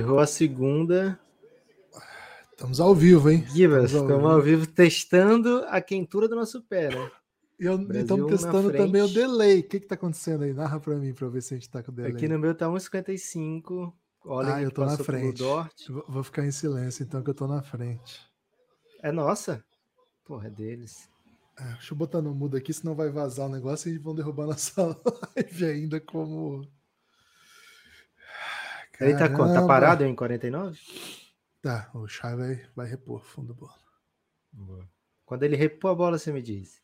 Errou a segunda. Estamos ao vivo, hein? Gibas, Estamos ao estamos ao vivo testando a quentura do nosso pé, né? Eu- estamos testando também o delay. O que está acontecendo aí? Narra para mim para ver se a gente está com delay. Aqui no meu tá 1,55. Olha, Ah, eu tô na frente. Vou ficar em silêncio, então, que eu tô na frente. É nossa? Porra, é deles. É, deixa eu botar no mudo aqui, senão vai vazar o negócio e vão derrubar nossa live ainda como. Ele tá quanto? Tá parado em 49? Tá, o Chay vai, vai repor fundo bola. Quando ele repor a bola, você me diz.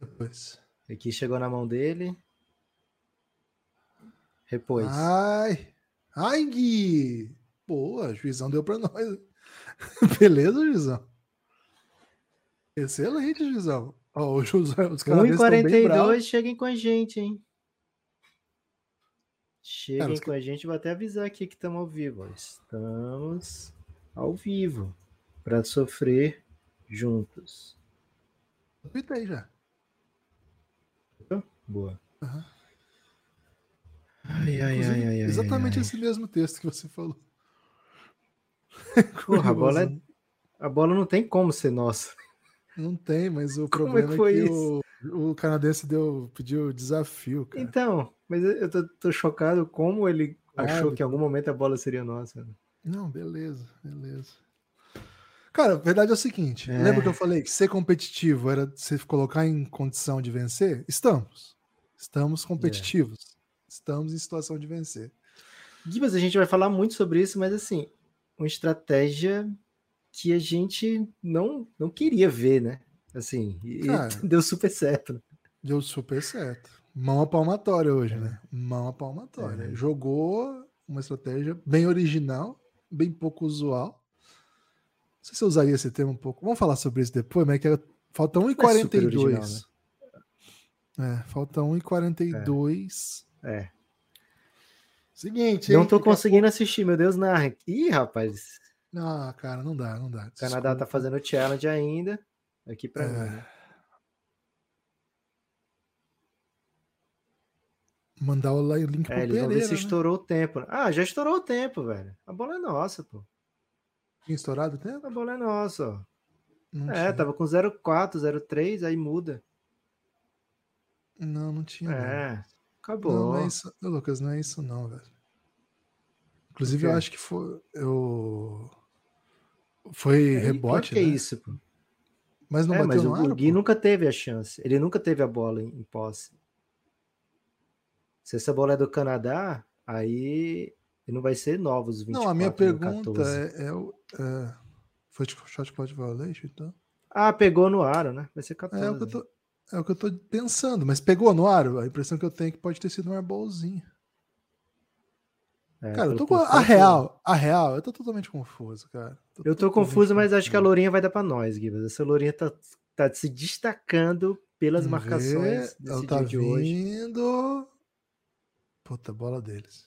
Depois. Aqui chegou na mão dele. Repôs. Ai! Ai, Gui! Boa, juizão deu pra nós. Beleza, juizão? Excelente, juizão. Ó, o juizão, os caras estão bem bravos. 1,42, cheguem com a gente, hein? Cheguem com a gente, vou até avisar aqui que estamos ao vivo. Estamos ao vivo para sofrer juntos. Tuitei já. Boa. Aham. Ai, ai, ai, ai, ai, exatamente ai. esse mesmo texto que você falou. Porra, a bola, é- a bola não tem como ser nossa. Não tem, mas o Como é problema que é, foi que isso? o, o canadense deu, pediu desafio, cara. Então, mas eu tô, tô chocado como ele achou Claro. que em algum momento a bola seria nossa. Não, beleza, beleza. Cara, a verdade é o seguinte: É. lembra que eu falei que ser competitivo era se colocar em condição de vencer? Estamos. Estamos competitivos. Estamos em situação de vencer. Gibas, a gente vai falar muito sobre isso, mas assim, uma estratégia que a gente não, não queria ver, né? Assim, e Cara. deu super certo. né? Deu super certo. Mão a palmatória hoje, né? Mão a palmatória. É. Jogou uma estratégia bem original, bem pouco usual. Não sei se eu usaria esse termo um pouco. Vamos falar sobre isso depois, mas é que falta é super 1,42. original, É, falta 1,42. É. Seguinte, Não hein? tô Fica- conseguindo assistir, meu Deus, narra. Ih, rapaz, Ah, cara, não dá, não dá. o Canadá tá fazendo challenge ainda. Aqui pra É. mim. né? Mandar o li- link pro É, eles vão ver Pereira, se né? estourou o tempo. Ah, já estourou o tempo, velho. A bola é nossa, pô. Tinha estourado o tempo? A bola é nossa, ó. Não É, tinha. tava com 0,4, 0,3, aí muda. Não, não tinha. não. É, acabou. Não, não é isso. Lucas, não é isso não, velho. Inclusive, eu acho que foi. Eu... Foi claro rebote, é né? isso, pô. Mas não é, bateu mas no o, ar, o Gui pô? nunca teve a chance. Ele nunca teve a bola em, em posse. Se essa bola é do Canadá, aí não vai ser novos 24, Não, a minha nem pergunta 14. é, é, o- é... Foi de shot clock violation, então? Ah, pegou no aro, né? Vai ser É 14. o, que eu tô, é o que eu tô pensando, mas pegou no aro? A impressão que eu tenho é que pode ter sido um airbolzinho. É, Cara, eu tô com a, tô- real, a real, eu tô totalmente confuso, cara. Eu tô confuso, mas acho que a. Lourinha vai dar pra nós, Guilherme. Essa Lourinha tá, tá se destacando pelas Vamos marcações ver, desse ela tá de hoje. vindo. Puta, bola deles.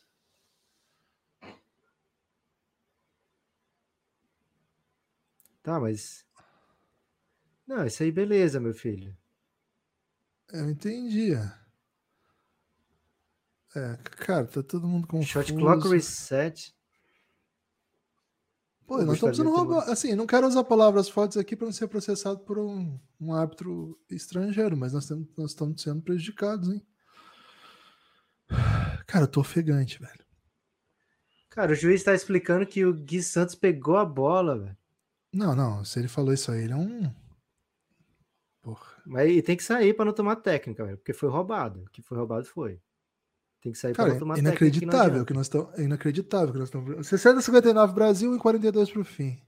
Tá, mas. Não, isso aí beleza, meu filho. Eu entendi. É, cara, tá todo mundo confuso. Shot clock reset. Pô, nós estamos sendo roubados. Assim, não quero usar palavras fortes aqui para não ser processado por um, um árbitro estrangeiro, mas nós, temos, nós estamos sendo prejudicados, hein? Cara, eu tô ofegante, velho. Cara, o juiz tá explicando que o Gui Santos pegou a bola, velho. Não, não, se ele falou isso aí, ele é um. Porra. Mas e tem que sair pra não tomar técnica, velho. Porque foi roubado. O que foi roubado foi. Tem que sair pra Cara, não tomar inacreditável que nós estamos. É inacreditável que nós estamos. 60 59 Brasil e 42 pro fim.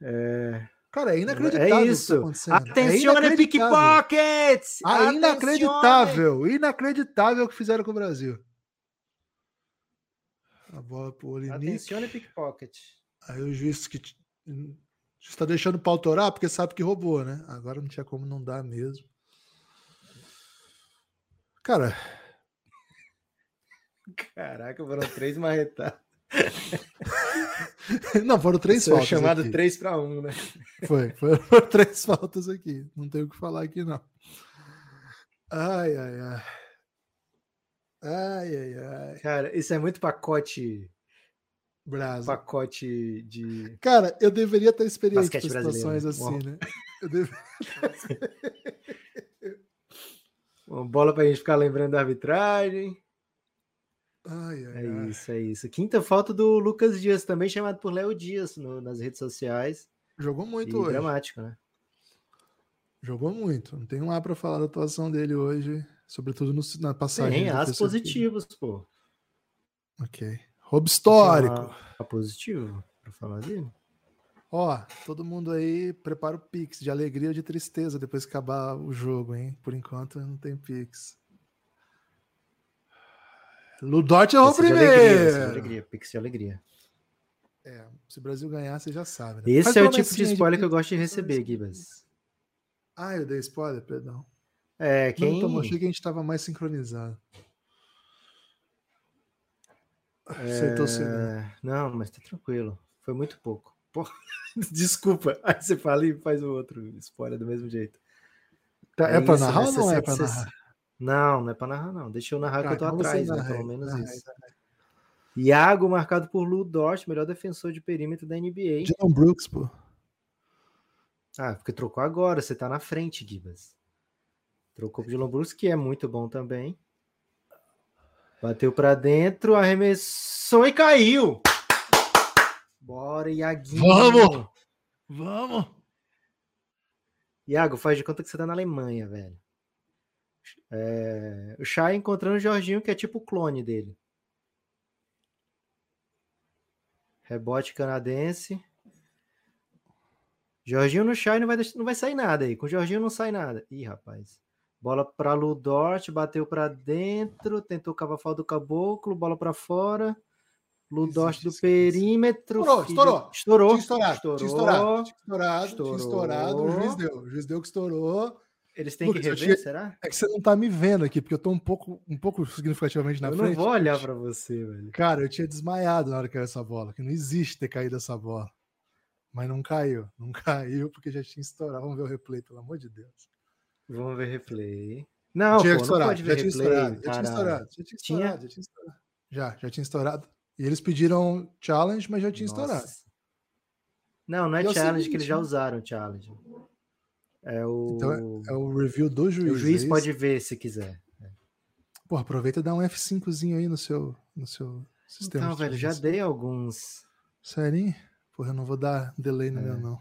É, Cara, é inacreditável. é o que tá isso. acontecendo. Atenção, é inacreditável. pickpockets! Ah, inacreditável, inacreditável o que fizeram com o Brasil. A bola pro Olinick. Atenção, pickpocket. Aí o juiz que está deixando o pau torar porque sabe que roubou, né? Agora não tinha como não dar mesmo. Cara, Caraca, foram três marretadas. Não, foram três Foi faltas. chamado aqui. 3 para 1, né? Foi, foram três faltas aqui. Não tenho o que falar aqui, não. Ai, ai, ai. Ai, ai, ai. Cara, isso é muito pacote, Brasa. pacote de. Cara, eu deveria ter experiência com situações brasileiro. assim, né? Eu deve- Uma bola pra gente ficar lembrando da arbitragem. Ai, ai, É ai. isso, é isso. Quinta falta do Lucas Dias, também chamado por Léo Dias no- nas redes sociais. Jogou E muito hoje. dramático, né? Jogou muito. Não tenho lá pra falar da atuação dele hoje, sobretudo no- na passagem. Tem as positivos, pô. turno. Ok. Roubo histórico. Tem A positivo, pra falar dele. Ó, todo mundo aí prepara o Pix de alegria ou de tristeza depois que acabar o jogo, hein? Por enquanto não tem Pix. Ludort é o de alegria, de primeiro. alegria, pix de alegria. É, se o Brasil ganhar, você já sabe. né? Esse Faz é o tipo de spoiler que eu gosto de receber. Gibas. Ah, eu dei spoiler, perdão. É, Quem... Não, achei que a gente tava mais sincronizado. Né? É, Não, mas tá tranquilo. Foi muito pouco. Pô, Desculpa. Aí você fala e faz o outro spoiler do mesmo jeito. Tá, é, pra isso, narrar ou não é 60, pra 60. narrar? Não, não é pra narrar, não. Deixa eu narrar Tá, que eu tô então atrás, né? narra Pelo menos narra isso. aí. Iago, marcado por Lu Dort, melhor defensor de perímetro da NBA. Dylan Brooks, pô. Ah, porque trocou agora, você tá na frente, Gibas. Trocou pro Dylan Brooks, que é muito bom também. Bateu pra dentro, arremessou e caiu. Bora, Iaguinho. Vamos! Vamos! Iago, faz de conta que você tá na Alemanha, velho. É, o Chay encontrando o Jorginho, que é tipo o clone dele. Rebote canadense. Jorginho no Chay não vai, deix- não vai sair nada aí. Com o Jorginho não sai nada. Ih, rapaz. Bola para Ludort, bateu para dentro, tentou cavar falta do caboclo, bola para fora. Ludort do perímetro. Estourou, filho- estourou. Estourou. Tinha estourado, tinha estourado, estourado, Estourou. estourado, o juiz deu, o juiz deu que estourou. Eles têm Lucas, que eu rever, será? É que você não tá me vendo aqui, porque eu tô um pouco, um pouco significativamente na eu frente. não vou olhar para você, velho. Cara, eu tinha desmaiado na hora que caiu essa bola, que não existe ter caído essa bola. Mas não caiu, não caiu porque já tinha estourado. Vamos ver o replay, pelo amor de Deus. Vamos ver replay. Não, tinha pô, não estourado, pode já ver tinha replay, estourado, já tinha estourado, já tinha estourado, já tinha estourado. Já, já tinha estourado. E eles pediram challenge, mas já tinha estourado. Nossa. Não, não é E é challenge que seguinte, eles já né? usaram challenge. É o. Então É o review do juiz. o juiz é pode ver se quiser. Pô, aproveita e dá um F5zinho aí no seu, no seu sistema. Então, velho, já dei alguns. Sério? Porra, eu não vou dar delay no É. meu, não.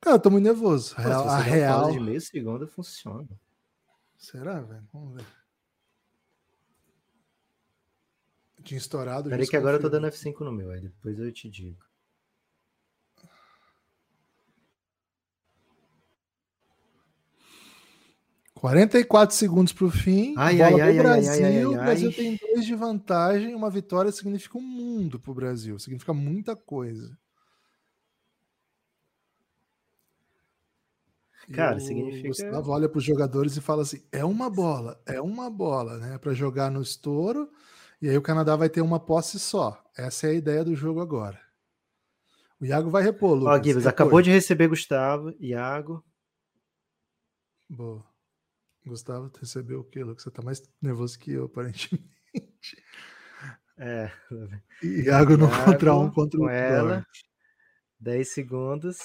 Cara, eu tô muito nervoso. Pô, Real- a real. de meio segundo, funciona. Será, velho? Vamos ver. Tinha estourado. Peraí que agora eu tô dando F5 no meu, aí depois eu te digo. 44 segundos pro fim. Ai, bola ai, pro ai, Brasil. O Brasil tem dois de vantagem. Uma vitória significa um mundo pro Brasil. Significa muita coisa. Cara, o significa- Gustavo olha para os jogadores e fala assim: é uma bola, é uma bola, né? Para jogar no estouro. E aí o Canadá vai ter uma posse só. Essa é a ideia do jogo agora. O Iago vai repor, Ó, Lucas. Gibbs, repor. acabou de receber Gustavo, Iago. Boa. Gustavo, recebeu o quê, Lucas? Você tá mais nervoso que eu, aparentemente. É, Iago no Iago contra um contra com o ela. Dort. 10 segundos.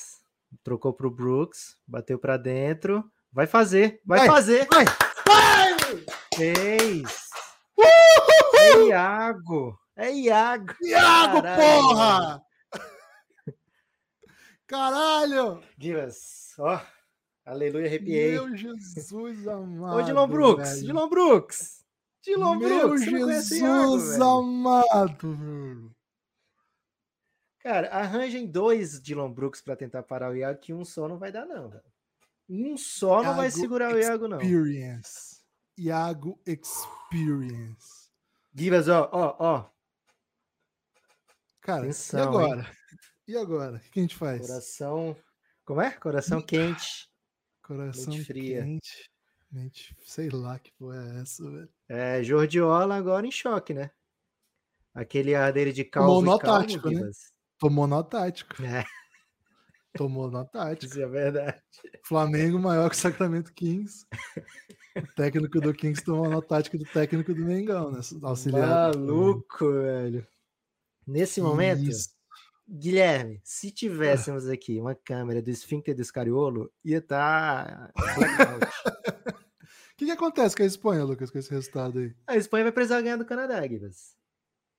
Trocou pro Brooks, bateu pra dentro. Vai fazer, vai, Vai, fazer. vai, vai! Fez. É Iago. É Iago. Iago, Caralho, porra! Caralho! Givas, ó. Aleluia, arrepiei. Meu Jesus amado. Ô, Dilon Brooks, velho. Dilon Brooks. Dilon Meu Brooks, Iago, Jesus amado, velho. Cara, arranjem dois Dylan Brooks pra tentar parar o Iago, que um só não vai dar, não, velho. Um só não vai Iago segurar o Iago, não. Experience. Iago Experience. Givas, ó, ó, ó. Cara, Atenção, e agora? E agora? O que a gente faz? Coração. Como é? Coração quente. Coração mente fria. quente. Gente, sei lá que foi essa, velho. É, Jordiola agora em choque, né? Aquele ar dele de calmo Tomou nó tático, né? Tomou nó tático. É, Tomou nó tático. isso é verdade. Flamengo maior que o Sacramento Kings. O técnico do Kings tomou nó tático do técnico do Mengão, né? Auxiliar. Maluco, velho. Nesse momento, Isso. Guilherme, se tivéssemos aqui uma câmera do esfíncter do escariolo, ia estar blackout. O que, que acontece com a Espanha, Lucas, com esse resultado aí? A Espanha vai precisar ganhar do Canadá, Gibas.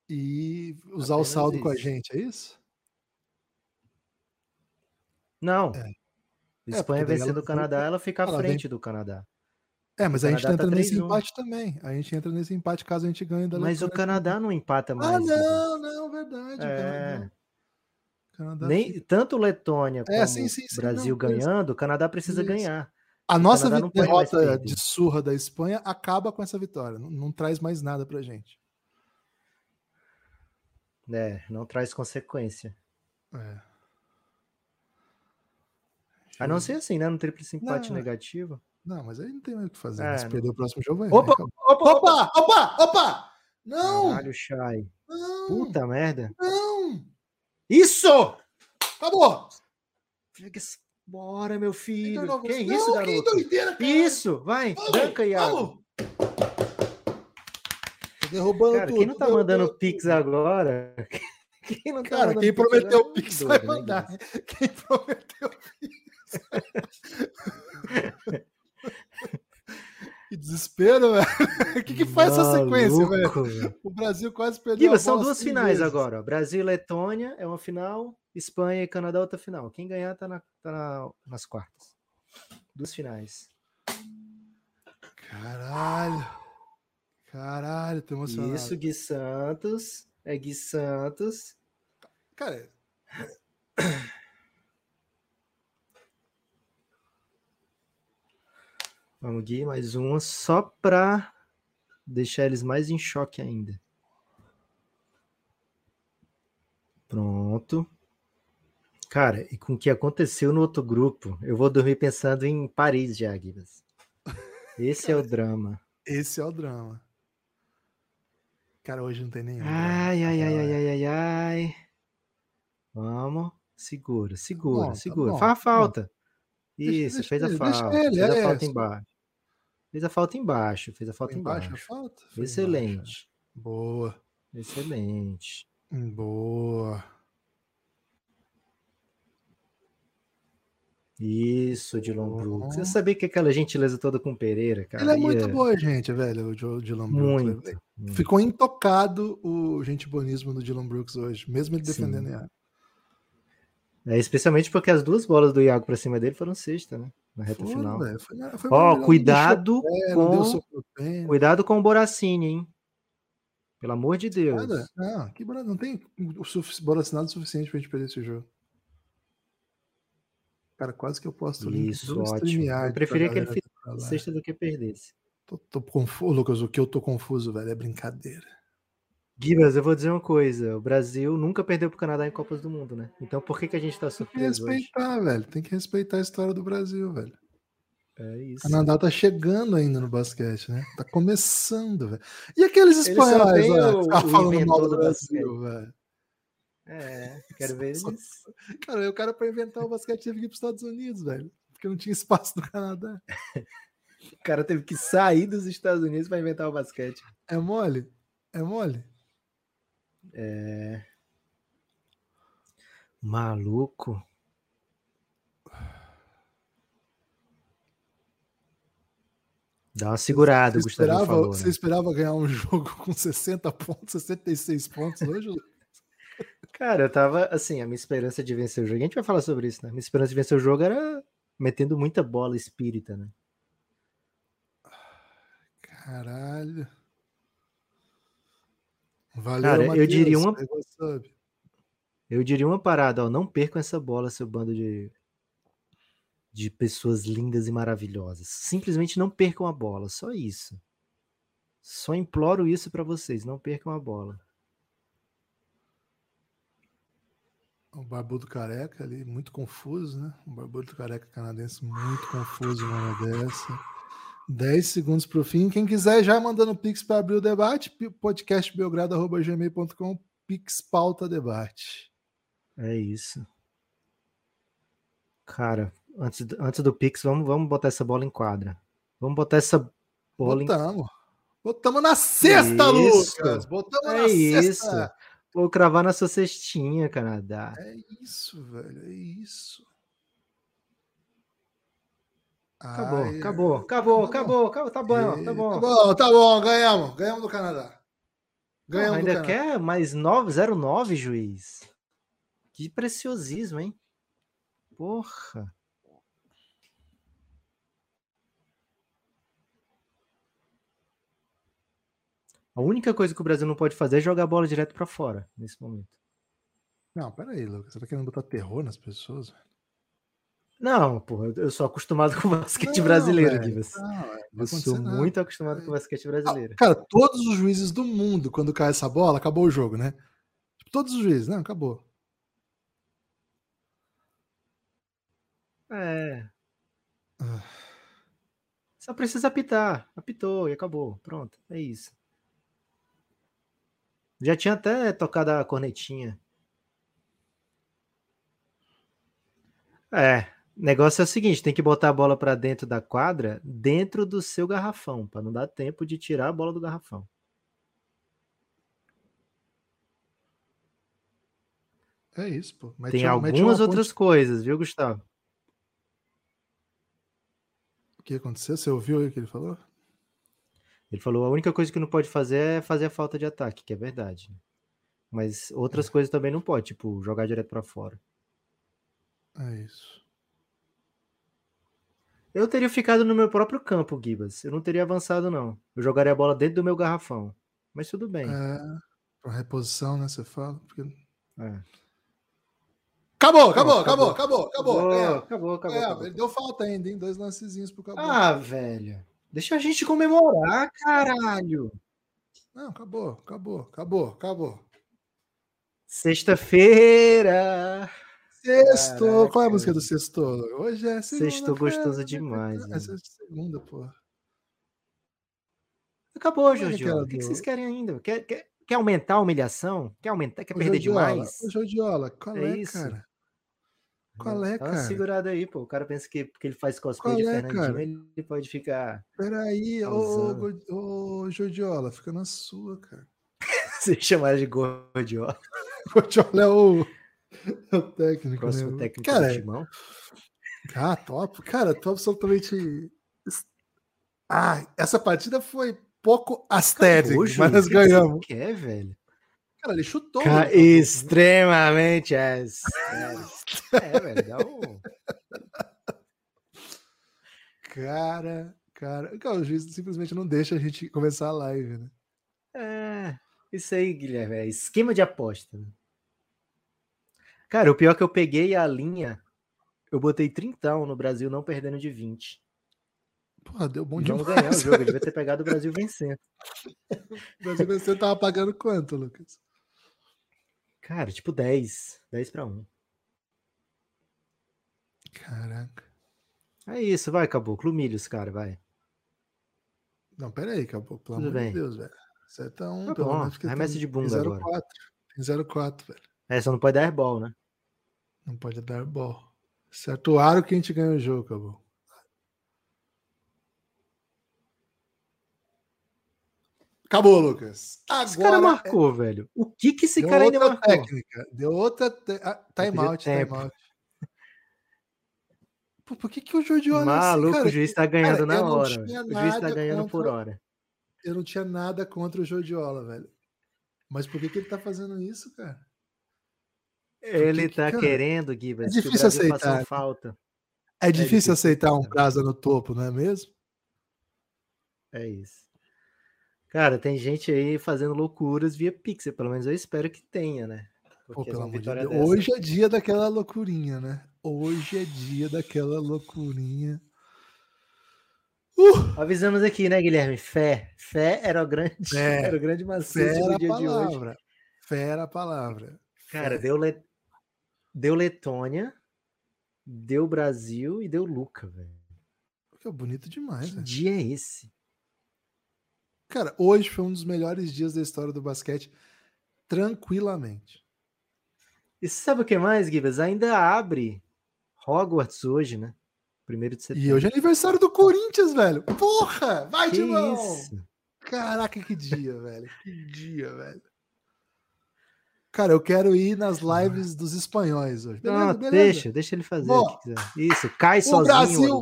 E usar o Apenas saldo com a isso. gente, é isso? Não. É. A É, Espanha daí vencendo o Canadá, ela fica à ela vem- frente do Canadá. É, mas a gente Canadá tá entra nesse 3-1. empate também. A gente entra nesse empate caso a gente ganhe da Mas o. Canadá não empata mais. Ah, não, não, verdade. o É. Canadá, Nem, tanto Letônia É, Brasil não, ganhando, o Canadá precisa Isso. ganhar. A nossa derrota de surra da Espanha acaba com essa vitória. Não, não traz mais nada pra gente. É, não traz consequência. É. A não ser assim, né? No tríplice empate Não, negativo. Não, mas aí não tem mais o que fazer. É, né? Se perder o próximo jogo, vai. Opa, acabou. opa, opa, opa, opa! Não! Caralho, Chay. Não! Puta merda. Não! Isso! Acabou! Fica Bora, meu filho. Não, Que não, isso, que garoto? doideira, cara! Isso, vai. Vamos, Danca, Iago. vamos! Tô derrubando Cara, tudo. quem não tá mandando derrubando Pix tudo. agora? Quem não tá Cara, quem prometeu o Pix vai mandar. Quem prometeu o Pix. Que desespero, velho. O que, que faz essa sequência, velho? O Brasil quase perdeu. Guiba, a são duas finais vezes. agora. Brasil e Letônia é uma final, Espanha e Canadá outra final. Quem ganhar tá, na, tá na- nas quartas. Duas finais. Caralho. Caralho, tô emocionado. Isso, Gui Santos. É Gui Santos. Cara, Vamos, Gui, mais uma só pra deixar eles mais em choque ainda. Pronto. Cara, e com o que aconteceu no outro grupo, eu vou dormir pensando em Paris já, Guibas. Esse é o drama. esse é o drama. Cara, hoje não tem nenhum. drama. Ai, ai, ai, ai, ai, ai, ai. Vamos. Segura, segura, bom, tá segura. bom, Faz a tá bom. falta. Deixa- Isso, deixa fez a deixa falta. ele, fez a é, falta só- embaixo. Fez a falta embaixo, fez a falta Foi embaixo a embaixo. falta? Foi Excelente, embaixo. Boa. excelente. Boa. Isso, Bom. Brooks. Eu sabia que aquela gentileza toda com o Pereira, cara. Ele é muito boa, gente, velho, o Dylan Brooks. Muito. muito. Ficou intocado o gente bonismo do Dylan Brooks hoje, mesmo ele Sim. defendendo Iago. É, especialmente porque as duas bolas do Iago pra cima dele foram sexta, né? Na reta Foi, final. foi- foi Ó, cuidado pé, com pé, cuidado com o Boracini, hein? Pelo amor de Deus. Nada. Não, que bora- não tem o sufici- bola assinada suficiente pra gente perder esse jogo. Cara, quase que eu posto o Isso, ótimo. Eu preferia que ele lá. Sexta do que perdesse. Tô, tô confuso, Lucas, o que eu tô confuso, velho, é brincadeira. Gibas, eu vou dizer uma coisa. O Brasil nunca perdeu pro Canadá em Copas do Mundo, né? Então por que, que a gente tá Tem que surpreso hoje? respeitar, velho. Tem que respeitar a história do Brasil, velho. É O isso. Canadá tá chegando ainda no basquete, né? Tá começando, velho. E aqueles espanhóis o- ficavam o falando mal do do Brasil, velho. É, quero ver eles. Cara, o cara pra inventar o basquete teve que ir pros Estados Unidos, velho. Porque não tinha espaço no Canadá. O cara teve que sair dos Estados Unidos para inventar o basquete. É mole? É mole? Maluco. Dá uma segurada, Você Gustavo esperava, falou. você né? esperava ganhar um jogo com 60 pontos, 66 pontos hoje? Cara, eu tava assim, a minha esperança de vencer o jogo. A gente vai falar sobre isso, né? A minha esperança de vencer o jogo era metendo muita bola espírita, né? Caralho. Valeu, Cara, eu diria uma-. Eu diria uma parada, ó, não percam essa bola, seu bando de de pessoas lindas e maravilhosas. Simplesmente não percam a bola, só isso. Só imploro isso pra vocês, não percam a bola. O Barbudo Careca ali, muito confuso, né? O Barbudo Careca canadense muito confuso numa dessa. 10 segundos para o fim. Quem quiser já mandando pix para abrir o debate, podcastbelgrado.gmail.com, pix pauta debate. É isso. Cara, antes, antes do pix, vamos, vamos botar essa bola em quadra. Vamos botar essa bola Botamos. Em... Botamos na cesta, isso. Lucas! Botamos é na isso. cesta! Vou cravar na sua cestinha, Canadá. É isso, velho, é isso. Acabou, Ai, acabou, acabou, acabou, acabou, tá bom, tá bom. Tá bom, tá bom, ganhamos, ganhamos do Canadá. Ganhamos ainda do Canadá. quer mais 9, 09, juiz. Que preciosismo, hein? Porra. A única coisa que o Brasil não pode fazer é jogar a bola direto para fora nesse momento. Não, peraí, Lucas. Você tá querendo botar terror nas pessoas? Velho? Não, porra, eu sou acostumado com o basquete não, brasileiro, Guivas. Eu sou nada. muito acostumado com o basquete brasileiro. Cara, todos os juízes do mundo, quando cai essa bola, acabou o jogo, né? Tipo, todos os juízes, não, acabou. É. Ah. Só precisa apitar. Apitou e acabou. Pronto, é isso. Já tinha até tocado a cornetinha. É, negócio é o seguinte: tem que botar a bola para dentro da quadra, dentro do seu garrafão, para não dar tempo de tirar a bola do garrafão. É isso, pô. Mete, tem algumas outras ponte... coisas, viu, Gustavo? O que aconteceu? Você ouviu aí o que ele falou? Ele falou: a única coisa que não pode fazer é fazer a falta de ataque, que é verdade. Mas outras é. coisas também não pode, tipo, jogar direto para fora. É isso. Eu teria ficado no meu próprio campo, Gibas. Eu não teria avançado, não. Eu jogaria a bola dentro do meu garrafão. Mas tudo bem. É, para reposição, né? Você fala. Porque... É. Acabou, acabou, acabou, acabou, acabou. É, acabou, acabou, é, acabou. Ele deu falta ainda, hein? Dois lancezinhos pro acabou. Ah, velho. Deixa a gente comemorar, caralho. Não, acabou, acabou, acabou, acabou. Sexta-feira. Sexto. Qual é a música do sexto? Hoje é segunda. Sexto gostoso demais. É segunda, pô. Acabou, Jorge. O que, que, vocês querem ainda? Quer, quer, quer aumentar a humilhação? Quer aumentar? Quer Ô, perder Jordiola, demais? Ô, Jordiola, qual é, é isso? cara? Qual é, cara? Dá uma segurada aí, pô. O cara pensa que porque ele faz cosplay Qual de é, Fernandinho, cara? ele pode ficar. Peraí, ô, ô, ô, Jordiola, fica na sua, cara. Você chama de Gordiola. Gordiola é o. É o técnico. Próximo né? técnico cara, do Timão. Ah, top. Cara, tô absolutamente. Ah, essa partida foi pouco astética, mas nós ganhamos. O que é, velho? Cara, ele chutou. Cara, ele extremamente é, é, velho, dá um... Cara, cara, cara, o juiz simplesmente não deixa a gente começar a live, né? É, isso aí, Guilherme, é esquema de aposta. Né? Cara, o pior é que eu peguei a linha, eu botei 30 no Brasil, não perdendo de 20. Pô, deu bom demais. Vamos ganhar o jogo, ele devia ter pegado o Brasil vencendo. o Brasil vencendo tava pagando quanto, Lucas? Cara, tipo 10. 10 para 1. Caraca. É isso, vai, Caboclo. Milhos, cara, vai. Não, pera aí, Caboclo. Pelo Tudo amor bem. de Deus, velho. Acerta um, tá bom. menos. Remessa de bunda 0, agora. 4. Tem 04, velho. É, só não pode dar airball, né? Não pode dar. Certo o aro que a gente ganha o jogo, acabou. Acabou, Lucas. Agora esse cara marcou, é... velho. O que que esse Deu cara ainda marcou? técnica. Deu outra te... ah, timeout, timeout. Pô, por que que o Jordi olha Maluco, assim, o juiz tá ganhando cara, na hora. O juiz tá ganhando contra... por hora. Eu não tinha nada contra o Jordiola, velho. Mas por que que ele tá fazendo isso, cara? Ele que, tá cara, querendo, Gibas. É difícil aceitar. Né? Falta. É, é difícil, difícil aceitar um casa no topo, não é mesmo? É isso. Cara, tem gente aí fazendo loucuras via Pixel, pelo menos eu espero que tenha, né? Pô, pelo amor de Deus. Dessa... Hoje é dia daquela loucurinha, né? Hoje é dia daquela loucurinha. Uh! Avisamos aqui, né, Guilherme? Fé. Fé era o grande, fé. Era o grande macete do dia palavra. de hoje. Fé era a palavra. Cara, deu, Le... deu Letônia, deu Brasil e deu Luca, velho. Que é bonito demais. Que né? dia é esse? Cara, hoje foi um dos melhores dias da história do basquete, tranquilamente. E sabe o que mais, Gibas? Ainda abre Hogwarts hoje, né? Primeiro de setembro. E hoje é aniversário do Corinthians, velho. Porra! Vai, que Timão! isso? Caraca, que dia, velho. Que dia, velho. Cara, eu quero ir nas lives dos espanhóis hoje. Beleza, Não, beleza. deixa, deixa ele fazer Bom. Isso, cai o sozinho,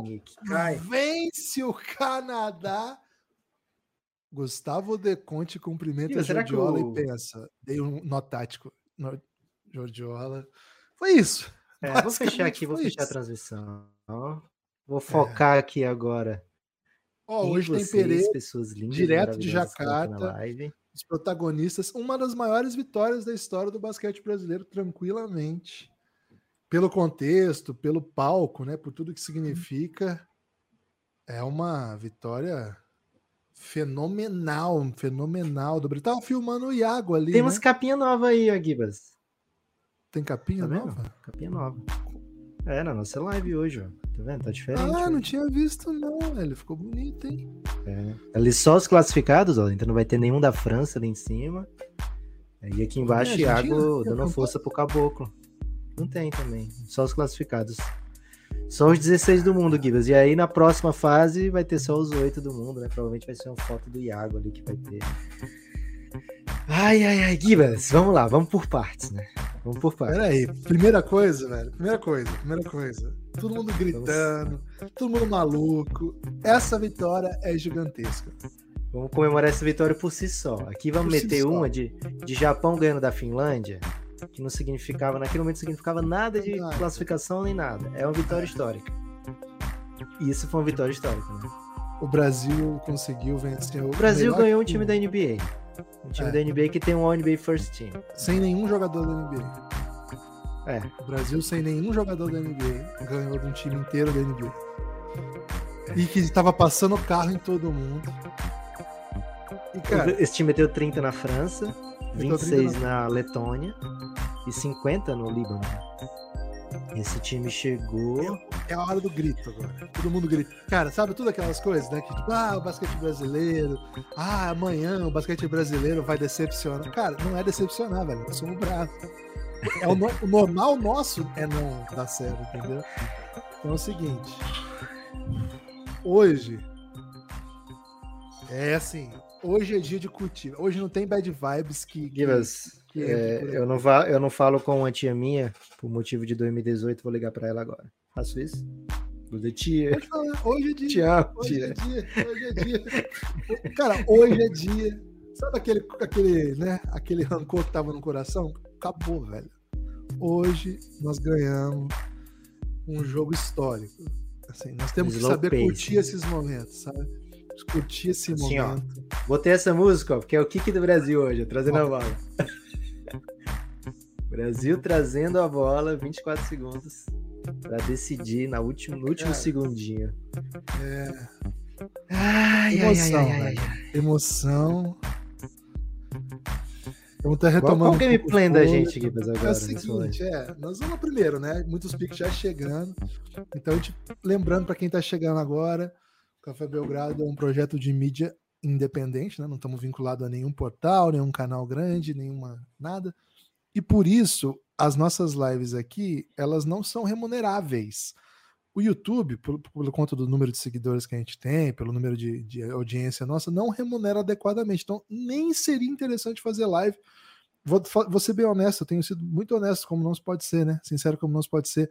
Brasil. Cai. Vence o Canadá. Gustavo De Conte cumprimenta Ih, Jordiola o- e pensa. Dei um nó tático. No, Jordiola. Foi isso. É, vou fechar aqui, vou fechar a isso. transmissão. Ó, Vou focar aqui agora. Ó, hoje tem vocês, Pereira, pessoas lindas, direto de Jacarta. Os protagonistas. Uma das maiores vitórias da história do basquete brasileiro, tranquilamente. Pelo contexto, pelo palco, né? Por tudo que significa. É uma vitória fenomenal, fenomenal. Do Brasil. Tava filmando o Iago ali. Temos né? capinha nova aí, ó, Gibas. Tem capinha Tá nova? Capinha nova. É, na nossa live hoje, ó. Tá vendo? Tá diferente. Ah, não hoje. tinha visto, não, velho. Ficou bonito, hein? É. Ali só os classificados, ó. Então não vai ter nenhum da França ali em cima. E aqui embaixo, tem Argentina? Iago Tem dando força pro caboclo. Não tem também. Só os classificados. Só os 16 do mundo, Gibas. E aí na próxima fase vai ter só os 8 do mundo, né? Provavelmente vai ser uma foto do Iago ali que vai ter. Ai, ai, ai, Gibas. Vamos lá, vamos por partes, né? Vamos por partes. Pera aí. Primeira coisa, velho. Primeira coisa, primeira coisa. Todo mundo gritando, todo mundo maluco. Essa vitória é gigantesca. Vamos comemorar essa vitória por si só. Aqui vamos Por si meter só. uma de, de Japão ganhando da Finlândia, que não significava, naquele momento, significava nada de Nada. classificação nem nada. É uma vitória histórica. E isso foi uma vitória histórica, né? O Brasil conseguiu vencer o O Brasil ganhou um time da NBA. Um time É. da NBA que tem um All NBA First Team. sem nenhum jogador da NBA. É, O Brasil sem nenhum jogador da NBA ganhou de um time inteiro da NBA. E que estava passando o carro em todo mundo. E cara, esse time meteu 30 na França, Meteu 26 30 na Letônia e 50 no Líbano. Esse time chegou. é a hora do grito agora. Todo mundo grita. Cara, sabe tudo aquelas coisas, né? Que tipo, ah, o basquete brasileiro. Ah, amanhã o basquete brasileiro vai decepcionar. Cara, não é decepcionar, velho. Nós somos bravos. É o, no- o normal nosso é não dar certo, entendeu? Então é o seguinte. Hoje. É assim. Hoje é dia de curtir. Hoje não tem bad vibes que. que- Givas, que é, eu, não va- eu não falo com uma tia minha, por motivo de 2018, vou ligar pra ela agora. Faço isso? Dizer, tia, hoje é dia. Hoje é dia, hoje é dia. Cara, hoje é dia. Sabe aquele, aquele, né, aquele rancor que tava no coração? Acabou, velho. Hoje nós ganhamos um jogo histórico. Assim, nós temos que Slow saber pace. curtir esses momentos, sabe? Curtir esse Assim, ó. momento. Botei essa música, ó, porque é o kick do Brasil hoje, ó, trazendo a bola. Brasil trazendo a bola, 24 segundos, pra decidir na última, no último Cara, segundinho. É, Ai, emoção, velho. Emoção. Vamos estar Qual, retomando. qual o gameplay o da gente, Gibas, É agora? o nesse seguinte, é, nós vamos primeiro, né? Muitos piques já chegando. Então, gente, lembrando para quem está chegando agora, o Café Belgrado é um projeto de mídia independente, né? Não estamos vinculados a nenhum portal, nenhum canal grande, nenhuma nada. E por isso, as nossas lives aqui, elas não são remuneráveis. O YouTube, por, por conta do número de seguidores que a gente tem, pelo número de, de audiência nossa, não remunera adequadamente. Então, nem seria interessante fazer live vou, vou ser bem honesto, eu tenho sido muito honesto, como não se pode ser, né? Sincero como não se pode ser.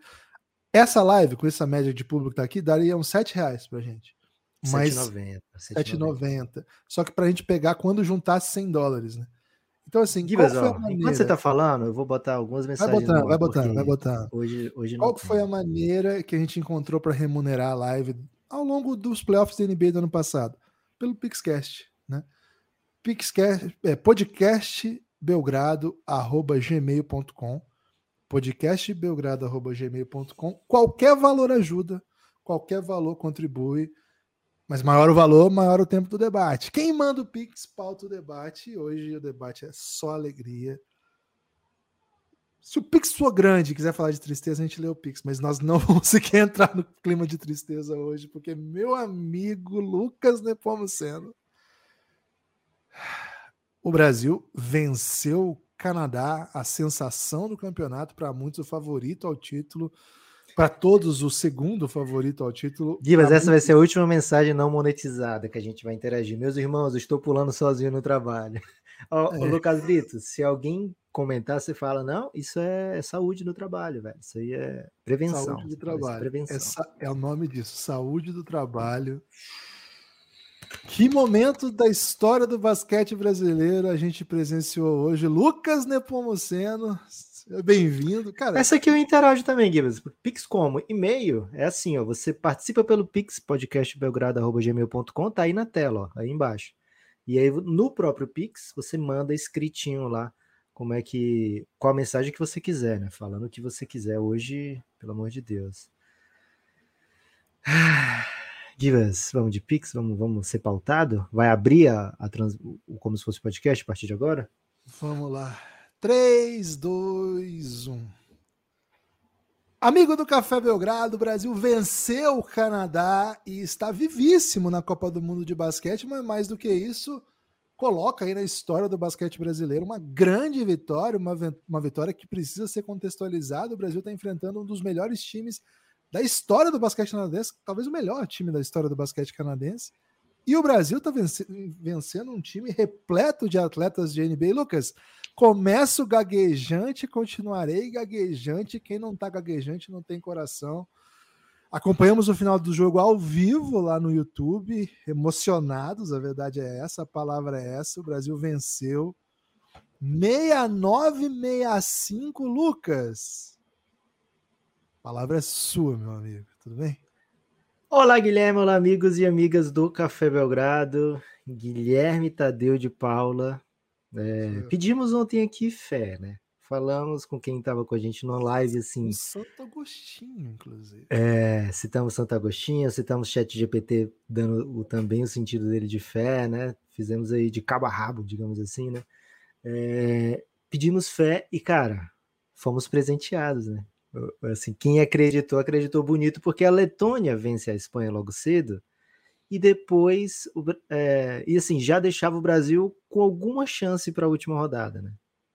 Essa live, com essa média de público que tá aqui, daria uns 7 reais pra gente. Mas 7,90. 7,90. Só que pra gente pegar quando juntasse 100 dólares, né? Então, assim, Gibas, qual maneira? enquanto você tá falando, eu vou botar algumas Vai mensagens. botando, no vai botando, vai botando. Hoje, hoje Qual foi a maneira que a gente encontrou para remunerar a live ao longo dos playoffs da NBA do ano passado? Pelo Pixcast, né? Pixcast, é, podcastbelgrado@gmail.com. podcastbelgrado@gmail.com. Qualquer valor ajuda, qualquer valor contribui. Mas maior o valor, maior o tempo do debate. Quem manda o Pix pauta o debate. Hoje o debate é só alegria. Se o Pix for grande e quiser falar de tristeza, a gente lê o Pix, mas nós não vamos sequer entrar no clima de tristeza hoje, porque meu amigo Lucas Nepomuceno, o Brasil venceu o Canadá, a sensação do campeonato, para muitos o favorito ao título, para todos o segundo favorito ao título. Gui, mas essa vai ser a última mensagem não monetizada que a gente vai interagir. Meus irmãos, eu estou pulando sozinho no trabalho. Ó, é. Lucas Brito, se alguém comentar, você fala, não, isso é, é saúde do trabalho, velho. Isso aí é prevenção. Saúde do trabalho. Prevenção. Essa é o nome disso, saúde do trabalho. Que momento da história do basquete brasileiro a gente presenciou hoje. Lucas Nepomuceno, bem-vindo. Cara, Essa aqui eu interajo também, Gibbs. Pix como? E-mail é assim, ó. Você participa pelo Pix, podcastbelgrado.gmail.com, tá aí na tela, ó, aí embaixo. E aí no próprio Pix, você manda escritinho lá como é que. qual a mensagem que você quiser, né? Falando o que você quiser hoje, pelo amor de Deus. Divas, vamos de Pix, vamos, vamos ser pautado? Vai abrir a, a trans, como se fosse podcast a partir de agora? Vamos lá. 3, 2, 1. Amigo do Café Belgrado, o Brasil venceu o Canadá e está vivíssimo na Copa do Mundo de basquete, mas mais do que isso, coloca aí na história do basquete brasileiro uma grande vitória, uma, uma vitória que precisa ser contextualizada. O Brasil está enfrentando um dos melhores times da história do basquete canadense, talvez o melhor time da história do basquete canadense. E o Brasil está vencendo um time repleto de atletas de NBA. Lucas, começo gaguejante, continuarei gaguejante. Quem não está gaguejante não tem coração. Acompanhamos o final do jogo ao vivo lá no YouTube, emocionados, a verdade é essa, a palavra é essa. O Brasil venceu 69-65, Lucas. A palavra é sua, meu amigo, tudo bem? Olá, Guilherme, olá, amigos e amigas do Café Belgrado. Guilherme Tadeu de Paula. É, pedimos ontem aqui fé, né? falamos com quem estava com a gente no live, assim. Santo Agostinho, inclusive. É, citamos Santo Agostinho, citamos Chat GPT dando o, também o sentido dele de fé, né? Fizemos aí de cabo a rabo, digamos assim, né? É, pedimos fé e, cara, fomos presenteados, né? Assim, quem acreditou, acreditou bonito, porque a Letônia vence a Espanha logo cedo e depois, é, e assim, já deixava o Brasil com alguma chance para a última rodada, né?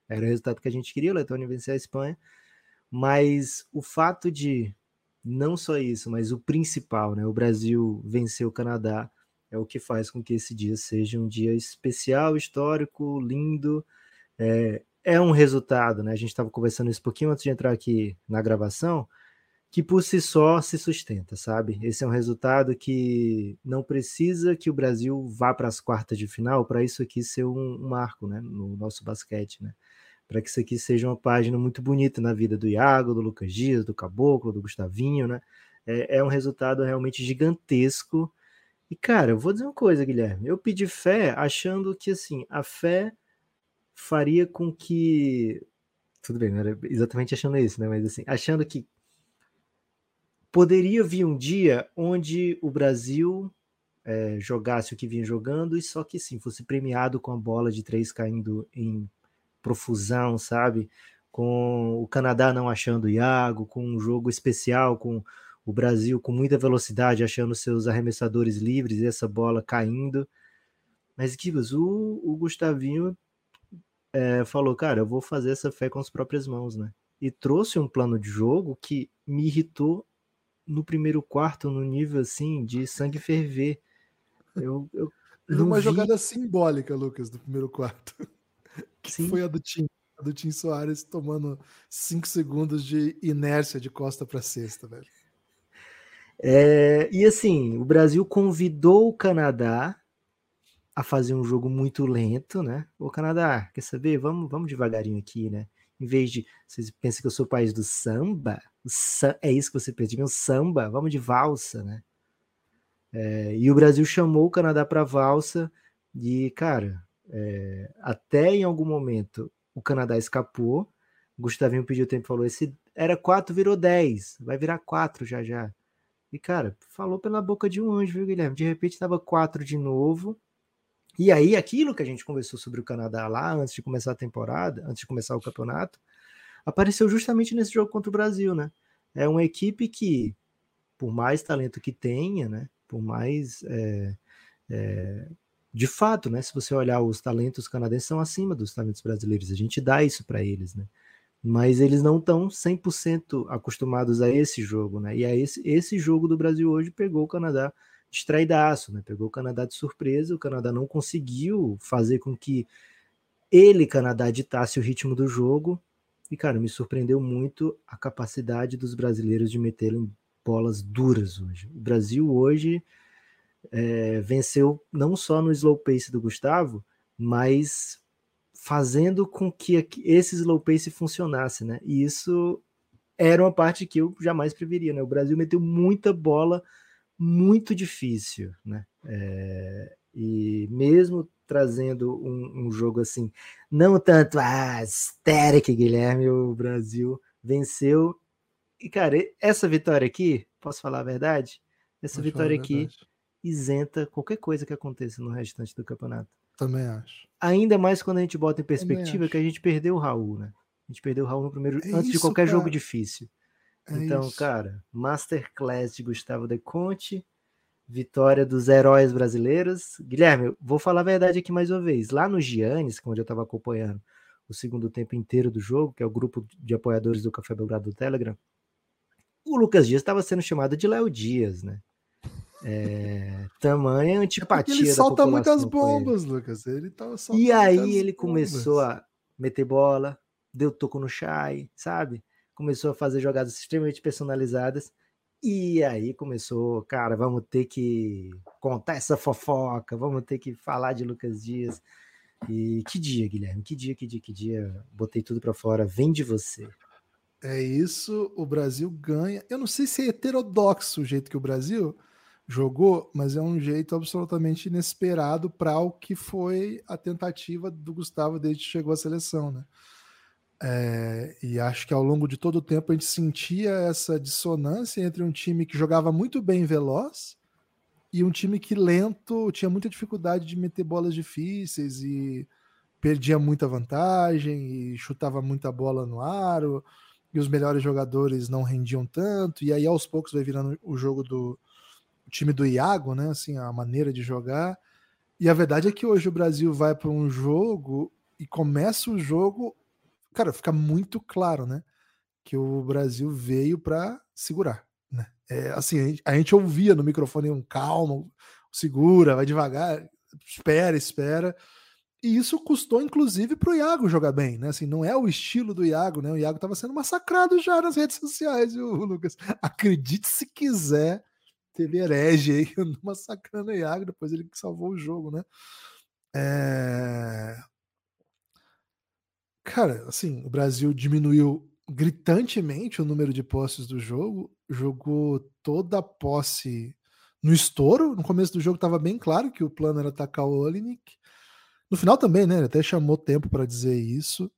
Era o resultado que a gente queria, o Letônia vencer a Espanha. Mas o fato de não só isso, mas o principal, né? O Brasil vencer o Canadá é o que faz com que esse dia seja um dia especial, histórico, lindo. É, é um resultado, né? A gente estava conversando isso um pouquinho antes de entrar aqui na gravação, que por si só se sustenta, sabe? Esse é um resultado que não precisa que o Brasil vá para as quartas de final para isso aqui ser um, um marco, né? No nosso basquete, né? para que isso aqui seja uma página muito bonita na vida do Iago, do Lucas Dias, do Caboclo, do Gustavinho, né? É, é, um resultado realmente gigantesco. E, cara, eu vou dizer uma coisa, Guilherme. Eu pedi fé achando que, assim, a fé faria com que. Tudo bem, não era exatamente achando isso, né? Mas, assim, achando que poderia vir um dia onde o Brasil é, jogasse o que vinha jogando e só que, sim, fosse premiado com a bola de três caindo em profusão, sabe? Com o Canadá não achando o Iago, com um jogo especial, com o Brasil com muita velocidade achando seus arremessadores livres e essa bola caindo. Mas, Kibas, o, o Gustavinho é, falou, cara, eu vou fazer essa fé com as próprias mãos, né? E trouxe um plano de jogo que me irritou no primeiro quarto, no nível assim de sangue ferver. Eu, eu uma vi... jogada simbólica, Lucas, do primeiro quarto que Sim. foi a do Tim, a do Tim Soares tomando 5 segundos de inércia de costa para cesta, velho. É, e assim, o Brasil convidou o Canadá a fazer um jogo muito lento, né? O Canadá, quer saber? Vamos, vamos devagarinho aqui, né? Em vez de vocês pensam que eu sou o país do samba, é isso que você pensa, o samba, vamos de valsa, né? É, e o Brasil chamou o Canadá para valsa e, cara, é, até em algum momento o Canadá escapou. Gustavinho pediu tempo falou: esse era 4, virou 10, vai virar 4 já já. E cara, falou pela boca de um anjo, viu, Guilherme? De repente estava 4 de novo. E aí, aquilo que a gente conversou sobre o Canadá lá antes de começar a temporada, antes de começar o campeonato, apareceu justamente nesse jogo contra o Brasil, né? É uma equipe que, por mais talento que tenha, né? Por mais é, é, de fato, né? Se você olhar os talentos canadenses são acima dos talentos brasileiros, a gente dá isso para eles, né? Mas eles não estão 100% acostumados a esse jogo, né? E a esse, esse jogo do Brasil hoje pegou o Canadá distraidaço, né? Pegou o Canadá de surpresa, o Canadá não conseguiu fazer com que ele, Canadá, ditasse o ritmo do jogo. E, cara, me surpreendeu muito a capacidade dos brasileiros de meterem bolas duras hoje. O Brasil hoje é, venceu não só no slow pace do Gustavo, mas fazendo com que esse slow pace funcionasse, né? E isso era uma parte que eu jamais preveria, né? O Brasil meteu muita bola muito difícil, né? É, e mesmo trazendo um, um, jogo assim, não tanto ah, hysteric, Guilherme, o Brasil venceu. E, cara, essa vitória aqui, posso falar a verdade? Essa Pode vitória aqui verdade. isenta qualquer coisa que aconteça no restante do campeonato. Também acho. Ainda mais quando a gente bota em perspectiva que a gente perdeu o Raul, né? A gente perdeu o Raul no primeiro, é antes isso, de qualquer cara. jogo difícil. É então, isso. cara, Masterclass de Gustavo De Conte, vitória dos heróis brasileiros. Guilherme, vou falar a verdade aqui mais uma vez. Lá no Giannis, é onde eu estava acompanhando o segundo tempo inteiro do jogo, que é o grupo de apoiadores do Café Belgrado do Telegram, o Lucas Dias estava sendo chamado de Léo Dias, né? É, tamanha antipatia é ele solta muitas bombas, Lucas. Ele tava E aí ele bombas. começou a meter bola, deu toco no chai, sabe? Começou a fazer jogadas extremamente personalizadas. E aí começou, cara, vamos ter que contar essa fofoca, vamos ter que falar de Lucas Dias. E que dia, Guilherme, que dia, que dia, que dia. Botei tudo para fora, vem de você. É isso, o Brasil ganha. Eu não sei se é heterodoxo o jeito que o Brasil jogou, mas é um jeito absolutamente inesperado para o que foi a tentativa do Gustavo desde que chegou à seleção, né? É, e acho que ao longo de todo o tempo a gente sentia essa dissonância entre um time que jogava muito bem veloz e um time que lento tinha muita dificuldade de meter bolas difíceis e perdia muita vantagem e chutava muita bola no aro e os melhores jogadores não rendiam tanto e aí aos poucos vai virando o jogo do o time do Iago, né? Assim, a maneira de jogar. E a verdade é que hoje o Brasil vai para um jogo e começa o jogo cara, fica muito claro, né? Que o Brasil veio para segurar, né? É, assim, a gente, a gente, ouvia no microfone um calma, segura, vai devagar, espera, espera. E isso custou, inclusive, para o Iago jogar bem, né? Assim, não é o estilo do Iago, né? O Iago estava sendo massacrado já nas redes sociais, viu, Lucas? Acredite se quiser, teve herege aí massacrando o Iago, depois ele que salvou o jogo, né? É... Cara, assim, o Brasil diminuiu gritantemente o número de posses do jogo, jogou toda a posse no estouro. No começo do jogo estava bem claro que o plano era atacar o Olinik. No final também, né? Ele até chamou tempo para dizer isso.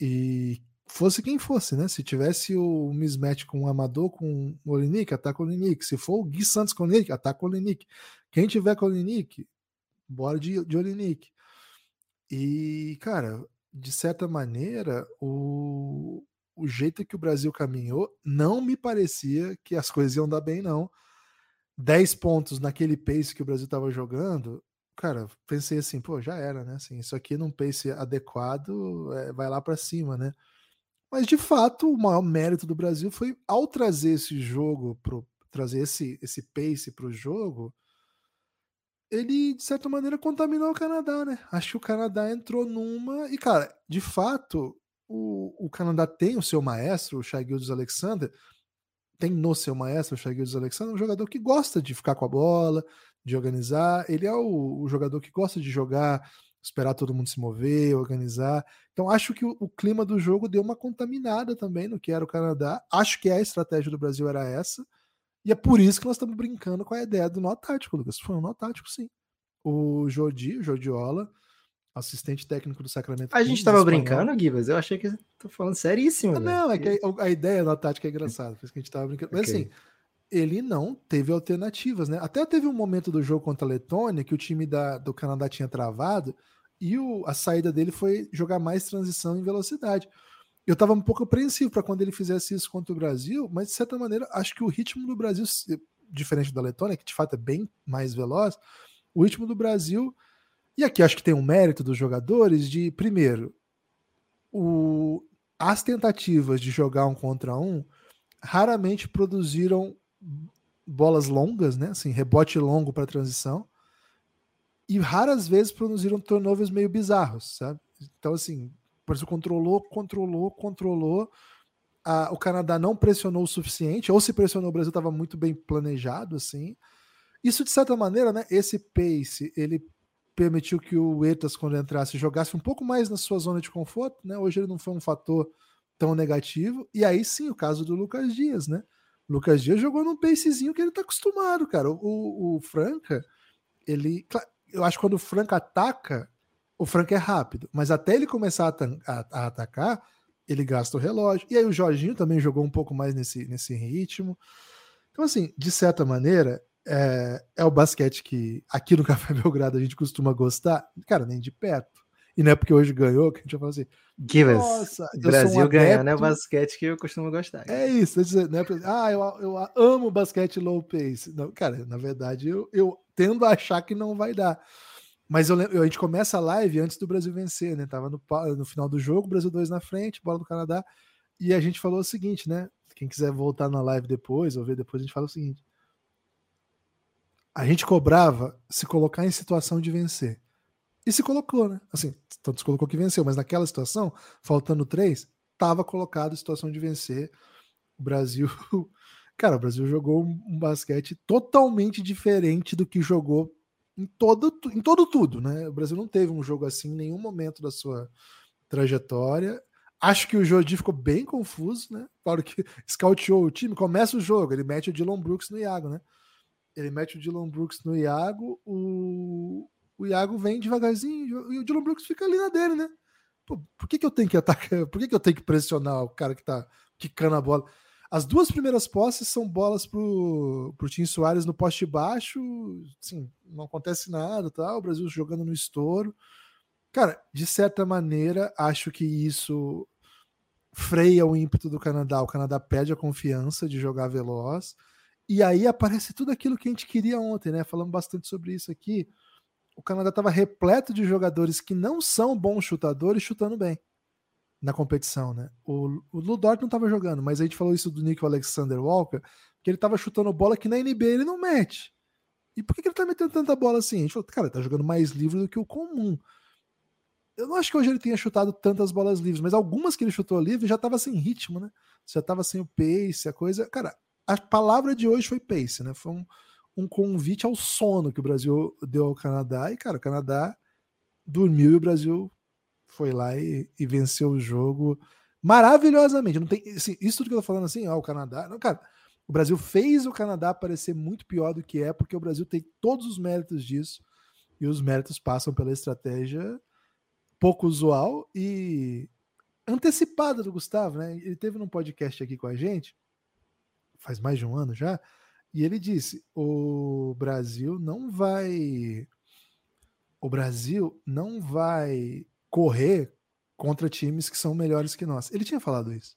E fosse quem fosse, né? Se tivesse o mismatch com o Amador, com o Olinik, ataca o Olinik. Se for o Gui Santos com o Olinik, ataca o Olinik. Quem tiver com o Olinik, bora de, de. E, cara, de certa maneira, o, o jeito que o Brasil caminhou não me parecia que as coisas iam dar bem, não. 10 pontos naquele pace que o Brasil estava jogando, cara, pensei assim, pô, já era, né? Assim, isso aqui num pace adequado é, vai lá para cima, né? Mas de fato, o maior mérito do Brasil foi ao trazer esse jogo, pro, trazer esse, esse pace para o jogo, ele, de certa maneira, contaminou o Canadá, né? Acho que o Canadá entrou numa. E, cara, de fato, o, o Canadá tem o seu maestro, o Shai Alexander, tem no seu maestro, o Shai Alexander, um jogador que gosta de ficar com a bola, de organizar. Ele é o, o, jogador que gosta de jogar, esperar todo mundo se mover, organizar. Então, acho que o, o clima do jogo deu uma contaminada também no que era o Canadá. Acho que a estratégia do Brasil era essa. E é por isso que nós estamos brincando com a ideia do nó tático, Lucas. Foi um nó tático, sim. O Jodi, o Jodiola, assistente técnico do Sacramento. A gente estava brincando, Gibas? Eu achei que tô falando seríssimo. Ah, não, é que a, a ideia da tática é engraçada, por isso que a gente estava brincando. Mas okay. assim, ele não teve alternativas, né? Até teve um momento do jogo contra a Letônia que o time da, do Canadá tinha travado e o, a saída dele foi jogar mais transição em velocidade. Eu estava um pouco apreensivo para quando ele fizesse isso contra o Brasil, mas de certa maneira, acho que o ritmo do Brasil, diferente da Letônia, que de fato é bem mais veloz, o ritmo do Brasil, e aqui acho que tem um mérito dos jogadores de, primeiro, o, as tentativas de jogar um contra um raramente produziram bolas longas, né? Assim, rebote longo para transição. E raras vezes produziram turnovers meio bizarros, sabe? Então, assim, Brasil controlou, controlou, controlou. o Canadá não pressionou o suficiente, ou se pressionou, o Brasil estava muito bem planejado, assim. Isso, de certa maneira, né, esse pace, ele permitiu que o Etas, quando entrasse, jogasse um pouco mais na sua zona de conforto, né? Hoje ele não foi um fator tão negativo. E aí sim, o caso do Lucas Dias, né? O Lucas Dias jogou num pacezinho que ele tá acostumado, cara. O, o Franca, ele. Eu acho que quando o Franca ataca, o Frank é rápido, mas até ele começar a, a, a, atacar, ele gasta o relógio. E aí o Jorginho também jogou um pouco mais nesse, nesse ritmo. Então, assim, de certa maneira, é, é o basquete que aqui no Café Belgrado a gente costuma gostar, cara, nem de perto. E não é porque hoje ganhou que a gente vai falar assim. Givas, Nossa, Brasil um ganhando é o basquete que eu costumo gostar. É isso, né? Ah, eu, eu amo basquete low pace. Não, cara, na verdade, eu, eu tendo a achar que não vai dar. Mas eu, a gente começa a live antes do Brasil vencer, né? Tava no, no final do jogo, Brasil 2 na frente, bola do Canadá. E a gente falou o seguinte, né? Quem quiser voltar na live depois ou ver depois, a gente fala o seguinte. A gente cobrava se colocar em situação de vencer. E se colocou, né? Assim, tanto se colocou que venceu, mas naquela situação, faltando três, estava colocado em situação de vencer. O Brasil. Cara, o Brasil jogou um basquete totalmente diferente do que jogou em todo, em todo tudo, né? O Brasil não teve um jogo assim em nenhum momento da sua trajetória. Acho que o Jordi ficou bem confuso, né? Claro que scouteou o time, começa o jogo, ele mete o Dylan Brooks no Iago, né? Ele mete o Dylan Brooks no Iago, o, o Iago vem devagarzinho e o Dylan Brooks fica ali na dele, né? Pô, por que, que eu tenho que atacar? Por que, que eu tenho que pressionar o cara que tá quicando a bola? As duas primeiras posses são bolas pro, pro Tim Soares no poste baixo, assim, não acontece nada, tá? O Brasil jogando no estouro. Cara, de certa maneira, acho que isso freia o ímpeto do Canadá. O Canadá perde a confiança de jogar veloz. E aí aparece tudo aquilo que a gente queria ontem, né? Falamos bastante sobre isso aqui. O Canadá estava repleto de jogadores que não são bons chutadores chutando bem na competição, né? O, o Ludort não estava jogando, mas a gente falou isso do Nico Alexander Walker, que ele estava chutando bola que na NBA ele não mete. E por que, que ele tá metendo tanta bola assim? A gente falou, cara, tá jogando mais livre do que o comum. Eu não acho que hoje ele tenha chutado tantas bolas livres, mas algumas que ele chutou livre já tava sem ritmo, né? Já tava sem o pace, a coisa. Cara, a palavra de hoje foi pace, né? Foi um, um convite ao sono que o Brasil deu ao Canadá. E, cara, o Canadá dormiu e o Brasil foi lá e, e venceu o jogo maravilhosamente. Não tem assim, isso tudo que eu tô falando assim, ó, o Canadá. Não, cara, o Brasil fez o Canadá parecer muito pior do que é, porque o Brasil tem todos os méritos disso. E os méritos passam pela estratégia pouco usual e antecipada do Gustavo, né? Ele teve num podcast aqui com a gente, faz mais de um ano já, e ele disse: o Brasil não vai. O Brasil não vai correr contra times que são melhores que nós. Ele tinha falado isso.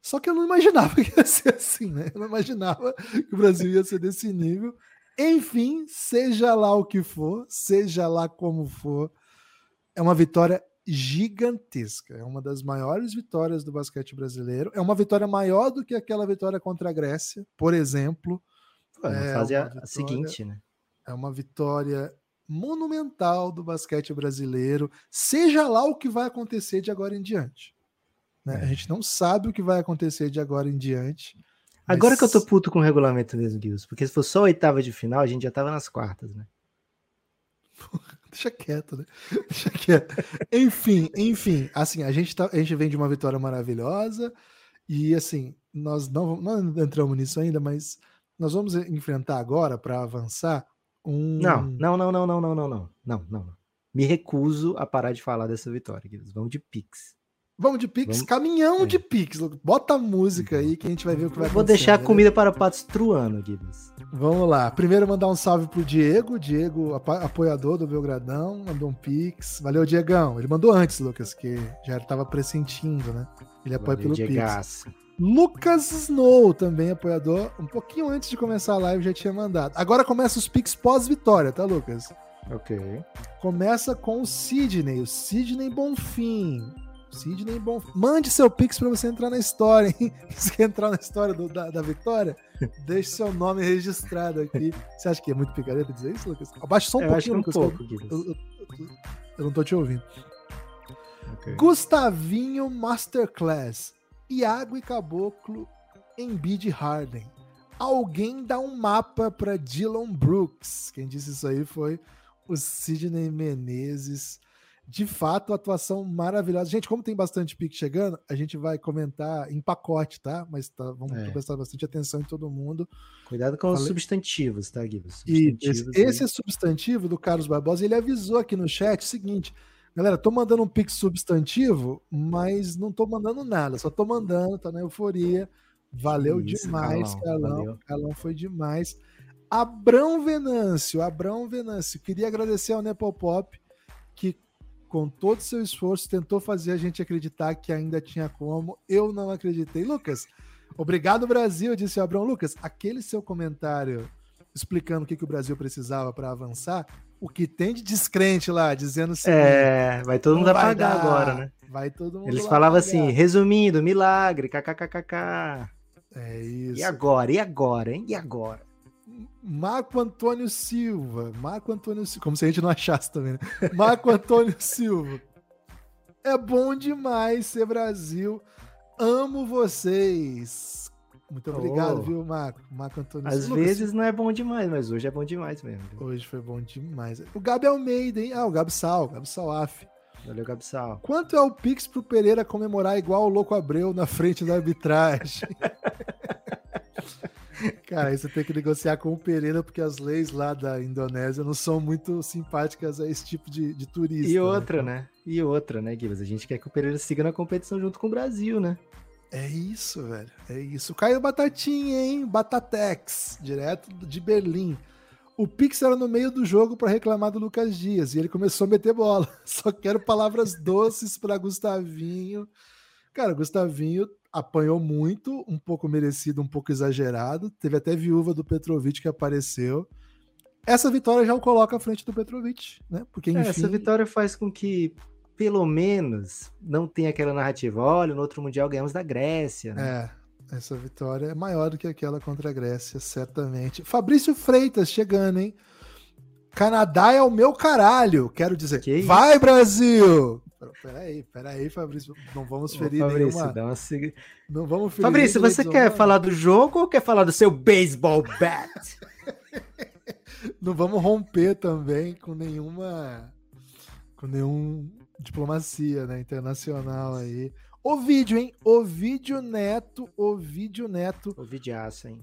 Só que eu não imaginava que ia ser assim, né? Eu não imaginava que o Brasil ia ser desse nível. Enfim, seja lá o que for, seja lá como for, é uma vitória gigantesca. É uma das maiores vitórias do basquete brasileiro. É uma vitória maior do que aquela vitória contra a Grécia, por exemplo. é fase a, vitória, a seguinte, né? É uma vitória monumental do basquete brasileiro, seja lá o que vai acontecer de agora em diante. Né? É. A gente não sabe o que vai acontecer de agora em diante. Agora mas... que eu tô puto com o regulamento mesmo, Gilson, porque se fosse só a oitava de final, a gente já tava nas quartas, né? Deixa quieto, né? Deixa quieto. enfim, enfim, assim, a gente, tá, a gente vem de uma vitória maravilhosa e assim, nós não, não entramos nisso ainda, mas nós vamos enfrentar agora para avançar um... Não, não, não, não, não, não, não, não, não, não. Me recuso a parar de falar dessa vitória, Guilherme. Vamos de Pix. Vamos de Pix, Vamos... caminhão é. de Pix. Bota a música aí que a gente vai ver o que vai Vou deixar a comida para patos truano, Gibbs. Vamos lá. Primeiro mandar um salve pro Diego, Diego, apoiador do Belgradão, mandou um Pix. Valeu, Diegão. Ele mandou antes, Lucas, que já estava pressentindo, né? Ele apoia Valeu, pelo Diegaço. Pix. Lucas Snow, também apoiador, um pouquinho antes de começar a live já tinha mandado. Agora começa os Pix pós-vitória, tá, Lucas? Ok. Começa com o Sidney, o Sidney Bonfim. Sidney Bonfim. Mande seu Pix para você entrar na história, hein? Se quer entrar na história do, da, da vitória, deixe seu nome registrado aqui. Você acha que é muito picareta dizer isso, Lucas? Abaixa só um eu pouquinho, Lucas. Um pouco, eu, eu, eu, não tô te ouvindo. Okay. Gustavinho Masterclass. Iago e Caboclo em Bid Harden. Alguém dá um mapa para Dylan Brooks. Quem disse isso aí foi o Sidney Menezes de fato, atuação maravilhosa. Gente, como tem bastante pique chegando, a gente vai comentar em pacote, tá? Mas tá, vamos é. prestar bastante atenção em todo mundo. Cuidado com Falei... os substantivos, tá, Guilherme? E esse, esse é substantivo do Carlos Barbosa, ele avisou aqui no chat o seguinte: galera, tô mandando um pique substantivo, mas não tô mandando nada, só tô mandando, tá na euforia. Valeu Isso, demais, Carlão. Carlão, Carlão foi demais. Abrão Venâncio, Abrão Venâncio, queria agradecer ao Nepopop que com todo o seu esforço, tentou fazer a gente acreditar que ainda tinha como. Eu não acreditei. Lucas, obrigado, Brasil, disse o Abrão. Lucas, aquele seu comentário explicando o que, que o Brasil precisava para avançar, o que tem de descrente lá, dizendo assim. É, vai todo mundo apagar agora, né? Vai todo mundo. Eles falavam assim, resumindo, milagre, kkkk. É isso. E agora? E agora, hein? E agora? Marco Antônio Silva. Marco Antônio Silva. Como se a gente não achasse também, né? Marco Antônio Silva. É bom demais ser Brasil. Amo vocês. Muito obrigado, oh. viu, Marco? Marco Antônio Às Silva. vezes não é bom demais, mas hoje é bom demais mesmo. Hoje foi bom demais. O Gabi Almeida, hein? Ah, o Gabi Sal, Gabi Salaf. Valeu, Gabi Sal. Quanto é o Pix pro Pereira comemorar igual o Louco Abreu na frente da arbitragem? Cara, você tem que negociar com o Pereira, porque as leis lá da Indonésia não são muito simpáticas a esse tipo de, de turista. E né? outra, né? né? E outra, né, Guilherme? A gente quer que o Pereira siga na competição junto com o Brasil, né? É isso, velho. É isso. Caiu Batatinha, hein? Batatex, direto de Berlim. O Pix era no meio do jogo para reclamar do Lucas Dias e ele começou a meter bola. Só quero palavras doces para Gustavinho. Cara, Gustavinho apanhou muito, um pouco merecido, um pouco exagerado. Teve até viúva do Petrovic que apareceu. Essa vitória já o coloca à frente do Petrovic, né? Porque enfim... é, essa vitória faz com que pelo menos não tenha aquela narrativa, olha, no outro mundial ganhamos da Grécia, né? É, essa vitória é maior do que aquela contra a Grécia, certamente. Fabrício Freitas chegando, hein? Canadá é o meu caralho, quero dizer. Que Vai, isso? Brasil! Peraí, peraí, Fabrício. Não vamos ferir Ô, Fabrício, nenhuma... Dá uma seg... Não vamos ferir Fabrício, você quer falar do jogo ou quer falar do seu baseball bat? não vamos romper também com nenhuma... Com nenhum diplomacia né, internacional aí. O vídeo, hein? O vídeo Neto, o vídeo Neto. O vídeoaço, hein?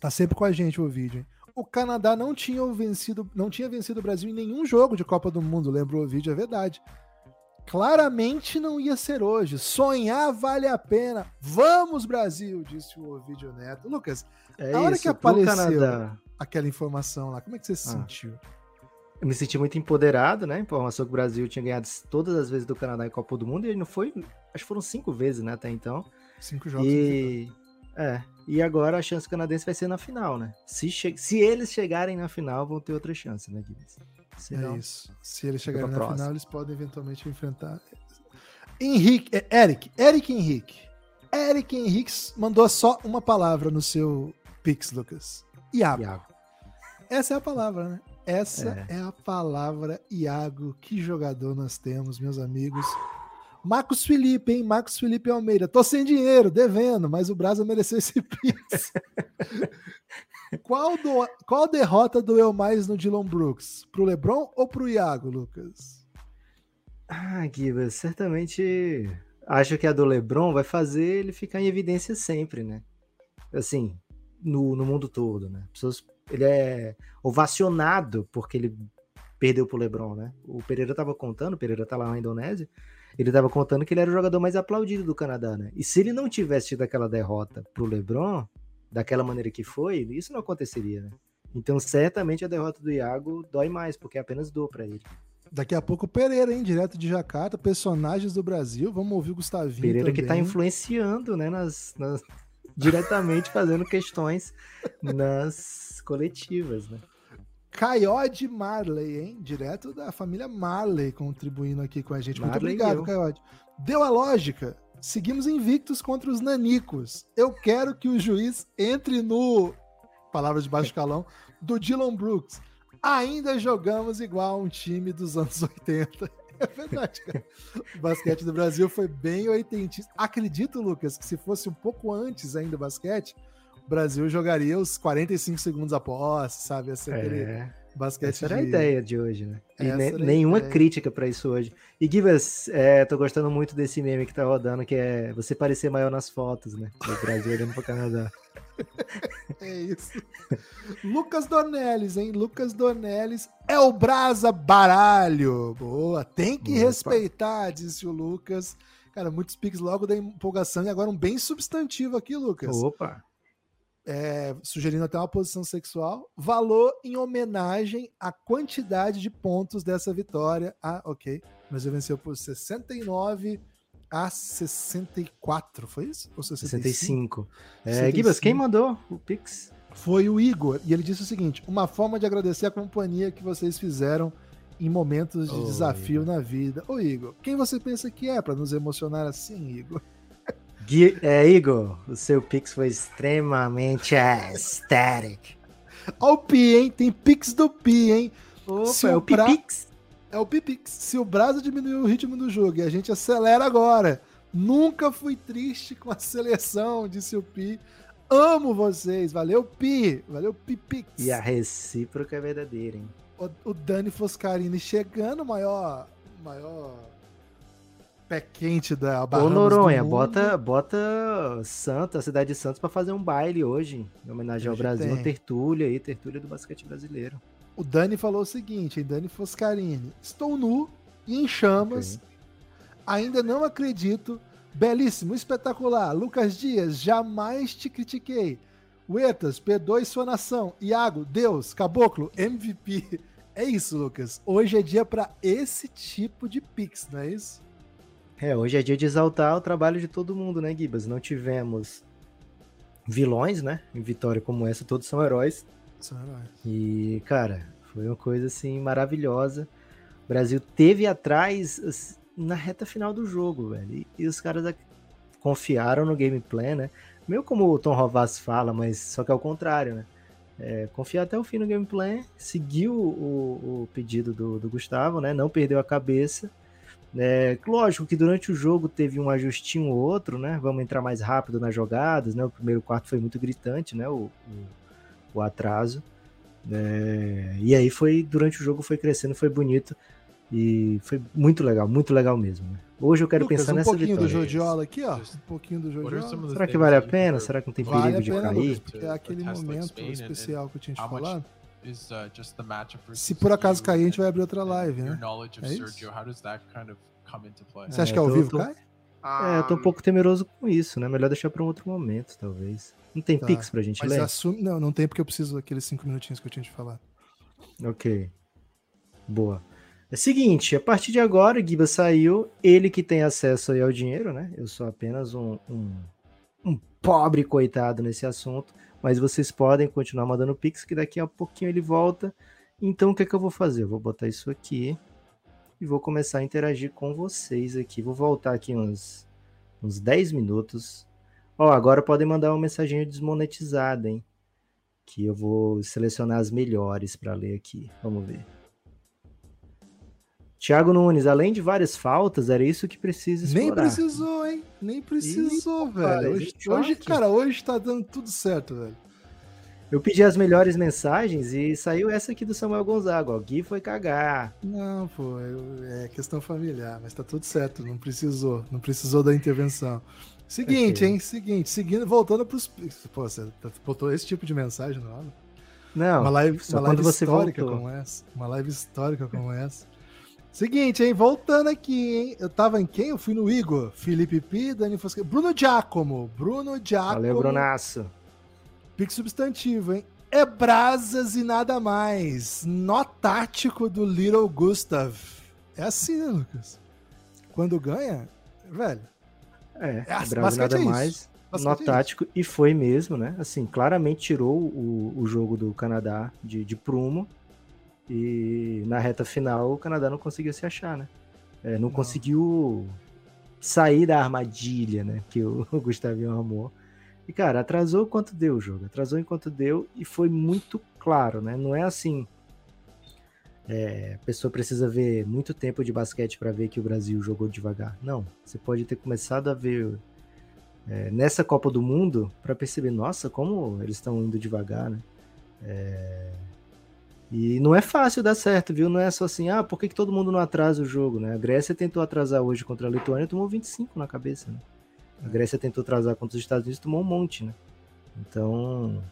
Tá sempre com a gente o vídeo, hein? o Canadá não tinha vencido, não tinha vencido o Brasil em nenhum jogo de Copa do Mundo, lembrou o vídeo, é verdade. Claramente não ia ser hoje. Sonhar vale a pena. Vamos, Brasil, disse o Ovidio Neto. Lucas, é a hora isso, que apareceu aquela informação lá, como é que você se ah. sentiu? Eu me senti muito empoderado, né? Informação que o Brasil tinha ganhado todas as vezes do Canadá em Copa do Mundo e ele não foi. Acho que foram cinco vezes, né, até então. Cinco jogos. E, é, e agora a chance canadense vai ser na final, né? Se, che... Se eles chegarem na final, vão ter outra chance, né, Guilherme? Senão, é isso. Se eles chegarem na próxima. final, eles podem eventualmente enfrentar. Henrique, é, Eric, Eric Henrique. Eric Henrique mandou só uma palavra no seu Pix, Lucas. Iago. Iago. Essa é a palavra, né? Essa é. é a palavra Iago. Que jogador nós temos, meus amigos. Marcos Felipe, hein? Marcos Felipe Almeida. Tô sem dinheiro, devendo, mas o Brasa mereceu esse Pix. qual, do, qual derrota doeu mais no Dylan Brooks? Pro LeBron ou pro Iago, Lucas? Ah, Guiba, certamente acho que a do LeBron vai fazer ele ficar em evidência sempre, né? Assim, no, no mundo todo, né? Pessoas, ele é ovacionado porque ele perdeu pro LeBron, né? O Pereira tava contando, o Pereira tá lá na Indonésia, ele tava contando que ele era o jogador mais aplaudido do Canadá, né? E se ele não tivesse tido aquela derrota pro LeBron, daquela maneira que foi, isso não aconteceria, né? Então, certamente a derrota do Iago dói mais, porque apenas dou para ele. Daqui a pouco o Pereira, hein? Direto de Jacarta, personagens do Brasil. Vamos ouvir o Gustavinho. Pereira também. que tá influenciando, né? Nas, nas... diretamente fazendo questões nas coletivas, né? Caiode Marley, hein? Direto da família Marley contribuindo aqui com a gente. Muito Marley obrigado, eu. Caiode. Deu a lógica. Seguimos invictos contra os nanicos. Eu quero que o juiz entre no. Palavras de baixo calão. Do Dylan Brooks. Ainda jogamos igual um time dos anos 80. É verdade, cara. O basquete do Brasil foi bem oitentista. Acredito, Lucas, que se fosse um pouco antes ainda o basquete, Brasil jogaria os 45 segundos após, sabe? Aquele É, basquete essa era a de- ideia de hoje, né? E Essa ne- a nenhuma ideia. crítica pra isso hoje. E Givas, é, tô gostando muito desse meme que tá rodando, que é você parecer maior nas fotos, né? Do Brasil olhando pro Canadá. É isso. Lucas Dornelles, hein? Lucas Dornelles é o Brasa Baralho. Boa, tem que Opa. respeitar, disse o Lucas. Cara, muitos piques logo da empolgação e agora um bem substantivo aqui, Lucas. Opa! É, sugerindo até uma posição sexual. Valor em homenagem à quantidade de pontos dessa vitória. Ah, ok. O Brasil venceu por 69 a 64, foi isso? Ou 65? 65. É, 65. Gibas, quem mandou o Pix? foi o Igor, e ele disse o seguinte: uma forma de agradecer a companhia que vocês fizeram em momentos de desafio na vida. Ô, Igor, quem você pensa que é para nos emocionar assim, Igor? É, Igor, o seu Pix foi extremamente aesthetic. Ó, o Pi, hein? Tem Pix do Pi, hein? Opa, Se é o pra- Pipix. É o Pipix. Se o Brasa diminuiu o ritmo do jogo e a gente acelera agora. Nunca fui triste com a seleção, disse o Pi. Amo vocês. Valeu, Pi. Valeu, Pipix. E a recíproca é verdadeira, hein? o, o Dani Foscarini chegando, maior, maior pé quente da Ô, Bahamas Noronha, bota, bota Santa, a cidade de Santos, pra fazer um baile hoje, em homenagem ao Brasil, tem. tertúlia aí, tertúlia do basquete brasileiro. O Dani falou o seguinte, hein, Dani Foscarini. Estou nu e em chamas. Ainda não acredito. Belíssimo, espetacular. Lucas Dias, jamais te critiquei. Uetas, P2 sua nação. Iago, Deus, Caboclo, MVP. É isso, Lucas. Hoje é dia para esse tipo de pix, não é isso? É, hoje é dia de exaltar o trabalho de todo mundo, né, Gibas? Não tivemos vilões, né? Em vitória como essa, todos são heróis. E, cara, foi uma coisa assim maravilhosa. O Brasil teve atrás na reta final do jogo, velho. E, e os caras confiaram no gameplay, né? Meio como o Tom Rovaz fala, mas só que é o contrário, né? É, confiar até o fim no gameplay, seguiu o, o pedido do, do Gustavo, né? Não perdeu a cabeça. É, lógico que durante o jogo teve um ajustinho ou outro, né? Vamos entrar mais rápido nas jogadas, né? O primeiro quarto foi muito gritante, né? O, o, o atraso. É, e aí foi, durante o jogo foi crescendo, foi bonito. E foi muito legal, muito legal mesmo. né? Hoje eu quero Lucas, pensar um nessa pouquinho do vitória. Jodiola aqui, ó. Um pouquinho do Jodiola. Será que vale a pena? Será que não tem Vale perigo a de cair? É aquele momento Spain and- especial que eu tinha te falado. Is uh, just the matchup versus Se por acaso cair, a gente vai abrir outra live, né? knowledge of É isso? Sergio, how does that kind of come into play? Você acha É, que é ao vivo, Kai? É, eu tô um pouco temeroso com isso, né? Melhor deixar pra um outro momento, talvez. Não tem Tá, Pix pra gente Mas ler? assume. Não, não tem porque eu preciso daqueles cinco minutinhos que eu tinha te falado. Ok. Boa. É o seguinte, a partir de agora, o Giba saiu, ele que tem acesso aí ao dinheiro, né? Eu sou apenas um, um, um pobre coitado nesse assunto, mas vocês podem continuar mandando Pix, que daqui a pouquinho ele volta. Então, o que é que eu vou fazer? Eu vou botar isso aqui e vou começar a interagir com vocês aqui. Vou voltar aqui uns, uns 10 minutos. Ó, agora podem mandar uma mensagem desmonetizada, hein? Que eu vou selecionar as melhores para ler aqui. Vamos ver. Tiago Nunes, além de várias faltas, era isso que precisa explorar. Nem precisou, hein? Nem precisou, velho. Hoje, hoje, cara, hoje tá dando tudo certo, velho. Eu pedi as melhores mensagens e saiu essa aqui do Samuel Gonzaga. Ó, Gui foi cagar. Não, pô, é questão familiar, mas tá tudo certo, não precisou, não precisou da intervenção. Seguinte, Ok. hein, seguinte, seguindo, voltando pros... Pô, você tá- botou esse tipo de mensagem no áudio? Não, uma live, uma live histórica voltou. como essa. Uma live histórica como essa. Seguinte, hein? Voltando aqui, hein? Eu tava em quem? Eu fui no Igor. Felipe P, Dani Fosque. Bruno Giacomo. Bruno Giacomo. Valeu, Brunaço. Pique substantivo, hein? É brasas e nada mais. Nó tático do Little Gustav. É assim, né, Lucas? Quando ganha, velho. É, É, Bravo basquete nada é mais. Nó é tático, e foi mesmo, né? Assim, claramente tirou o, o jogo do Canadá de, de prumo. E na reta final o Canadá não conseguiu se achar, né? É, não, Não. conseguiu sair da armadilha, né? Que o, Gustavinho armou. E, cara, atrasou quanto deu o jogo. Atrasou enquanto deu e foi muito claro, né? Não é assim. é, a pessoa precisa ver muito tempo de basquete para ver que o Brasil jogou devagar. Não. Você pode ter começado a ver é, nessa Copa do Mundo para perceber, nossa, como eles estão indo devagar, né? É, E não é fácil dar certo, viu? Não é só assim, ah, por que, que todo mundo não atrasa o jogo, né? A Grécia tentou atrasar hoje contra a Lituânia e tomou 25 na cabeça, né? A Grécia tentou atrasar contra os Estados Unidos tomou um monte, né? Então,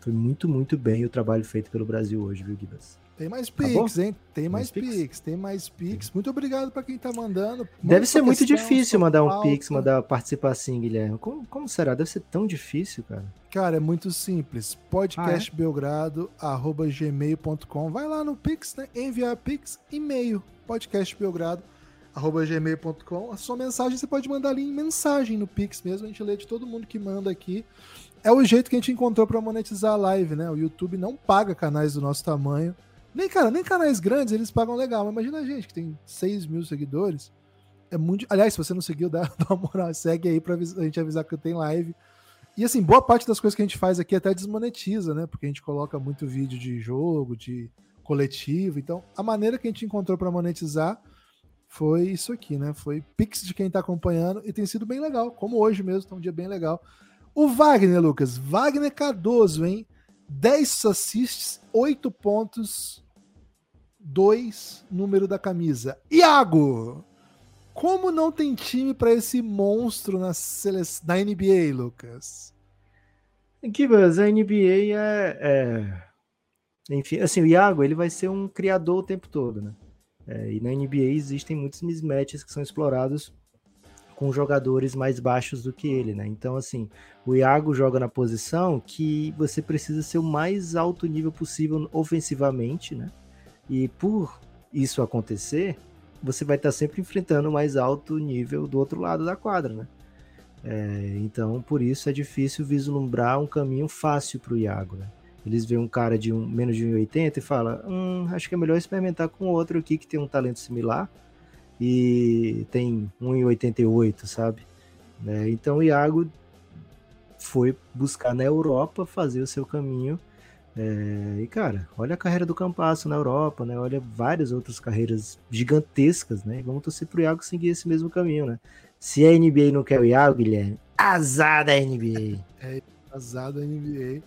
foi muito, muito bem o trabalho feito pelo Brasil hoje, viu, Gibas? Tem mais Acabou? Pix, hein? Tem mais Mais Pix? Pix, tem mais Pix. Muito obrigado pra quem tá mandando. Manda Deve ser muito difícil mandar um pauta. Pix, mandar participar assim, Guilherme. Como, como será? Deve ser tão difícil, cara. Cara, é muito simples. podcastbelgrado@gmail.com. Vai lá no Pix, né? Enviar Pix, e-mail. podcastbelgrado@gmail.com. A sua mensagem você pode mandar ali em mensagem no Pix mesmo. A gente lê de todo mundo que manda aqui. É o jeito que a gente encontrou para monetizar a live, né? O YouTube não paga canais do nosso tamanho. Nem, cara, nem canais grandes eles pagam legal. Mas imagina a gente que tem 6 mil seguidores. É muito. Aliás, se você não seguiu, dá, dá uma moral. Segue aí pra a gente avisar que tem live. E assim, boa parte das coisas que a gente faz aqui até desmonetiza, né? Porque a gente coloca muito vídeo de jogo, de coletivo. Então, a maneira que a gente encontrou para monetizar foi isso aqui, né? Foi Pix de quem tá acompanhando e tem sido bem legal, como hoje mesmo, tá um dia bem legal. O Wagner, Lucas, Wagner Cardoso, hein? 10 assists, 8 pontos, 2 número da camisa. Iago, como não tem time para esse monstro na, na NBA, Lucas? Gibas, a NBA é, é- Enfim, assim, o Iago, ele vai ser um criador o tempo todo, né? É, e na NBA existem muitos mismatches que são explorados com jogadores mais baixos do que ele, né? Então, assim, o Iago joga na posição que você precisa ser o mais alto nível possível ofensivamente, né? E por isso acontecer, você vai estar sempre enfrentando o mais alto nível do outro lado da quadra, né? É, então, por isso é difícil vislumbrar um caminho fácil para o Iago. Né? Eles veem um cara de um, menos de 1,80 e falam: hum, acho que é melhor experimentar com outro aqui que tem um talento similar e tem 1,88, sabe? Né? Então, o Iago foi buscar na Europa fazer o seu caminho. É, e, cara, olha a carreira do Campasso na Europa, né? Olha várias outras carreiras gigantescas, né? Vamos torcer pro Iago seguir esse mesmo caminho, né? Se a NBA não quer o Iago, Guilherme, azar da NBA. Azar da NBA.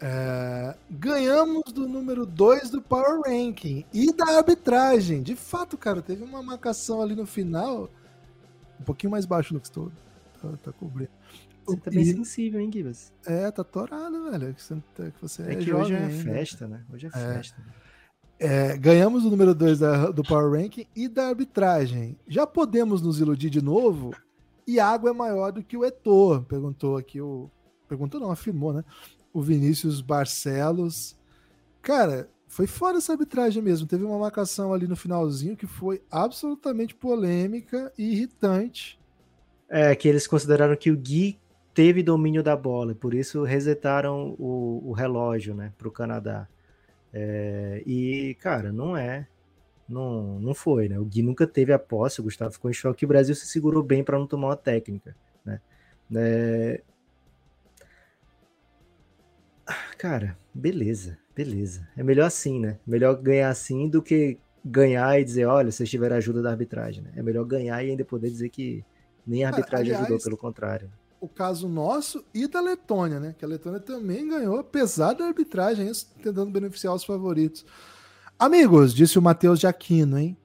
É, ganhamos do número 2 do Power Ranking e da arbitragem. De fato, cara, teve uma marcação ali no final. Um pouquinho mais baixo do que estou. Tá, tá cobrindo. Você tá bem E- sensível, hein, Gibas? É, tá torado, velho. Que você, que você É, é, que jovem hoje é festa, né? Hoje é, festa. É, ganhamos o número 2 do Power Ranking e da arbitragem. Já podemos nos iludir de novo? Iago é maior do que o Etor, perguntou aqui o. Perguntou, não, afirmou, né? O Vinícius Barcelos. Cara, foi fora essa arbitragem mesmo. Teve uma marcação ali no finalzinho que foi absolutamente polêmica e irritante. É, que eles consideraram que o Gui teve domínio da bola, por isso resetaram o, o relógio, né, pro Canadá. É, e, cara, não é. Não, não foi, né? O Gui nunca teve a posse, o Gustavo ficou em choque o Brasil se segurou bem para não tomar uma técnica, né? É, Cara, beleza, beleza. É melhor assim, né? Melhor ganhar assim do que ganhar e dizer, olha, vocês tiveram ajuda da arbitragem, né? É melhor ganhar e ainda poder dizer que nem a Cara, arbitragem ajudou, aliás, pelo contrário. O caso nosso e da Letônia, né? Que a Letônia também ganhou, apesar da arbitragem, isso tentando beneficiar os favoritos. Amigos, disse o Matheus de Aquino, hein?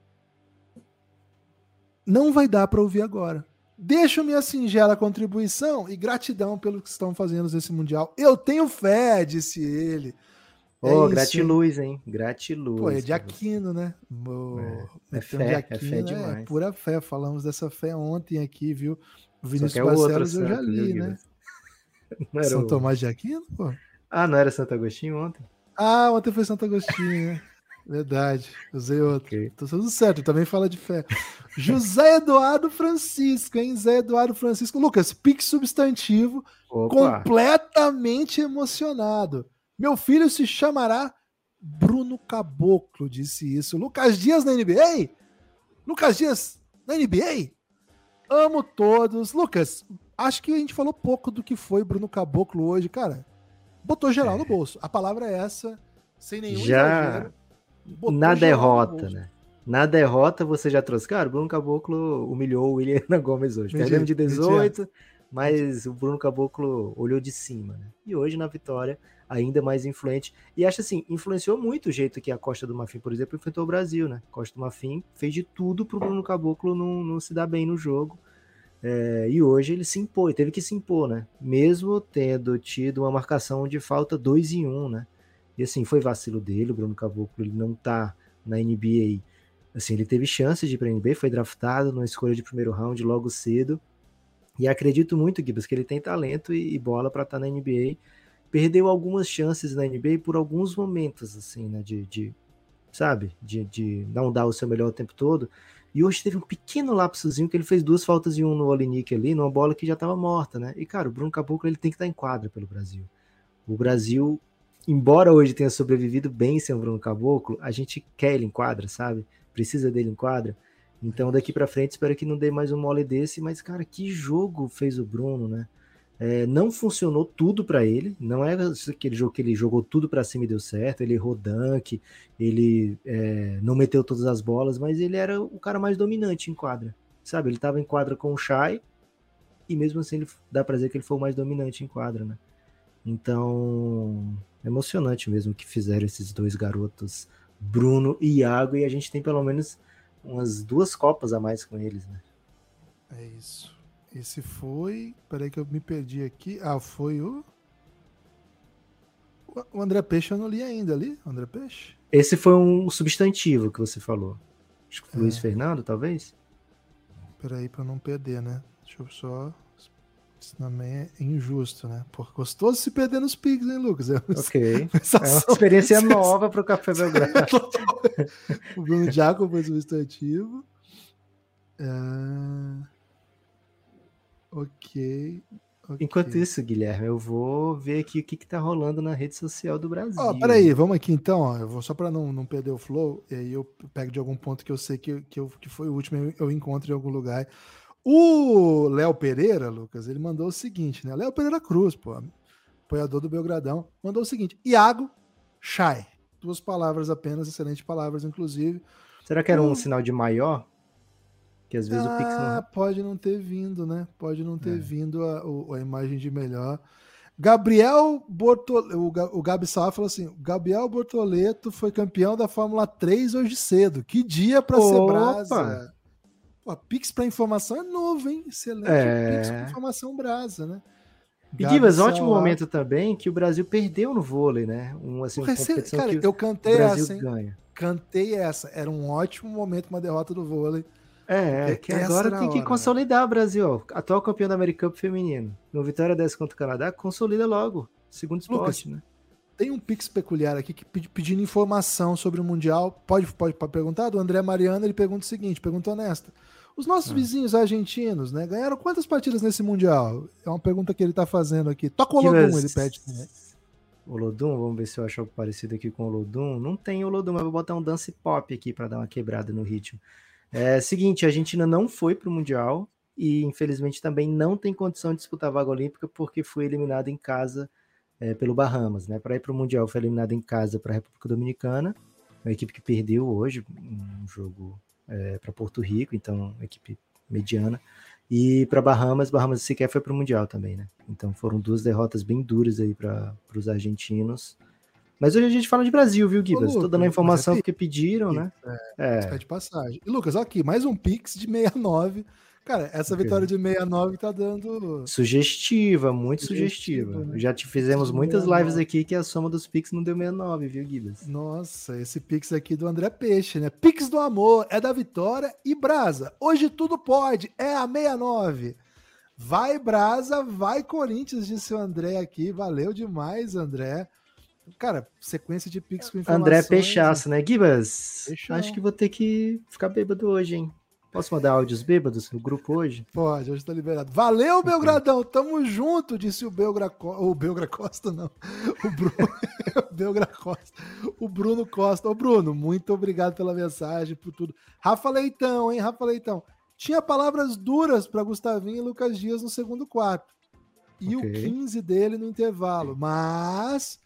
Não vai dar para ouvir agora. Deixo minha singela contribuição e gratidão pelo que estão fazendo nesse Mundial. Eu tenho fé, disse ele. Ô, É oh, isso, gratiluz, hein? Gratiluz. Pô, é de. Aquino, né? É, é fé, de é fé demais. pura fé. Falamos dessa fé ontem aqui, viu? O Só Vinícius é Barcelos eu já li, né? São o- Tomás de Aquino, pô? Ah, não era Santo Agostinho ontem? Ah, ontem foi Santo Agostinho, né? Verdade, usei outro. Ok. Tô tudo certo, também fala de fé. José Eduardo Francisco, hein? Zé Eduardo Francisco. Lucas, pique substantivo, Opa, completamente emocionado. Meu filho se chamará Bruno Caboclo, disse isso. Lucas Dias na NBA? Lucas Dias na NBA? Amo todos. Lucas, acho que a gente falou pouco do que foi Bruno Caboclo hoje, cara. Botou geral no bolso. A palavra é essa, sem nenhum Já exagero. Botou na derrota, né? Na derrota você já trouxe. Cara, o Bruno Caboclo humilhou o William Gomes hoje. Mentira, Perdemos de mentira. 18, mas o Bruno Caboclo olhou de cima, né? E hoje na vitória, ainda mais influente. E acho assim, influenciou muito o jeito que a Costa do Marfim, por exemplo, enfrentou o Brasil, né? Costa do Marfim fez de tudo pro Bruno Caboclo não, não se dar bem no jogo. É, e hoje ele se impôs, teve que se impor, né? Mesmo tendo tido uma marcação de falta 2 em 1, um, né? E assim, foi vacilo dele, o Bruno Caboclo ele não tá na NBA. Assim, ele teve chances de ir pra NBA, foi draftado numa escolha de primeiro round logo cedo. E acredito muito, Gibbs, que ele tem talento e, bola para estar na NBA. Perdeu algumas chances na NBA por alguns momentos, assim, né? De, de sabe? De, de não dar o seu melhor o tempo todo. E hoje teve um pequeno lapsozinho que ele fez duas faltas e um no Olinick ali, numa bola que já estava morta, né? E, cara, o Bruno Caboclo ele tem que estar em quadra pelo Brasil. O Brasil, embora hoje tenha sobrevivido bem sem o Bruno Caboclo, a gente quer ele em quadra, sabe? Precisa dele em quadra. Então, daqui para frente, espero que não dê mais um mole desse. Mas, cara, que jogo fez o Bruno, né? É, não funcionou tudo para ele. Não é aquele jogo que ele jogou tudo para cima e deu certo. Ele errou dunk, ele é, não meteu todas as bolas, mas ele era o cara mais dominante em quadra, sabe? Ele estava em quadra com o Shai e mesmo assim ele dá para dizer que ele foi o mais dominante em quadra, né? Então, emocionante mesmo que fizeram esses dois garotos, Bruno e Iago, e a gente tem pelo menos umas duas copas a mais com eles, né? É isso. Esse foi. Peraí que eu me perdi aqui. Ah, foi o. O André Peixe eu não li ainda ali. André Peixe? Esse foi um substantivo que você falou. Acho que foi É. Luiz Fernando, talvez? Peraí pra eu não perder, né? Deixa eu só. Isso também é injusto, né? Pô, gostoso se perder nos pigs, hein, Lucas? É uma Ok. É uma sensação- experiência sensação- nova para o Café Belgrado. o Bruno Jacob foi substantivo. Ah, ok. ok. Enquanto isso, Guilherme, eu vou ver aqui o que, que tá rolando na rede social do Brasil. Ó, peraí, vamos aqui então, ó, eu vou só para não, não perder o flow, e aí eu pego de algum ponto que eu sei que, que, eu, que foi o último eu, eu encontro em algum lugar. O Léo Pereira, Lucas, ele mandou o seguinte, né? Léo Pereira Cruz, pô, apoiador do Belgradão, mandou o seguinte: Iago Chay. Duas palavras apenas, excelentes palavras, inclusive. Será que era um Hum. sinal de maior? Que às vezes o Pix Ah, não. pode não ter vindo, né? Pode não ter É. vindo a, a imagem de melhor. Gabriel Bortoleto, o, Ga- o Gabi Sá falou assim: Gabriel Bortoleto foi campeão da Fórmula 3 hoje cedo. Que dia para ser brasa. Pô, Pix para informação é novo, hein? Excelente É. Pix para informação brasa, né? E Divas, ótimo Sá- momento também que o Brasil perdeu no vôlei, né? Um, assim, uma Porra, esse- competição cara, que eu cantei essa, hein? ganha. Cantei essa. Era um ótimo momento, uma derrota do vôlei. É, Porque que essa agora tem que hora, né? consolidar o Brasil, ó. Atual campeão da American Cup feminino. No vitória dessa contra o Canadá, consolida logo. Segundo esporte, né? Tem um pix peculiar aqui que pedi- pedindo informação sobre o Mundial. Pode, pode, pode perguntar? Do André Mariano, ele pergunta o seguinte: pergunta honesta. Os nossos Ah. vizinhos argentinos, né, ganharam quantas partidas nesse Mundial? É uma pergunta que ele tá fazendo aqui. Toca o Olodum, ele pede. né? Olodum, vamos ver se eu acho algo parecido aqui com o Olodum. Não tem Olodum, mas vou botar um dance pop aqui para dar uma quebrada no ritmo. É seguinte, a Argentina não foi para o Mundial e infelizmente também não tem condição de disputar a vaga olímpica porque foi eliminada em casa é, pelo Bahamas, né? Para ir para o Mundial foi eliminada em casa para a República Dominicana, uma equipe que perdeu hoje um jogo é, para Porto Rico, então equipe mediana. E para Bahamas, Bahamas sequer foi para o Mundial também, né? Então foram duas derrotas bem duras aí para os argentinos. Mas hoje a gente fala de Brasil, viu, Guibas? Estou dando a é informação pi- porque pediram, né? É. Está de passagem. E Lucas, aqui, mais um pix de 69. Cara, essa vitória de 69 tá dando. Sugestiva, muito sugestiva. Sugestiva, né? Já te fizemos De muitas 69. lives aqui que a soma dos Pix não deu 69, viu, Gibas? Nossa, esse Pix aqui do André Peixe, né? Pix do amor, é da vitória e Brasa. Hoje tudo pode, é a 69. Vai Brasa, vai Corinthians, disse o André aqui. Valeu demais, André. Cara, sequência de Pix com informações. André Peixaço, né? Gibas, Peixão. acho que vou ter que ficar bêbado hoje, hein? Posso mandar áudios bêbados no grupo hoje? Pode, hoje tá liberado. Valeu, Belgradão, tamo junto, disse o Belgra, o Belgra Costa, não. O Bruno, o Belgra Costa. O Bruno Costa. Ô, Bruno, muito obrigado pela mensagem, por tudo. Rafa Leitão, hein, Rafa Leitão. Tinha palavras duras para Gustavinho e Lucas Dias no segundo quarto. E Ok. o 15 dele no intervalo. Mas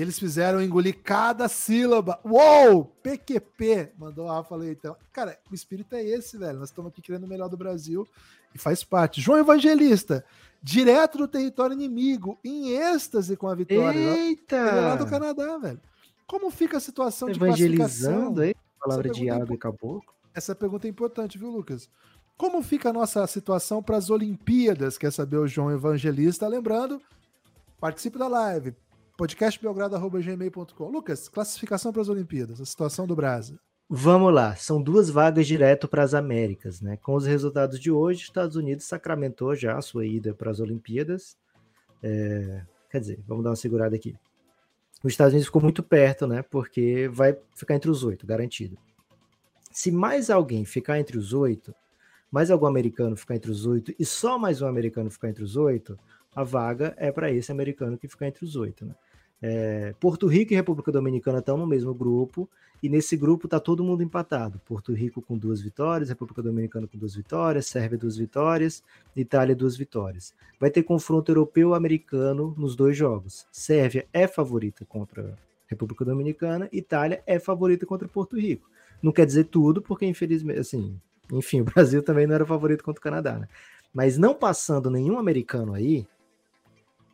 eles fizeram engolir cada sílaba. Uou! PQP! Mandou a Rafa Leitão. Cara, o espírito é esse, velho. Nós estamos aqui querendo o melhor do Brasil e faz parte. João Evangelista, direto do território inimigo, em êxtase com a vitória. Ele é lá do Eita! Canadá, velho. Como fica a situação de Evangelizando aí, palavra de é água e caboclo. Essa pergunta é importante, viu, Lucas? Como fica a nossa situação para as Olimpíadas? Quer saber o João Evangelista? Lembrando, participe da live. podcastbelgrado.gmail.com Lucas, classificação para as Olimpíadas, a situação do Brasil. Vamos lá, são duas vagas direto para as Américas, né? Com os resultados de hoje, Estados Unidos sacramentou já a sua ida para as Olimpíadas. É, quer dizer, vamos dar uma segurada aqui. Os Estados Unidos ficou muito perto, né? Porque vai ficar entre os oito, garantido. Se mais alguém ficar entre os oito, mais algum americano ficar entre os oito e só mais um americano ficar entre os oito, a vaga é para esse americano que ficar entre os oito, né? É, Porto Rico e República Dominicana estão no mesmo grupo, e nesse grupo tá todo mundo empatado. Porto Rico com duas vitórias, República Dominicana com duas vitórias, Sérvia duas vitórias, Itália duas vitórias. Vai ter confronto europeu-americano nos dois jogos. Sérvia é favorita contra República Dominicana, Itália é favorita contra Porto Rico. Não quer dizer tudo, porque infelizmente, assim, enfim, o Brasil também não era favorito contra o Canadá, né? Mas não passando nenhum americano aí,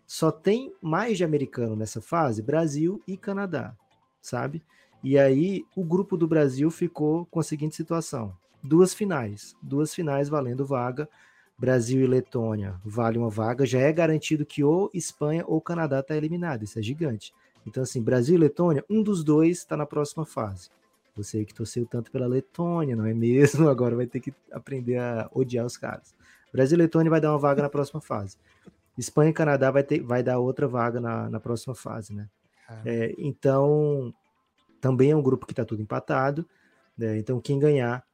só tem mais de americano nessa fase, Brasil e Canadá, sabe? E aí o grupo do Brasil ficou com a seguinte situação: duas finais, duas finais valendo vaga. Brasil e Letônia vale uma vaga, já é garantido que ou Espanha ou Canadá está eliminado, isso é gigante. Então, assim, Brasil e Letônia, um dos dois está na próxima fase. Você que torceu tanto pela Letônia, não é mesmo? Agora vai ter que aprender a odiar os caras. Brasil e Letônia vai dar uma vaga na próxima fase. Espanha e Canadá vai, ter, vai dar outra vaga na, na próxima fase, né? É, então, também é um grupo que está tudo empatado. Né? Então, quem ganhar,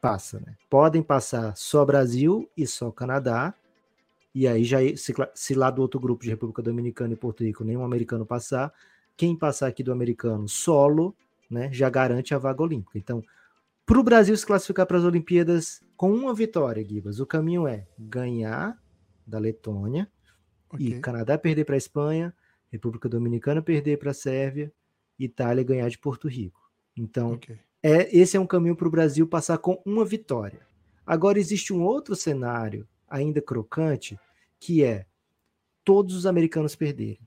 passa. Né? Podem passar só Brasil e só Canadá. E aí, já se, se lá do outro grupo de República Dominicana e Porto Rico nenhum americano passar, quem passar aqui do americano solo, né, já garante a vaga olímpica. Então, para o Brasil se classificar para as Olimpíadas com uma vitória, Gibas, o caminho é ganhar da Letônia Ok. e Canadá perder para a Espanha, República Dominicana perder para a Sérvia, Itália ganhar de Porto Rico. Então, Ok. é, esse é um caminho para o Brasil passar com uma vitória. Agora, existe um outro cenário, ainda crocante, que é todos os americanos perderem.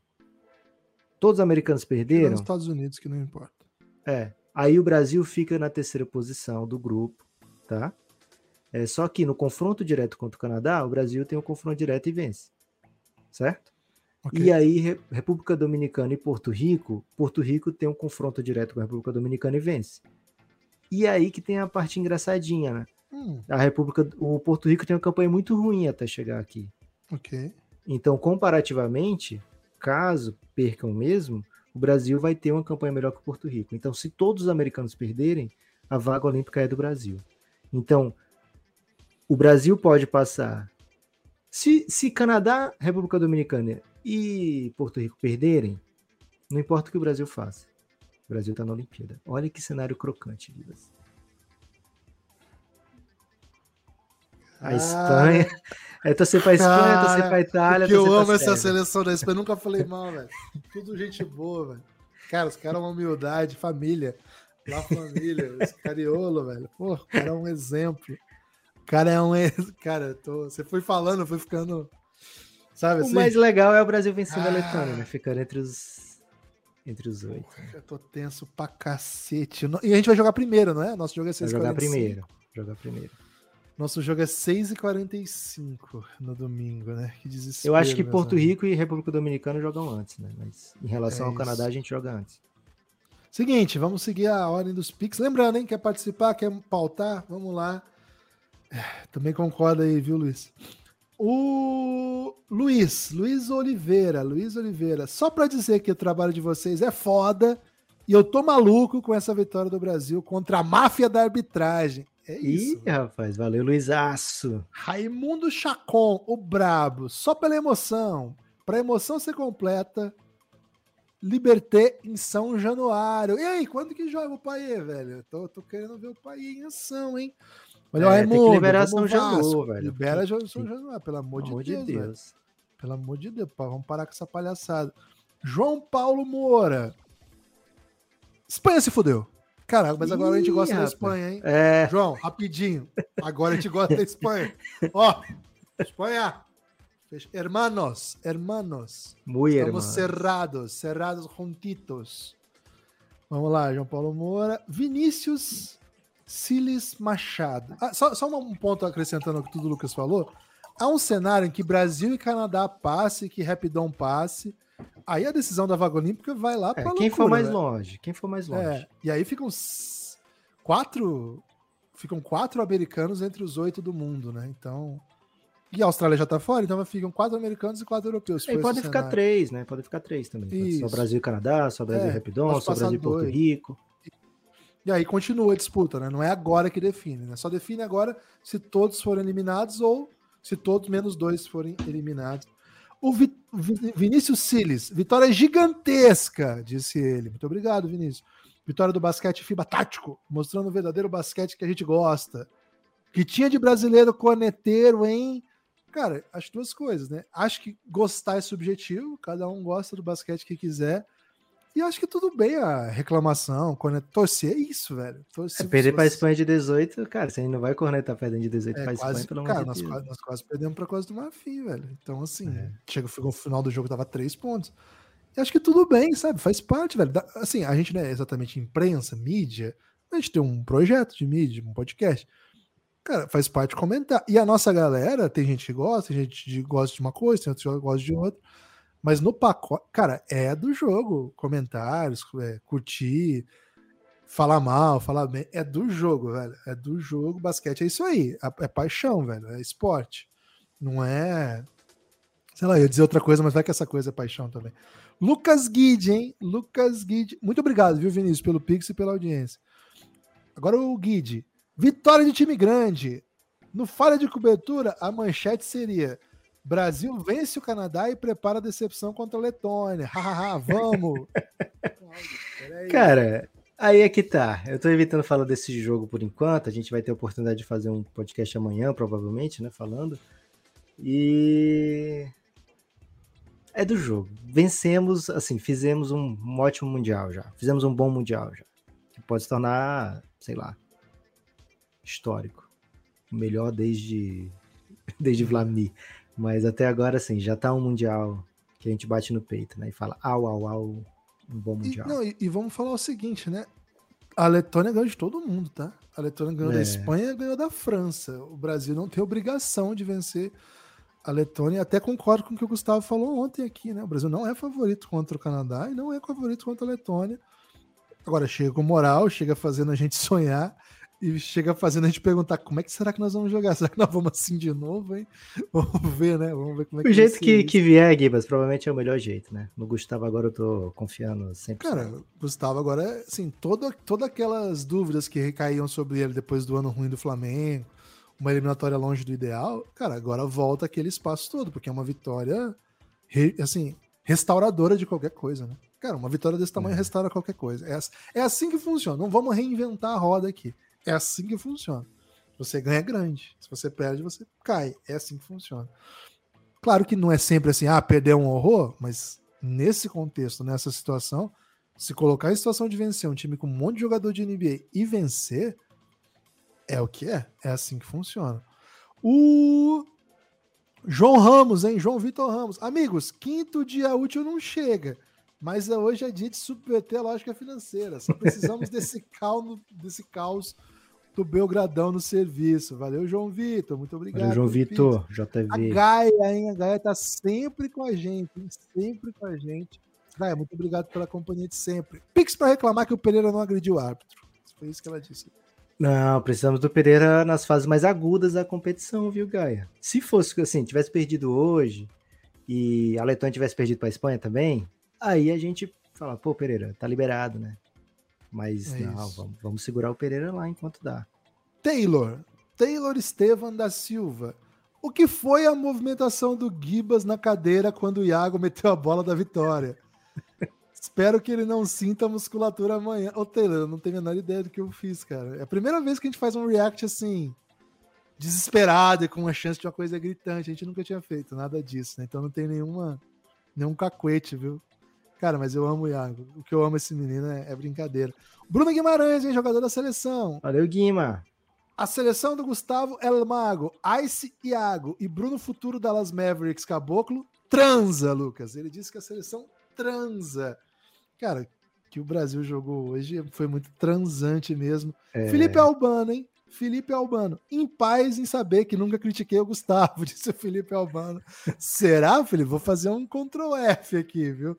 Todos os americanos perderam, os Estados Unidos, que não importa. é. Aí o Brasil fica na terceira posição do grupo, tá? É, só que no confronto direto contra o Canadá, o Brasil tem um confronto direto e vence. Certo? Ok. E aí, Re- República Dominicana e Porto Rico, Porto Rico tem um confronto direto com a República Dominicana e vence. E aí que tem a parte engraçadinha, né? Hum, A República, o Porto Rico tem uma campanha muito ruim até chegar aqui. ok. Então, comparativamente, caso percam mesmo, o Brasil vai ter uma campanha melhor que o Porto Rico. Então, se todos os americanos perderem, a vaga olímpica é do Brasil. Então, o Brasil pode passar. Se, se Canadá, República Dominicana e Porto Rico perderem, não importa o que o Brasil faça. O Brasil está na Olimpíada. Olha que cenário crocante, Livas. A Ah, Espanha. É torcer pra Espanha, Cara, torcer pra Itália. Porque eu amo essa seleção da Espanha. Nunca falei mal, velho. Tudo gente boa, velho. Cara, os caras uma humildade, família. La família, esse cariolo, velho. Pô, o cara é um exemplo. O cara é um. Cara, tô... você foi falando, fui ficando. Sabe O assim? mais legal é o Brasil vencendo a Ah. Letônia, né? Ficando entre os. Entre os oito. né? Eu tô tenso pra cacete. E a gente vai jogar primeiro, não é? Nosso jogo é Vai 6 jogar primeiro. Jogar primeiro. Nosso jogo é 6h45 no domingo, né? Que desespero. Eu acho que Porto amigos. Rico e República Dominicana jogam antes, né? Mas em relação É ao Canadá, a gente joga antes. Seguinte, vamos seguir a ordem dos Pix. Lembrando, hein? Quer participar, quer pautar? Vamos lá. Também concorda aí, viu, Luiz? O Luiz, Luiz Oliveira, Luiz Oliveira. Só para dizer que o trabalho de vocês é foda e eu tô maluco com essa vitória do Brasil contra a máfia da arbitragem. É isso. Ih, rapaz, valeu, Luizaço. Raimundo Chacon, o brabo, só pela emoção. Pra emoção ser completa, Liberté em São Januário. E aí, quando que joga o Paê, velho? Eu tô, tô querendo ver o Paê em ação, hein? O É, tem que Raimundo, liberar São Januário, velho. Libera São Januário, pelo amor, amor de, Deus, de. Deus. Pelo amor de Deus, pá, vamos parar com essa palhaçada. João Paulo Moura. Espanha se fudeu. Caraca, mas agora a gente Ih, gosta da rapaz. Espanha, hein? É, João, rapidinho. Agora a gente gosta da Espanha. Ó, Espanha. Hermanos, hermanos. muito Estamos irmão. cerrados, cerrados juntitos. Vamos lá, João Paulo Moura. Vinícius Siles Machado. Ah, só, só um ponto acrescentando ao que tudo o Lucas falou. Há um cenário em que Brasil e Canadá passe, que Rapidão passe. Aí a decisão da vaga olímpica vai lá É, para quem for mais longe, quem for mais longe. é, e aí ficam quatro. Ficam quatro americanos entre os oito do mundo, né? Então. E a Austrália já tá fora, então ficam quatro americanos e quatro europeus. se E podem ficar cenário. três, né? Podem ficar três também. Só. Brasil e Canadá, só Brasil É, e Rapidão, só Brasil e Porto dois. Rico. E aí continua a disputa, né? Não é agora que define, né? Só define agora se todos forem eliminados ou se todos menos dois forem eliminados. O Vi- Vi- Vinícius Siles, vitória gigantesca, disse ele. Muito obrigado, Vinícius. Vitória do basquete FIBA tático, mostrando o verdadeiro basquete que a gente gosta. Que tinha de brasileiro corneteiro, hein? Cara, acho duas coisas, né? Acho que gostar é subjetivo, cada um gosta do basquete que quiser. E acho que tudo bem a reclamação, quando torcer, é isso, velho. Torcer, É, perder pra você- Espanha de 18, cara, você não vai cornetar perdendo de 18 é, pra Espanha, quase, pelo cara, amor nós, quase, nós quase perdemos pra Costa do Marfim, velho. Então, assim, É. chega, ficou no final do jogo, tava três pontos. E acho que tudo bem, sabe? Faz parte, velho. Da- Assim, a gente não é exatamente imprensa, mídia, a gente tem um projeto de mídia, um podcast. Cara, faz parte comentar. E a nossa galera, tem gente que gosta, tem gente que gosta de uma coisa, tem outros que gosta de outra. Mas no pacote, cara, é do jogo. Comentários, é, curtir, falar mal, falar bem. É do jogo, velho. É do jogo. Basquete é isso aí. É, é paixão, velho. É esporte. Não é. Sei lá, eu ia dizer outra coisa, mas vai que essa coisa é paixão também. Lucas Guide, hein? Lucas Guide. Muito obrigado, viu, Vinícius, pelo Pix e pela audiência. Agora o Guide. Vitória de time grande. No falha de cobertura, a manchete seria: Brasil vence o Canadá e prepara a decepção contra a Letônia. Vamos! Cara, aí é que tá. Eu tô evitando falar desse jogo por enquanto. A gente vai ter a oportunidade de fazer um podcast amanhã, provavelmente, né? Falando. E. É do jogo. Vencemos, assim, fizemos um, um ótimo Mundial já. Fizemos um bom Mundial já. Que pode se tornar, sei lá, histórico. O melhor desde, desde Vladimir. Mas até agora, assim, já tá um Mundial que a gente bate no peito, né? E fala, au, au, au, um bom E, Mundial. não, e, e vamos falar o seguinte, né? A Letônia ganhou de todo mundo, tá? A Letônia ganhou da É. Espanha ganhou da França. O Brasil não tem obrigação de vencer a Letônia. Até concordo com o que o Gustavo falou ontem aqui, né? O Brasil não é favorito contra o Canadá e não é favorito contra a Letônia. Agora chega com moral, chega fazendo a gente sonhar e chega fazendo a gente perguntar como é que será que nós vamos jogar? Será que nós vamos assim de novo, hein? Vamos ver, né? Vamos ver como é que O vai jeito que, que vier, Gibas, provavelmente é o melhor jeito, né? No Gustavo agora eu tô confiando 100%. Cara, Gustavo, agora, assim, todas aquelas dúvidas que recaíam sobre ele depois do ano ruim do Flamengo, uma eliminatória longe do ideal, cara, agora volta aquele espaço todo, porque é uma vitória, assim, restauradora de qualquer coisa, né? Cara, uma vitória desse tamanho É. restaura qualquer coisa. É, é assim que funciona. Não vamos reinventar a roda aqui. É assim que funciona. Você ganha, é grande. Se você perde, você cai. É assim que funciona. Claro que não é sempre assim, ah, perder é um horror, mas nesse contexto, nessa situação, se colocar em situação de vencer um time com um monte de jogador de NBA e vencer, é o que é. É assim que funciona. O João Ramos, hein? João Vitor Ramos. Amigos, quinto dia útil não chega. Mas hoje é dia de subverter a lógica financeira. Só precisamos desse caos, desse caos do Belgradão no serviço. Valeu, João Vitor. Muito obrigado. Valeu, João Vitor, JV. A Gaia, hein? A Gaia tá sempre com a gente, hein? sempre com a gente. Gaia, muito obrigado pela companhia de sempre. Pix para reclamar que o Pereira não agrediu o árbitro. Foi isso que ela disse. Não, precisamos do Pereira nas fases mais agudas da competição, viu, Gaia? Se fosse assim, tivesse perdido hoje e a Letônia tivesse perdido para a Espanha também, aí a gente fala, pô, Pereira, tá liberado, né? Mas é não, vamos, vamos, segurar o Pereira lá enquanto dá. Taylor, Taylor Estevan da Silva. O que foi a movimentação do Gibas na cadeira quando o Iago meteu a bola da vitória? Espero que ele não sinta a musculatura amanhã. Ô, Taylor, eu não tenho a menor ideia do que eu fiz, cara. É a primeira vez que a gente faz um react assim, desesperado e com uma chance de uma coisa gritante. A gente nunca tinha feito nada disso, né? Então não tem nenhuma, nenhum cacuete, viu? Cara, mas eu amo o Iago. O que eu amo esse menino é, é brincadeira. Bruno Guimarães, hein, jogador da seleção. Valeu, Guima. A seleção do Gustavo El Mago, Ice Iago e Bruno Futuro Dallas Mavericks Caboclo transa, Lucas. Ele disse que a seleção transa. Cara, que o Brasil jogou hoje foi muito transante mesmo. É... Felipe Albano, hein? Felipe Albano, em paz em saber que nunca critiquei o Gustavo, disse o Felipe Albano. Será, Felipe? Vou fazer um Ctrl F aqui, viu?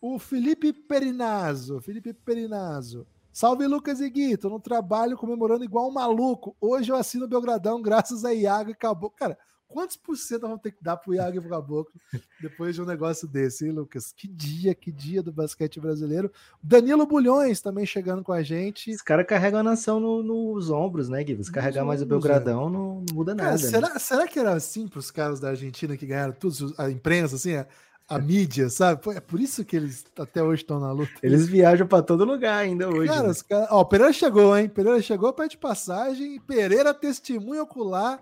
O Felipe Perinazzo, Felipe Perinazzo. Salve Lucas e Gui, tô no trabalho comemorando igual um maluco. Hoje eu assino Belgradão graças a Iago e acabou. Cara, quantos por cento vamos ter que dar pro Iago e pro Caboclo depois de um negócio desse, hein, Lucas? Que dia, que dia do basquete brasileiro. Danilo Bulhões também chegando com a gente. Os caras carregam a nação no, nos ombros, né, Gui? Se carregar mais o Belgradão, é. não, não, muda nada. Cara, será, né? será que era assim pros caras da Argentina que ganharam tudo, a imprensa, assim, a, a mídia, sabe? É por isso que eles até hoje estão na luta. Eles viajam para todo lugar ainda hoje. Cara, né? os cara... Ó, o Pereira chegou, hein? Pereira chegou, pede passagem. Pereira testemunha ocular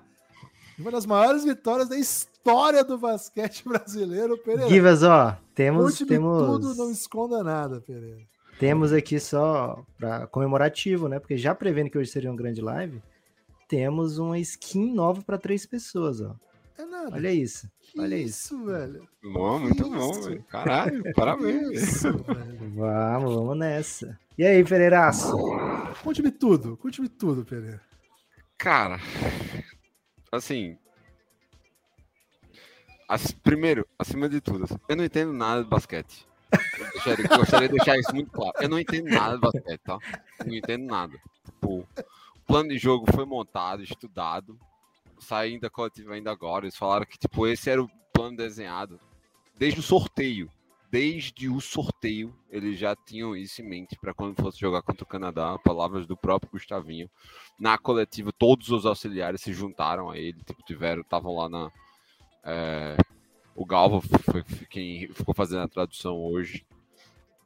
uma das maiores vitórias da história do basquete brasileiro, Pereira. Givas, ó, temos. temos... tudo, não esconda nada, Pereira. Temos aqui só para comemorativo, né? Porque já prevendo que hoje seria uma grande live, temos uma skin nova para três pessoas, ó. É nada. Olha isso. Olha isso, isso. velho. Bom, muito isso. bom, velho. Caralho, parabéns. Isso, velho. Vamos, vamos nessa. E aí, Pereiraço? Conte-me tudo, conte-me tudo, Pereira. Cara, assim. As, primeiro, acima de tudo, assim, eu não entendo nada de basquete. Eu gostaria, gostaria, de deixar isso muito claro. Eu não entendo nada de basquete, tá? Não entendo nada. Tipo, o plano de jogo foi montado, estudado, saindo da coletiva ainda agora. Eles falaram que, tipo, esse era o plano desenhado desde o sorteio. Desde o sorteio, eles já tinham isso em mente para quando fosse jogar contra o Canadá. Palavras do próprio Gustavinho. Na coletiva, todos os auxiliares se juntaram a ele, tipo, tiveram, estavam lá na. É, o Galva foi quem ficou fazendo a tradução hoje.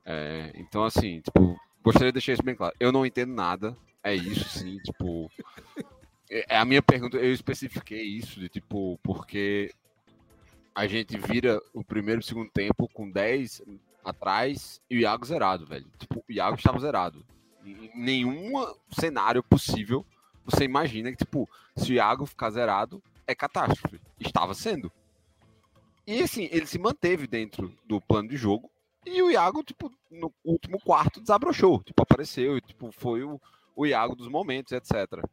É, então, assim, tipo, gostaria de deixar isso bem claro. Eu não entendo nada. É isso, sim, tipo. É, a minha pergunta, eu especifiquei isso, de tipo, porque a gente vira o primeiro e segundo tempo com 10 atrás e o Iago zerado, velho. Tipo, o Iago estava zerado. Em nenhum cenário possível você imagina que, tipo, se o Iago ficar zerado, é catástrofe. Estava sendo. E assim, ele se manteve dentro do plano de jogo. E o Iago, tipo, no último quarto desabrochou. Tipo, apareceu e, tipo, foi o, o Iago dos momentos, etc.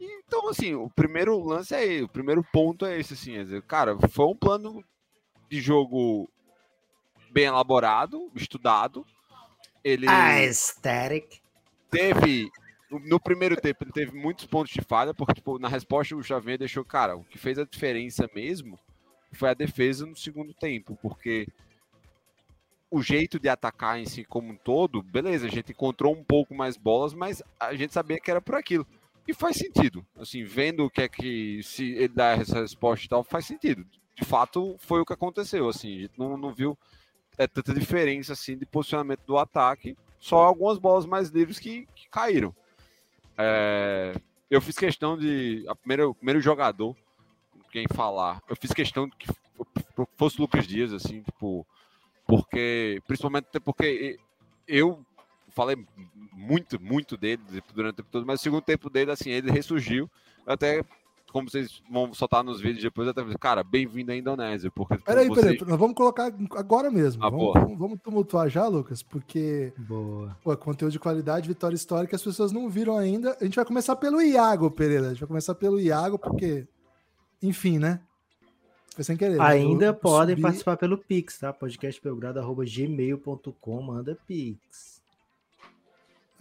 Então, assim, o primeiro lance é o primeiro ponto é esse, assim, é dizer, cara, foi um plano de jogo bem elaborado, estudado. Ele aesthetic. Teve no primeiro tempo ele teve muitos pontos de falha, porque tipo, na resposta o Xavier deixou, cara, o que fez a diferença mesmo foi a defesa no segundo tempo, porque o jeito de atacar em si como um todo, beleza, a gente encontrou um pouco mais bolas, mas a gente sabia que era por aquilo. E faz sentido. Assim, vendo o que é que se ele dá essa resposta e tal, faz sentido. De fato, foi o que aconteceu. Assim, a gente não, não viu é, tanta diferença assim de posicionamento do ataque. Só algumas bolas mais livres que, que caíram. É, eu fiz questão de. A primeira, o primeiro jogador, quem falar, eu fiz questão de que fosse Lucas Dias, assim, tipo. Porque. Principalmente porque eu falei muito, muito dele durante o tempo todo, mas o segundo tempo dele, assim, ele ressurgiu. Até como vocês vão soltar nos vídeos depois, até cara, bem-vindo à Indonésia. Porque Peraí, você... peraí, nós vamos colocar agora mesmo. Ah, vamos, vamos, vamos tumultuar já, Lucas, porque Boa. pô, conteúdo de qualidade, vitória histórica, as pessoas não viram ainda. A gente vai começar pelo Iago, Pereira. A gente vai começar pelo Iago, porque, enfim, né? Foi sem querer. né? Ainda podem subi- participar pelo Pix, tá? podcastbelgrado.gmail.com, manda Pix.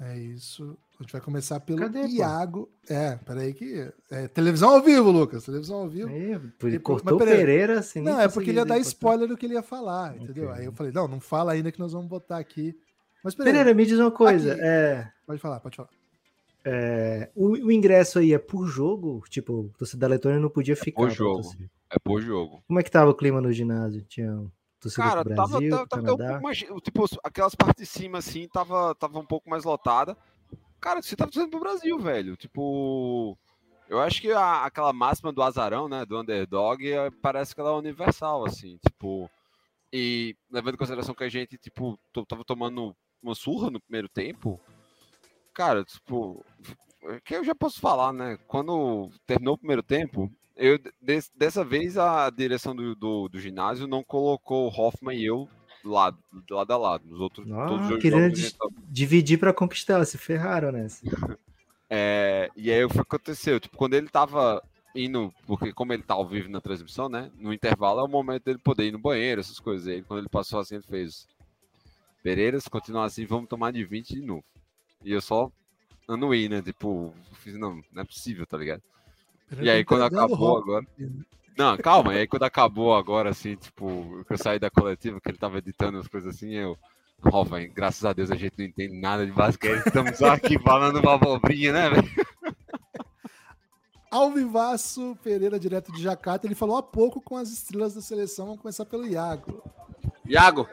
É isso. A gente vai começar pelo Cadê, pô? Iago. É, peraí que. É, televisão ao vivo, Lucas. Televisão ao vivo. Aí, por- E- cortou mas. Pereira assim. Não, é porque ele ia dar cortar. spoiler do que ele ia falar, entendeu? Ok. Aí eu falei, não, não fala ainda que nós vamos botar aqui. Mas Pereira, Pereira, me diz uma coisa. Aqui. É, pode falar, pode falar. é, o, o ingresso aí é por jogo? Tipo, torcedor da Letônia não podia ficar. pra jogo. torcer. É por jogo. Como é que tava o clima no ginásio? Um torcedor Cara, tava, Brasil, tava, tava até um pouco mais. Tipo, aquelas partes de cima, assim, tava, tava um pouco mais lotada. Cara, você tava torcendo pro Brasil, velho. Tipo. Eu acho que a- aquela máxima do azarão, né? Do underdog, é- parece que ela é universal, assim. Tipo. E levando em consideração que a gente, tipo, tava tomando uma surra no primeiro tempo. Cara, tipo. é Que eu já posso falar, né? Quando terminou o primeiro tempo, eu, des- dessa vez a direção do, do, do ginásio não colocou o Hoffman e eu lado, lado a lado. Nos outros Ah, todos os querendo jogos Dividir pra conquistar, se ferraram nessa. É, e aí o que aconteceu? Tipo, quando ele tava indo, porque como ele tá ao vivo na transmissão, né? No intervalo é o momento dele poder ir no banheiro, essas coisas. Aí quando ele passou assim, ele fez. Pereira, se continuar assim, vamos tomar de 20 de novo. E eu só anuí, né? Tipo, fiz, não, não é possível, tá ligado? E aí quando acabou agora. Não, calma, e aí quando acabou agora, assim, tipo, que eu saí da coletiva, que ele tava editando as coisas assim, eu. Ó, velho, graças a Deus a gente não entende nada de basquete, estamos só aqui falando uma abobrinha, né, velho? Alvivaço Pereira, direto de Jacarta, ele falou há pouco com as estrelas da seleção. Vamos começar pelo Iago. Iago,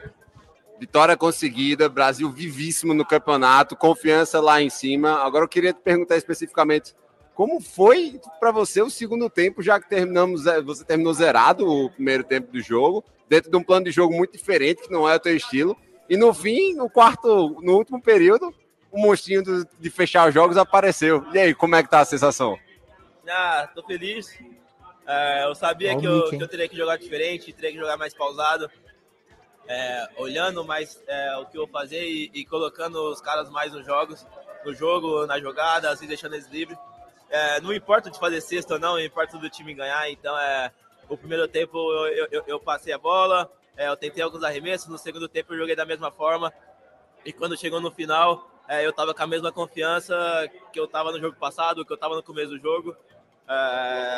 vitória conseguida, Brasil vivíssimo no campeonato, confiança lá em cima. Agora eu queria te perguntar especificamente como foi para você o segundo tempo, já que terminamos, eh, você terminou zerado o primeiro tempo do jogo, dentro de um plano de jogo muito diferente, que não é o teu estilo. E no fim, no quarto, no último período, o monstrinho do- de fechar os jogos apareceu. E aí, como é que tá a sensação? Ah, tô feliz. É, eu sabia que, eu, que eu teria que jogar diferente, teria que jogar mais pausado, é, olhando mais é, o que eu vou fazer e, e colocando os caras mais nos jogos, no jogo, na jogada, assim, deixando eles livres. É, não importa de fazer sexta ou não, importa do time ganhar. Então, é, o primeiro tempo eu, eu- eu- passei a bola, é, eu tentei alguns arremessos, no segundo tempo eu joguei da mesma forma. E quando chegou no final, é, eu tava com a mesma confiança que eu tava no jogo passado, que eu tava no começo do jogo.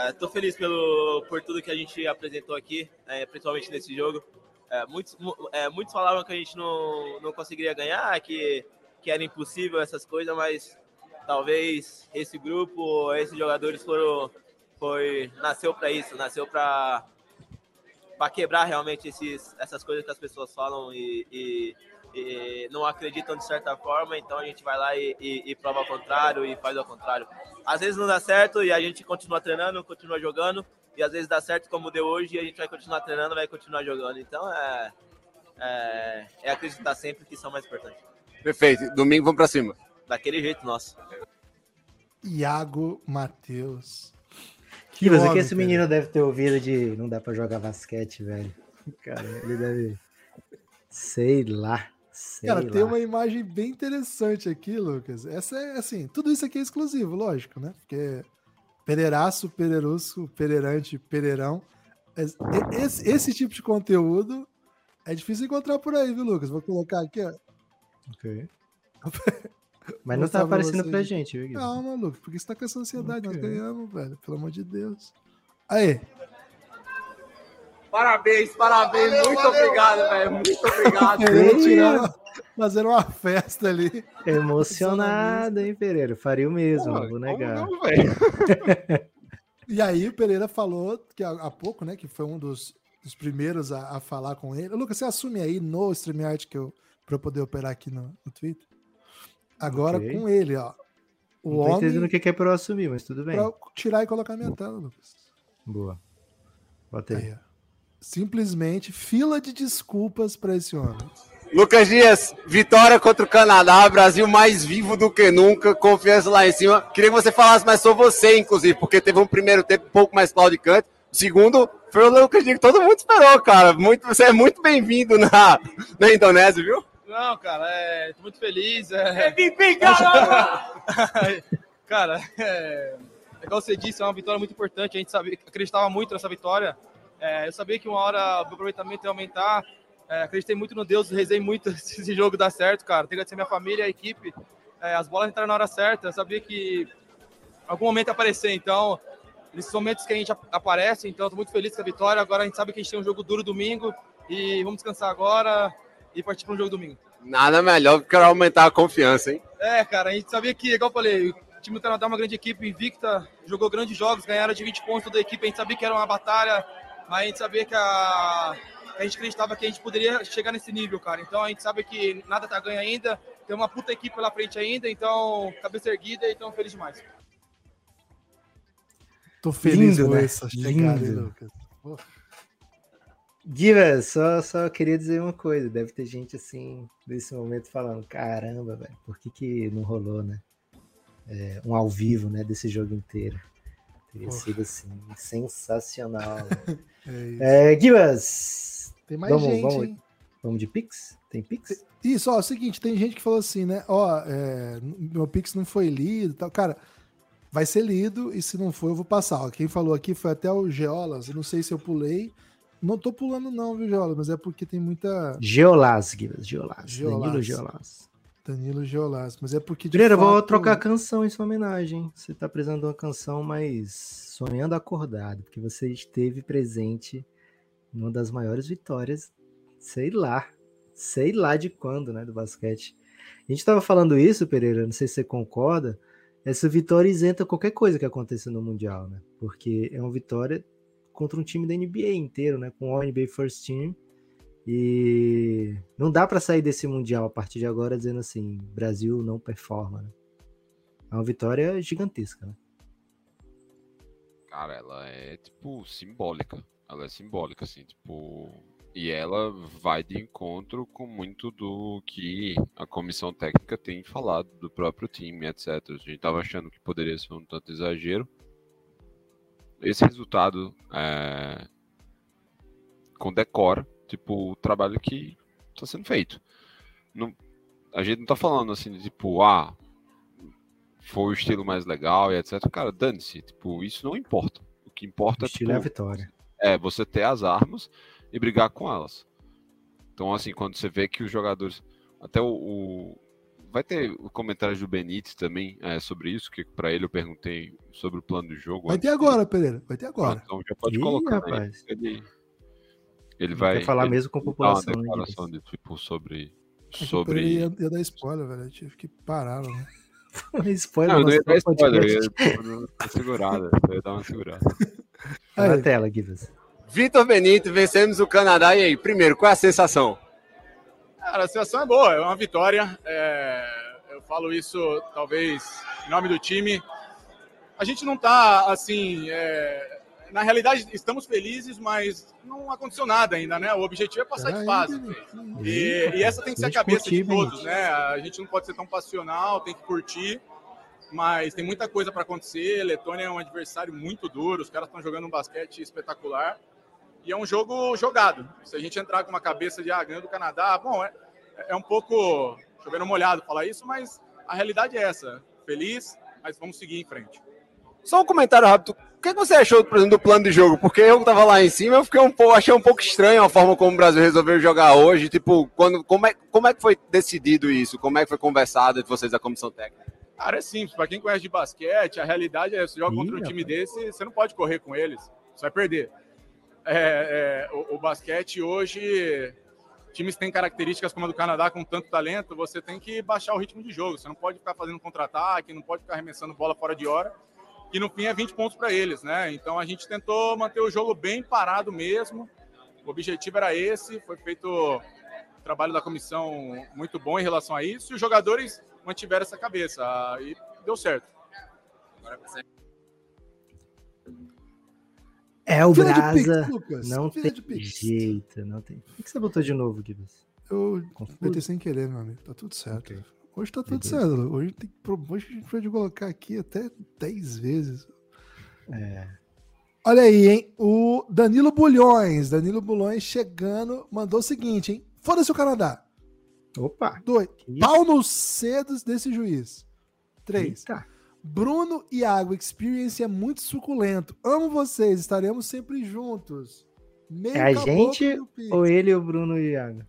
Estou feliz pelo, por tudo que a gente apresentou aqui, é, principalmente nesse jogo. É, muitos, mu- é, muitos falavam que a gente não, não conseguiria ganhar, que, que era impossível essas coisas, mas talvez esse grupo, esses jogadores foram, foi, nasceu para isso, nasceu para para quebrar realmente esses, essas coisas que as pessoas falam e, e- e não acreditam de certa forma, então a gente vai lá e, e- prova ao contrário e faz ao contrário. Às vezes não dá certo e a gente continua treinando, continua jogando, e às vezes dá certo como deu hoje e a gente vai continuar treinando, vai continuar jogando. Então é, é, é acreditar sempre que isso é o mais importante. Perfeito, domingo vamos para cima. Daquele jeito nosso. Iago Matheus. Que mas é que homem, esse Pereira. menino deve ter ouvido de não dá pra jogar basquete, velho. Cara, ele deve. Sei lá. Sei Cara, lá. tem uma imagem bem interessante aqui, Lucas. Essa é assim, tudo isso aqui é exclusivo, lógico, né? Porque Pereiraço, Pereirusco, Pereirante, Pereirão. Es- e- Esse, esse tipo de conteúdo é difícil encontrar por aí, viu, Lucas? Vou colocar aqui, ó. Ok. Mas não mostrar tá pra aparecendo pra gente, viu, Guilherme? Calma, Lucas, porque você tá com essa ansiedade. Nós ganhamos, velho. Pelo amor de Deus. Aí, Parabéns, parabéns, muito obrigado, velho, muito obrigado. Pereira fazendo uma festa ali. Emocionado, hein, Pereira? Faria o mesmo, Porra, não vou negar. não? E aí o Pereira falou que há, pouco, né, que foi um dos, dos primeiros a, a falar com ele. Lucas, você assume aí no StreamYard que eu para eu poder operar aqui no, no Twitter. Agora Ok. com ele, ó. O Não tô entendendo homem o que é pra eu assumir, mas tudo bem. para tirar e colocar minha tela, Lucas. Boa. Bota aí. Simplesmente fila de desculpas para esse homem. Lucas Dias, vitória contra o Canadá, Brasil mais vivo do que nunca, confiança lá em cima. Queria que você falasse mais sobre você, inclusive, porque teve um primeiro tempo um pouco mais claudicante. O segundo foi o Lucas Dias que todo mundo esperou, cara. Muito, você é muito bem-vindo na, na Indonésia, viu? Não, cara, é, tô muito feliz. É... cara, é, igual você disse, é uma vitória muito importante. A gente sabia, acreditava muito nessa vitória. É, eu sabia que uma hora o aproveitamento ia aumentar. É, acreditei muito no Deus, rezei muito esse jogo dar certo, cara. Tenho que agradecer minha família, a equipe. É, as bolas entraram na hora certa. Eu sabia que algum momento ia aparecer. Então, nesses momentos que a gente aparece, então, estou muito feliz com a vitória. Agora a gente sabe que a gente tem um jogo duro domingo e vamos descansar agora e partir para um jogo domingo. Nada melhor do que aumentar a confiança, hein? É, cara, a gente sabia que, igual eu falei, o time do Canadá é uma grande equipe, invicta, jogou grandes jogos, ganharam de 20 pontos da equipe. A gente sabia que era uma batalha, mas a gente sabia que a, a gente acreditava que a gente poderia chegar nesse nível, cara. Então a gente sabe que nada tá ganho ainda, tem uma puta equipe pela frente ainda, então cabeça erguida e então feliz demais. Tô feliz Lindo, com né? essa chegada, Lindo. Lucas. Giva, só, só queria dizer uma coisa. Deve ter gente assim, nesse momento, falando: caramba, velho, por que, que não rolou, né? É, um ao vivo, né? Desse jogo inteiro. Teria Porra. sido assim, sensacional. é é, Givas, Tem mais vamos- gente, vamos- hein? vamos de Pix? Tem Pix? Isso, ó, é o seguinte, tem gente que falou assim, né? Ó, é, meu Pix não foi lido e tal. Cara, vai ser lido e se não for, eu vou passar. Ó, quem falou aqui foi até o Geolas. Eu não sei se eu pulei. Não tô pulando, não, viu, Geolas? Mas é porque tem muita. Geolas, Givas, Geolas. Geolas. Danilo Geolas. Danilo Geolas. Mas é porque. Pereira, eu vou fato- trocar a canção em sua homenagem. Você tá precisando de uma canção mais sonhando acordado, porque você esteve presente numa das maiores vitórias, sei lá, sei lá de quando, né, do basquete. A gente tava falando isso, Pereira, não sei se você concorda, essa vitória isenta qualquer coisa que aconteça no Mundial, né? Porque é uma vitória contra um time da NBA inteiro, né, com o NBA First Team. E não dá para sair desse mundial a partir de agora dizendo assim, Brasil não performa. Né? É uma vitória gigantesca. Né? Cara, ela é, tipo, simbólica. Ela é simbólica, assim, tipo. E ela vai de encontro com muito do que a comissão técnica tem falado do próprio time, etc. A gente tava achando que poderia ser um tanto exagero. Esse resultado é, condecora, tipo, o trabalho que está sendo feito. Não, a gente não tá falando assim, de, tipo, ah, foi o estilo mais legal e etc. Cara, dane-se, tipo, isso não importa. O que O importa estilo é a tipo, vitória. é você ter as armas e brigar com elas. Então, assim, quando você vê que os jogadores. Até o. o- vai ter o comentário do Benítez também é, sobre isso, que para ele eu perguntei sobre o plano do jogo. Vai ter agora, Pereira. Vai ter Ah, agora. Então já pode Ih, colocar. né? rapaz. Ele, ele Não vai. quer falar ele mesmo com a dá uma população. né, declaração Guilherme? de, tipo, sobre. É Sobre. Ia, ia dar spoiler, velho. Eu tive que parar, né? Spoiler Não, eu não ia dar spoiler, eu ia tipo, dar uma segurada. Eu ia dar uma segurada. Tá na tela, Givas. Vitor Benito, vencemos o Canadá. E aí, primeiro, qual é a sensação? Cara, a situação é boa, é uma vitória. É, eu falo isso, talvez, em nome do time. A gente não tá assim. é, na realidade, estamos felizes, mas não aconteceu nada ainda, né? O objetivo é passar de Peraí, fase. E, e essa tem que ser a cabeça de todos, né? A gente não pode ser tão passional, tem que curtir. Mas tem muita coisa para acontecer. Letônia é um adversário muito duro, os caras estão jogando um basquete espetacular. E é um jogo jogado. Se a gente entrar com uma cabeça de ah, ganhando do Canadá, bom, é, é um pouco chovendo molhado falar isso, mas a realidade é essa. Feliz, mas vamos seguir em frente. Só um comentário rápido. O que você achou, por exemplo, do plano de jogo? Porque eu que tava lá em cima, eu fiquei um pouco, achei um pouco estranho a forma como o Brasil resolveu jogar hoje. Tipo, quando, como, é, como é que foi decidido isso? Como é que foi conversado entre vocês da comissão técnica? Cara, é simples. Para quem conhece de basquete, a realidade é: você joga Ih, contra um time desse, você não pode correr com eles, você vai perder. É, é, o, o basquete hoje, times têm características como a do Canadá, com tanto talento, você tem que baixar o ritmo de jogo. Você não pode ficar fazendo contra-ataque, não pode ficar arremessando bola fora de hora, que no fim é 20 pontos para eles, né? Então a gente tentou manter o jogo bem parado mesmo. O objetivo era esse, foi feito o trabalho da comissão muito bom em relação a isso, e os jogadores mantiveram essa cabeça e deu certo. É o Fila de Brasa. Pix, Lucas. Não Fila tem jeito, não tem. Por que você botou de novo, Givas? Eu apertei sem querer, meu amigo. Tá tudo certo. Ok. Hoje tá tudo certo. Hoje, tem, hoje a gente pode colocar aqui até 10 vezes. É. Olha aí, hein? O Danilo Bulhões. Danilo Bulhões chegando. Mandou o seguinte, hein? Foda-se o Canadá. Opa! Dois. Pau nos cedos desse juiz. Três. Eita. Bruno e Água Experience é muito suculento. Amo vocês. Estaremos sempre juntos. Meio É a gente. Ou ele o Bruno e Iago?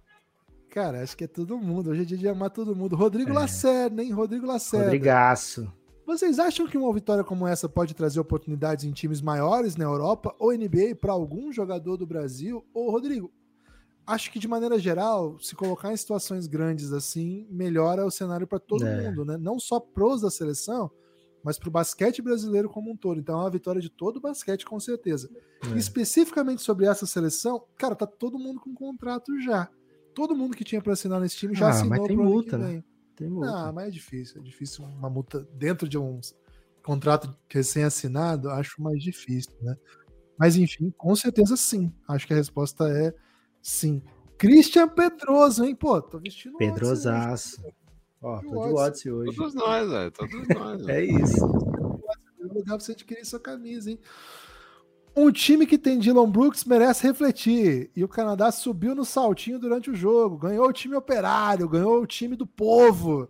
Cara, acho que é todo mundo. Hoje é dia de amar todo mundo. Rodrigo É. Lacerda, hein? Rodrigo Lacerda. Rodrigaço. Vocês acham que uma vitória como essa pode trazer oportunidades em times maiores na Europa ou NBA para algum jogador do Brasil? Ô, Rodrigo, acho que de maneira geral, se colocar em situações grandes assim, melhora o cenário para todo É. mundo, né? Não só pros da seleção, mas para o basquete brasileiro como um todo. Então é uma vitória de todo o basquete, com certeza. É. Especificamente sobre essa seleção, cara, tá todo mundo com contrato já. Todo mundo que tinha para assinar nesse time já Ah, assinou mas tem multa, né? Tem multa. Ah, mas é difícil. É difícil uma multa dentro de um contrato recém-assinado, acho mais difícil, né? Mas enfim, com certeza sim. Acho que a resposta é sim. Christian Pedroso, hein? Pô, tô vestindo. Pedrosaço. Ó, E tô o de hoje. Todos nós, velho. Todos nós. velho. É isso. É lugar pra você adquirir sua camisa, hein? Um time que tem Dylan Brooks merece refletir. E o Canadá subiu no saltinho durante o jogo. Ganhou o time operário, ganhou o time do povo.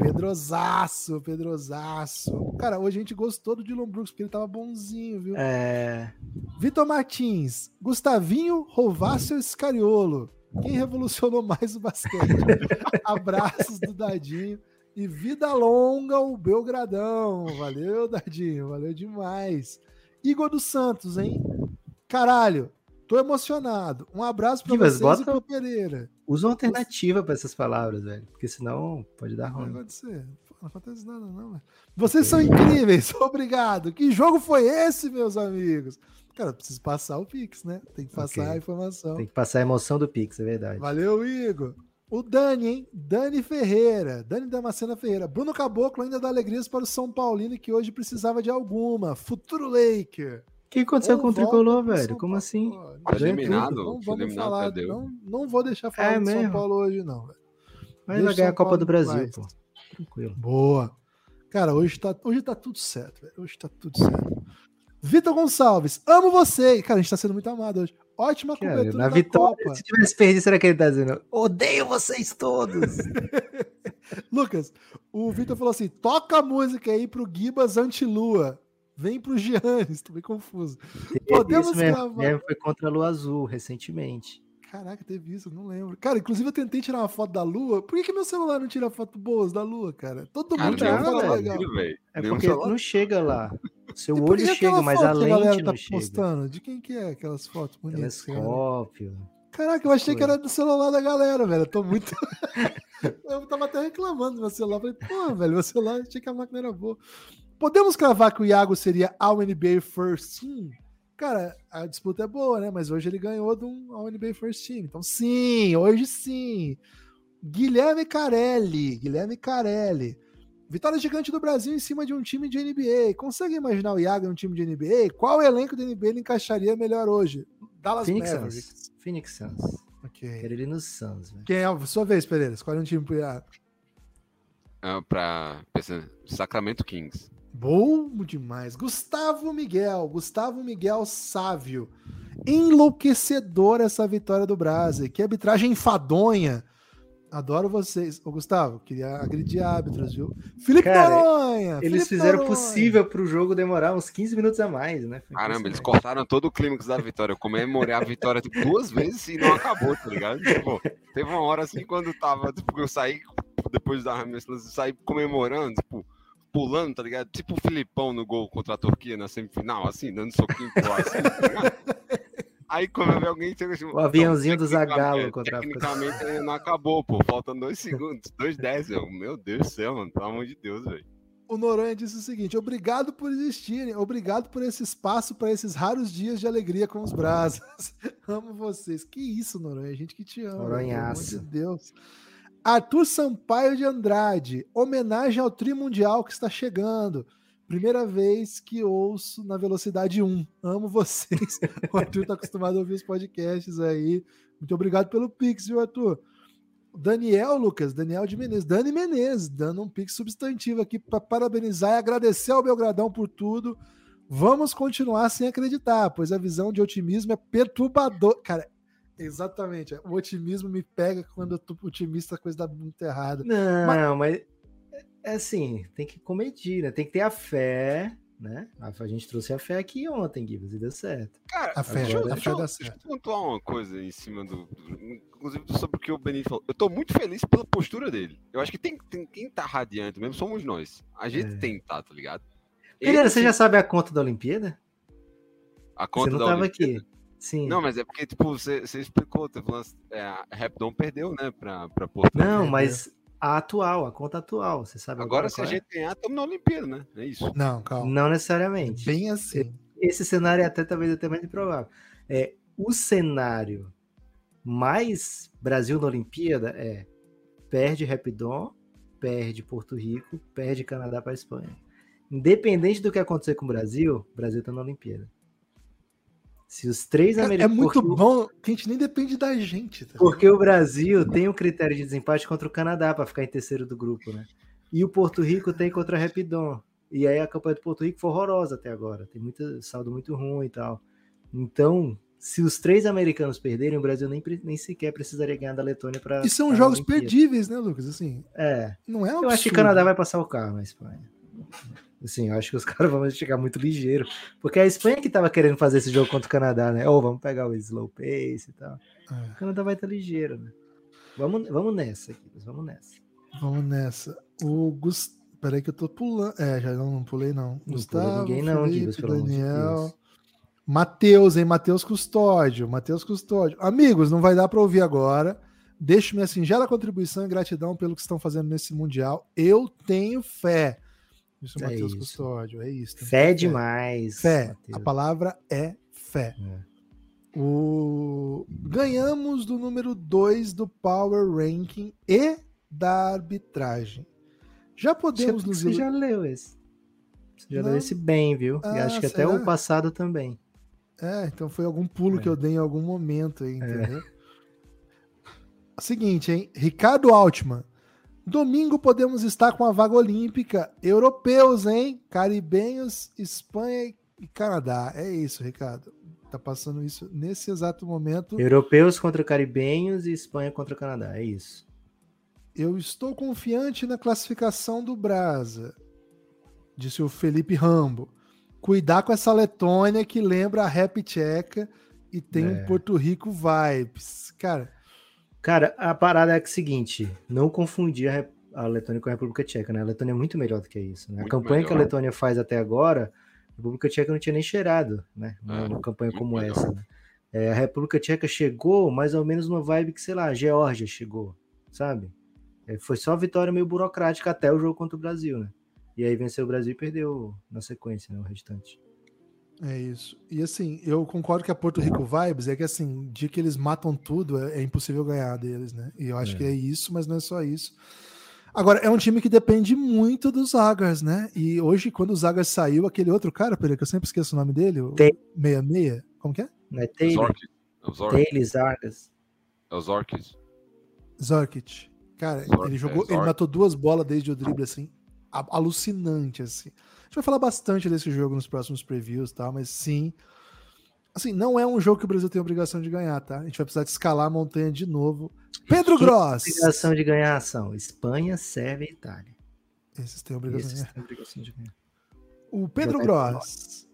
Pedrosaço, Pedrosaço. Cara, hoje a gente gostou do Dylan Brooks, porque ele tava bonzinho, viu? É. Vitor Martins, Gustavinho, Rovácio e Scariolo. Quem revolucionou mais o basquete? Abraços do Dadinho. E vida longa o Belgradão. Valeu, Dadinho. Valeu demais. Igor dos Santos, hein? Caralho, tô emocionado. Um abraço Gibas, vocês e bota- pro Pereira. Usa uma alternativa pra essas palavras, velho. Porque senão pode dar Não ruim. acontecer. Pô, Não acontece nada, não. velho. Vocês são incríveis. Obrigado. Que jogo foi esse, meus amigos? Cara, preciso passar o Pix, né? Tem que passar Ok. a informação. Tem que passar a emoção do Pix, é verdade. Valeu, Igor. O Dani, hein? Dani Ferreira. Dani Damascena Ferreira. Bruno Caboclo ainda dá alegrias para o São Paulino que hoje precisava de alguma. Futuro Laker. O que aconteceu Ou com o Tricolor, velho? São Como assim? Tá Ganha eliminado. Não Foi vamos eliminado, falar. perdeu. Não, não vou deixar falar É São mesmo? Paulo hoje, não. velho. Mas Deixa vai ganhar a São Copa do Brasil, mais. pô. Tranquilo. Boa. Cara, hoje tá, hoje tá tudo certo, velho. Hoje tá tudo certo. Vitor Gonçalves, amo você. Cara, a gente tá sendo muito amado hoje. Ótima Cara, cobertura na da vitória, Copa. se tivesse perdido, será que ele tá dizendo? Odeio vocês todos! Lucas, o Vitor falou assim: toca a música aí pro Gibas Antilua. Vem pro Giannis, tô bem confuso. Podemos Isso mesmo, gravar. mesmo foi contra a Lua Azul recentemente. Caraca, teve isso, eu não lembro. Cara, inclusive eu tentei tirar uma foto da lua. Por que, que meu celular não tira foto boas da lua, cara? Todo Cara, mundo tira foto legal. Velho. É porque não chega lá. Seu E olho chega, mas a lente tá não chega. postando? De quem que é aquelas fotos bonitas? cara? Telescópio. Caraca, eu achei que era do celular da galera, velho. Eu tô muito. eu tava até reclamando do meu celular. Falei, pô, velho, meu celular achei que a máquina era boa. Podemos cravar que o Iago seria All NBA First Team? Cara, a disputa é boa, né? Mas hoje ele ganhou de um All NBA First Team. Então, sim, hoje sim. Guilherme Carelli. Guilherme Carelli. Vitória gigante do Brasil em cima de um time de NBA. Consegue imaginar o Iago em um time de NBA? Qual elenco de NBA ele encaixaria melhor hoje? Dallas Phoenix Mavericks. Suns. Phoenix Suns. Ok. Quero ele no Suns, velho. Quem é a sua vez, Pereira? Escolhe um time pro Iago. É, pra Sacramento Kings. Bom demais. Gustavo Miguel. Gustavo Miguel Sávio. Enlouquecedor essa vitória do Brasil. Que arbitragem enfadonha. Adoro vocês. Ô, Gustavo, queria agredir árbitros, viu? Felipe Cara, Noronha. Eles Felipe fizeram o Noronha. possível pro jogo demorar uns 15 minutos a mais, né? Foi Caramba, eles cortaram todo o clímax da vitória. Eu comemorei a vitória tipo, duas vezes e não acabou, tá ligado? Tipo, teve uma hora assim quando tava, tipo, eu saí depois da eu saí comemorando, tipo, pulando, tá ligado? Tipo o Filipão no gol contra a Turquia na semifinal, assim, dando soquinho pro ar, assim, tá ligado? Aí quando eu vi alguém chega assim, O aviãozinho do tecnicamente- Zagallo contra a- Tecnicamente ainda não acabou, pô. Faltam dois segundos, dois dez, meu. Meu Deus do céu, mano. Pelo amor de Deus, velho. O Noronha disse o seguinte: obrigado por existirem, obrigado por esse espaço para esses raros dias de alegria com os brasas. Amo vocês. Que isso, Noronha? Gente que te ama. Pelo amor Noronhaço. de Deus. Arthur Sampaio de Andrade, homenagem ao Tri Mundial que está chegando. Primeira vez que ouço na velocidade 1. Amo vocês. O Arthur tá acostumado a ouvir os podcasts aí. Muito obrigado pelo Pix, viu, Arthur? Daniel, Lucas, Daniel de Menezes, Dani Menezes, dando um pique substantivo aqui para parabenizar e agradecer ao Belgradão por tudo. Vamos continuar sem acreditar, pois a visão de otimismo é perturbador. Cara, exatamente. O otimismo me pega quando eu tô otimista, a coisa dá muito errada. Não, mas, é assim, tem que comedir, né? Tem que ter a fé, né? A, a gente trouxe a fé aqui ontem, Gibbs, e deu certo. Cara, A fé, deixa, eu- a deixa fé eu- dá deixa eu certo. pontuar uma coisa em cima do. do- Inclusive sobre o que o Benito falou. Eu tô muito feliz pela postura dele. Eu acho que tem, tem quem tá radiante mesmo somos nós. A gente É. tem que tá, tá ligado? Pereira, Ele, você já sabe a conta da Olimpíada? A Você conta não da tava Olimpíada? aqui. Sim. Não, mas é porque, tipo, você, você explicou, tá falando, é, a Rapidon perdeu, né, pra, pra Porto Não, mas a atual, a conta atual, você sabe Agora, agora se a é? gente ganhar, estamos na Olimpíada, né? É isso. Não, calma. Não necessariamente. Bem assim. Esse cenário é até talvez até mais improvável. É, o cenário mais Brasil na Olimpíada é perde Rapidon, perde Porto Rico, perde Canadá para Espanha. Independente do que acontecer com o Brasil, o Brasil está na Olimpíada. Se os três É, é americanos. muito porque, bom que a gente nem depende da gente. tá? porque o Brasil tem um critério de desempate contra o Canadá para ficar em terceiro do grupo, né? E o Porto Rico tem contra a Rapidon. E aí a campanha do Porto Rico foi horrorosa até agora. Tem muito saldo muito ruim e tal. Então, se os três americanos perderem, o Brasil nem, nem sequer precisaria ganhar da Letônia para. E são jogos perdíveis, né, Lucas? Assim, É. não é um Eu acho que o absurdo. Canadá vai passar o carro na Espanha. Assim, eu acho que os caras vão chegar muito ligeiro. Porque a Espanha que tava querendo fazer esse jogo contra o Canadá, né? Ou vamos pegar o slow pace e tal. É. O Canadá vai estar ligeiro, né? Vamos, vamos nessa aqui, vamos nessa. Vamos nessa. O Gus... Peraí que eu tô pulando. É, já não, não pulei, não. Não Gustavo, ninguém não, Felipe, de Daniel. Deus. Matheus, hein? Matheus Custódio. Matheus Custódio. Amigos, não vai dar para ouvir agora. Deixo minha singela contribuição e gratidão pelo que estão fazendo nesse Mundial. Eu tenho fé. Isso, É Matheus isso. Custódio. É isso. Fé demais. Fé. Matheus. A palavra é fé. O... Ganhamos do número 2 do Power Ranking e da arbitragem. Já podemos Você, nos você já leu esse. Você já Não. leu esse bem, viu? e Ah, acho que até o passado também. É, então foi algum pulo É. que eu dei em algum momento aí, entendeu? Seguinte, hein? Ricardo Altman. Domingo podemos estar com a vaga olímpica. Europeus, hein? Caribenhos, Espanha e Canadá. É isso, Ricardo. Tá passando isso nesse exato momento. Europeus contra caribenhos e Espanha contra Canadá. É isso. Eu estou confiante na classificação do Brasa, disse o Felipe Rambo. Cuidar com essa Letônia que lembra a rap tcheca e tem um É. Porto Rico vibes. Cara, Cara, a parada é que é o seguinte: não confundir a, a Letônia com a República Tcheca, né? A Letônia é muito melhor do que isso. Né? A campanha que a melhor. Letônia faz até agora, a República Tcheca não tinha nem cheirado, né? Numa É, campanha como melhor. essa. né? É, a República Tcheca chegou mais ou menos numa vibe que, sei lá, a Geórgia chegou, sabe? É, foi só vitória meio burocrática até o jogo contra o Brasil, né? E aí venceu o Brasil e perdeu na sequência, né? O restante. É isso. E assim, eu concordo que a Porto Rico vibes é que assim, de que eles matam tudo, é, é impossível ganhar deles, né? E eu acho É. que é isso, mas não é só isso. Agora, é um time que depende muito dos Zagas, né? E hoje, quando o Zagas saiu, aquele outro cara, peraí, que eu sempre esqueço o nome dele, o Tem. 66, como que é? Não é Taylor? orcs. É. Taylor. É os orcs. Zorkit. Cara, Zor- ele é, jogou, ele Zork. matou duas bolas desde o drible, assim, alucinante, assim. A gente vai falar bastante desse jogo nos próximos previews, tá? Mas sim, assim, não é um jogo que o Brasil tem obrigação de ganhar, tá? A gente vai precisar de escalar a montanha de novo. Pedro Que Gross! Obrigação de ganhar ação: Espanha, Sérvia e Itália. Esses têm obrigação de Esses ganhar. têm obrigação de ganhar. O Pedro Gross.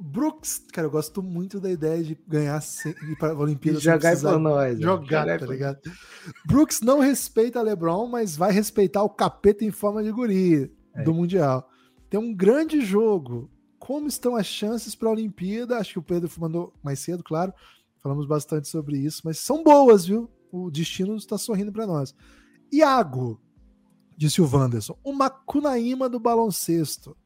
Brooks, cara, eu gosto muito da ideia de ganhar ir para a Olimpíada Jogar por nós. né? jogar, tá ligado? Brooks não respeita LeBron, mas vai respeitar o capeta em forma de guri É. do Mundial. Tem um grande jogo. Como estão as chances para a Olimpíada? Acho que o Pedro mandou mais cedo, claro. Falamos bastante sobre isso, mas são boas, viu? O destino está sorrindo para nós. Iago, disse o Wanderson, o Macunaíma do baloncesto.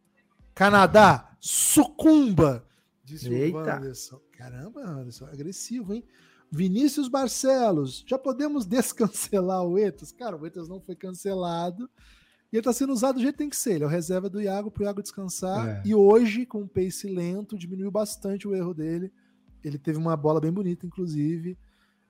Canadá, sucumba, disse Eita. o Wanderson. Caramba, Wanderson, agressivo, hein? Vinícius Barcelos, já podemos descancelar o Etas? Cara, o Etas não foi cancelado. E ele tá sendo usado do jeito que tem que ser. Ele é o reserva do Iago pro Iago descansar. É. E hoje, com um pace lento, diminuiu bastante o erro dele. Ele teve uma bola bem bonita, inclusive.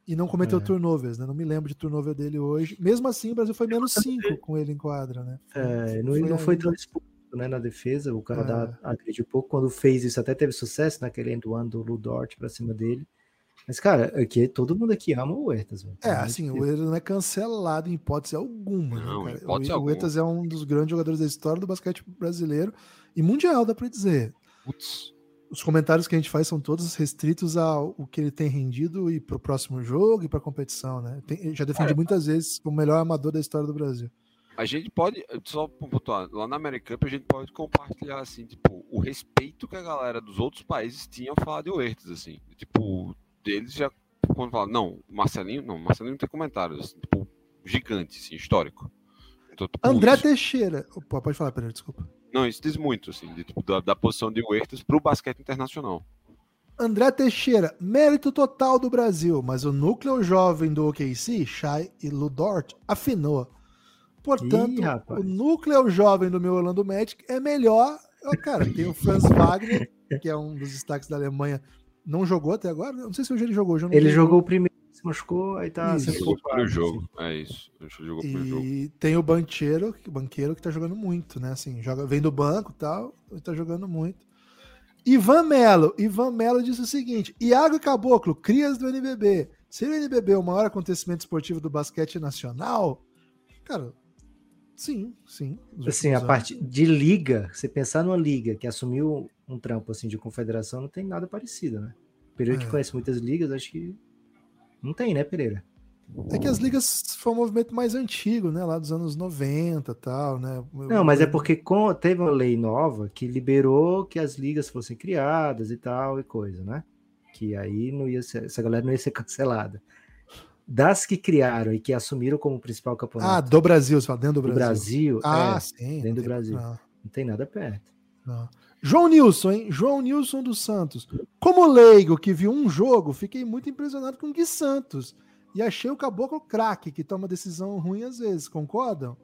e não cometeu É. turnovers, né? Não me lembro de turnover dele hoje. Mesmo assim, o Brasil foi menos 5 com ele em quadra, né? É, não, Foi não foi tão exposto né, na defesa. O Canadá É. agrediu pouco. Quando fez isso, até teve sucesso naquele end one do Ludort pra cima dele. Mas, cara, aqui, todo mundo aqui ama o Huertas. velho. É, assim, o Huertas não é cancelado em hipótese alguma. né, Não, cara? hipótese o, o alguma. Huertas é um dos grandes jogadores da história do basquete brasileiro e mundial, dá pra dizer. Putz. Os comentários que a gente faz são todos restritos ao o que ele tem rendido e pro próximo jogo e pra competição, né? Tem- já defendi muitas vezes como o melhor amador da história do Brasil. A gente pode, só pontuar, lá na American Cup a gente pode compartilhar, assim, tipo, o respeito que a galera dos outros países tinha ao falar de Huertas, assim. Tipo, deles já, quando fala, não, Marcelinho, não, Marcelinho não tem comentários, tipo, gigante, assim, histórico. Então, tipo, André isso- Teixeira. Opa, pode falar, Pereira, desculpa. Não, isso diz muito, assim, de, tipo, da, da posição de Huertas pro basquete internacional. André Teixeira, mérito total do Brasil, mas o núcleo jovem do OKC, Shai e Ludort, afinou. Portanto, Ih, o núcleo jovem do meu Orlando Magic é melhor. Ó, cara, tem o Franz Wagner, que é um dos destaques da Alemanha. Não jogou até agora? Não sei se hoje ele jogou. não Ele vi. jogou o primeiro, se machucou, aí tá Isso. sendo Jogou o poupado. primeiro jogo, é isso. Ele jogou o primeiro jogo. E tem o Banqueiro, o banqueiro que tá jogando muito, né? Assim, joga, vem do banco e tal, e tá jogando muito. Ivan Melo. Ivan Melo disse o seguinte: Iago Caboclo, crias do NBB. Se o NBB é o maior acontecimento esportivo do basquete nacional, cara, sim, sim. Assim, a parte de liga, você pensar numa liga que assumiu um trampo assim de confederação, não tem nada parecido, né? Pereira É. que conhece muitas ligas, acho que não tem, né, Pereira? É que as ligas foi um movimento mais antigo, né? Lá dos anos 90 e tal, né? Não, mas é porque com- teve uma lei nova que liberou que as ligas fossem criadas e tal e coisa, né? Que aí não ia ser, essa galera não ia ser cancelada. Das que criaram e que assumiram como principal Ah, campeonato do Brasil, você fala, dentro do do Brasil. Brasil, Ah, é, sim. dentro do Brasil. não. não tem nada perto. Não. João Nilson, hein? João Nilson dos Santos. Como leigo que viu um jogo, fiquei muito impressionado com o Gui Santos. E achei o Caboclo craque, que toma decisão ruim às vezes, concordam?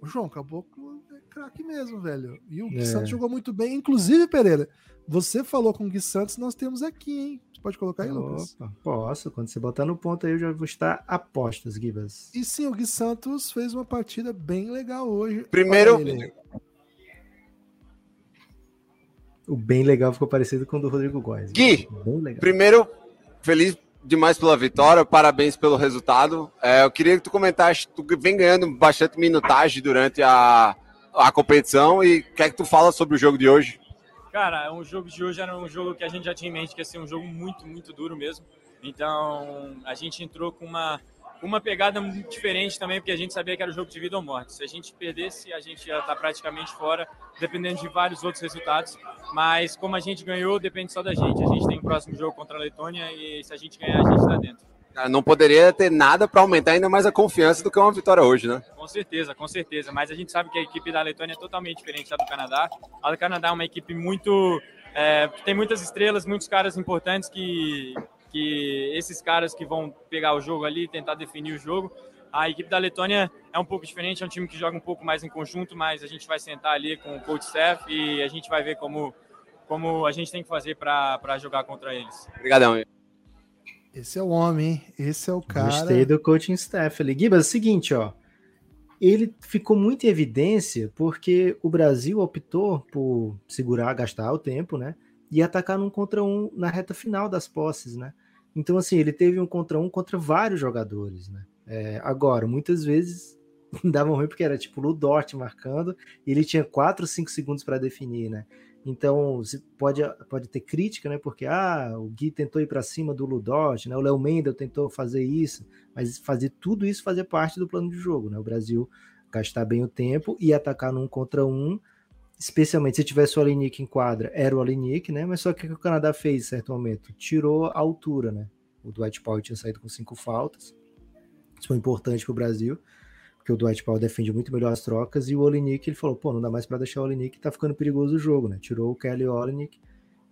O João Caboclo é craque mesmo, velho. E o Gui É. Santos jogou muito bem. Inclusive, Pereira, você falou com o Gui Santos, nós temos aqui, hein? Pode colocar aí, Lucas? Opa, posso, quando você botar no ponto aí eu já vou estar apostas, Gibas. E sim, o Gui Santos fez uma partida bem legal hoje. Primeiro-. O bem legal ficou parecido com o do Rodrigo Góes. Gui, bem legal. Primeiro, feliz demais pela vitória, parabéns pelo resultado. É, eu queria que tu comentasse, tu vem ganhando bastante minutagem durante a, a competição e o que é que tu fala sobre o jogo de hoje? Cara, o jogo de hoje era um jogo que a gente já tinha em mente que ia ser um jogo muito, muito duro mesmo. Então, a gente entrou com uma, uma pegada muito diferente também, porque a gente sabia que era o jogo de vida ou morte. Se a gente perdesse, a gente ia estar praticamente fora, dependendo de vários outros resultados. Mas como a gente ganhou, depende só da gente. A gente tem o próximo jogo contra a Letônia e se a gente ganhar, a gente está dentro. Não poderia ter nada para aumentar ainda mais a confiança do que uma vitória hoje, né? Com certeza, com certeza. Mas a gente sabe que a equipe da Letônia é totalmente diferente da do Canadá. A do Canadá é uma equipe muito. é, tem muitas estrelas, muitos caras importantes que, que esses caras que vão pegar o jogo ali, tentar definir o jogo. A equipe da Letônia é um pouco diferente, é um time que joga um pouco mais em conjunto, mas a gente vai sentar ali com o coach staff e a gente vai ver como, como a gente tem que fazer para jogar contra eles. Obrigadão. Esse é o homem? Esse é o cara. Gostei do coaching staff ali. Gibas, é o seguinte, ó. Ele ficou muito em evidência porque o Brasil optou por segurar, gastar o tempo, né? E atacar num contra um na reta final das posses, né? Então, assim, ele teve um contra um contra vários jogadores, né? É, agora, muitas vezes davam ruim porque era tipo o Ludort marcando e ele tinha 4, 5 segundos para definir, né? Então, pode, pode ter crítica, né? Porque ah, o Gui tentou ir para cima do Ludort, né? O Léo Mendel tentou fazer isso, mas fazer tudo isso fazer parte do plano de jogo, né? O Brasil gastar bem o tempo e atacar num contra um, especialmente se tivesse o Alinick em quadra, era o Alinick, né? Mas só que o que o Canadá fez em certo momento? Tirou a altura, né? O Dwight Powell tinha saído com cinco faltas. Isso foi importante para o Brasil, porque o Dwight Powell defende muito melhor as trocas e o Olinick, ele falou, pô, não dá mais para deixar o Olinick, tá ficando perigoso o jogo, né? Tirou o Kelly Olinick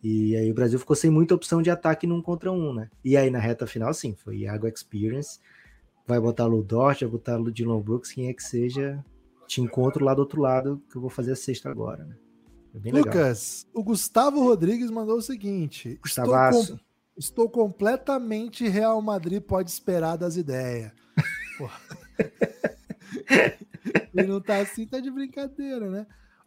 e aí o Brasil ficou sem muita opção de ataque num contra um, né? E aí na reta final, sim, foi Iago Experience, vai botar Ludort, vai botar Dylan Brooks, quem é que seja, te encontro lá do outro lado, que eu vou fazer a sexta agora, né? É bem legal. Lucas, o Gustavo Rodrigues mandou o seguinte: estou, com- Estou completamente Real Madrid pode esperar das ideias. E não tá assim, tá de brincadeira, né?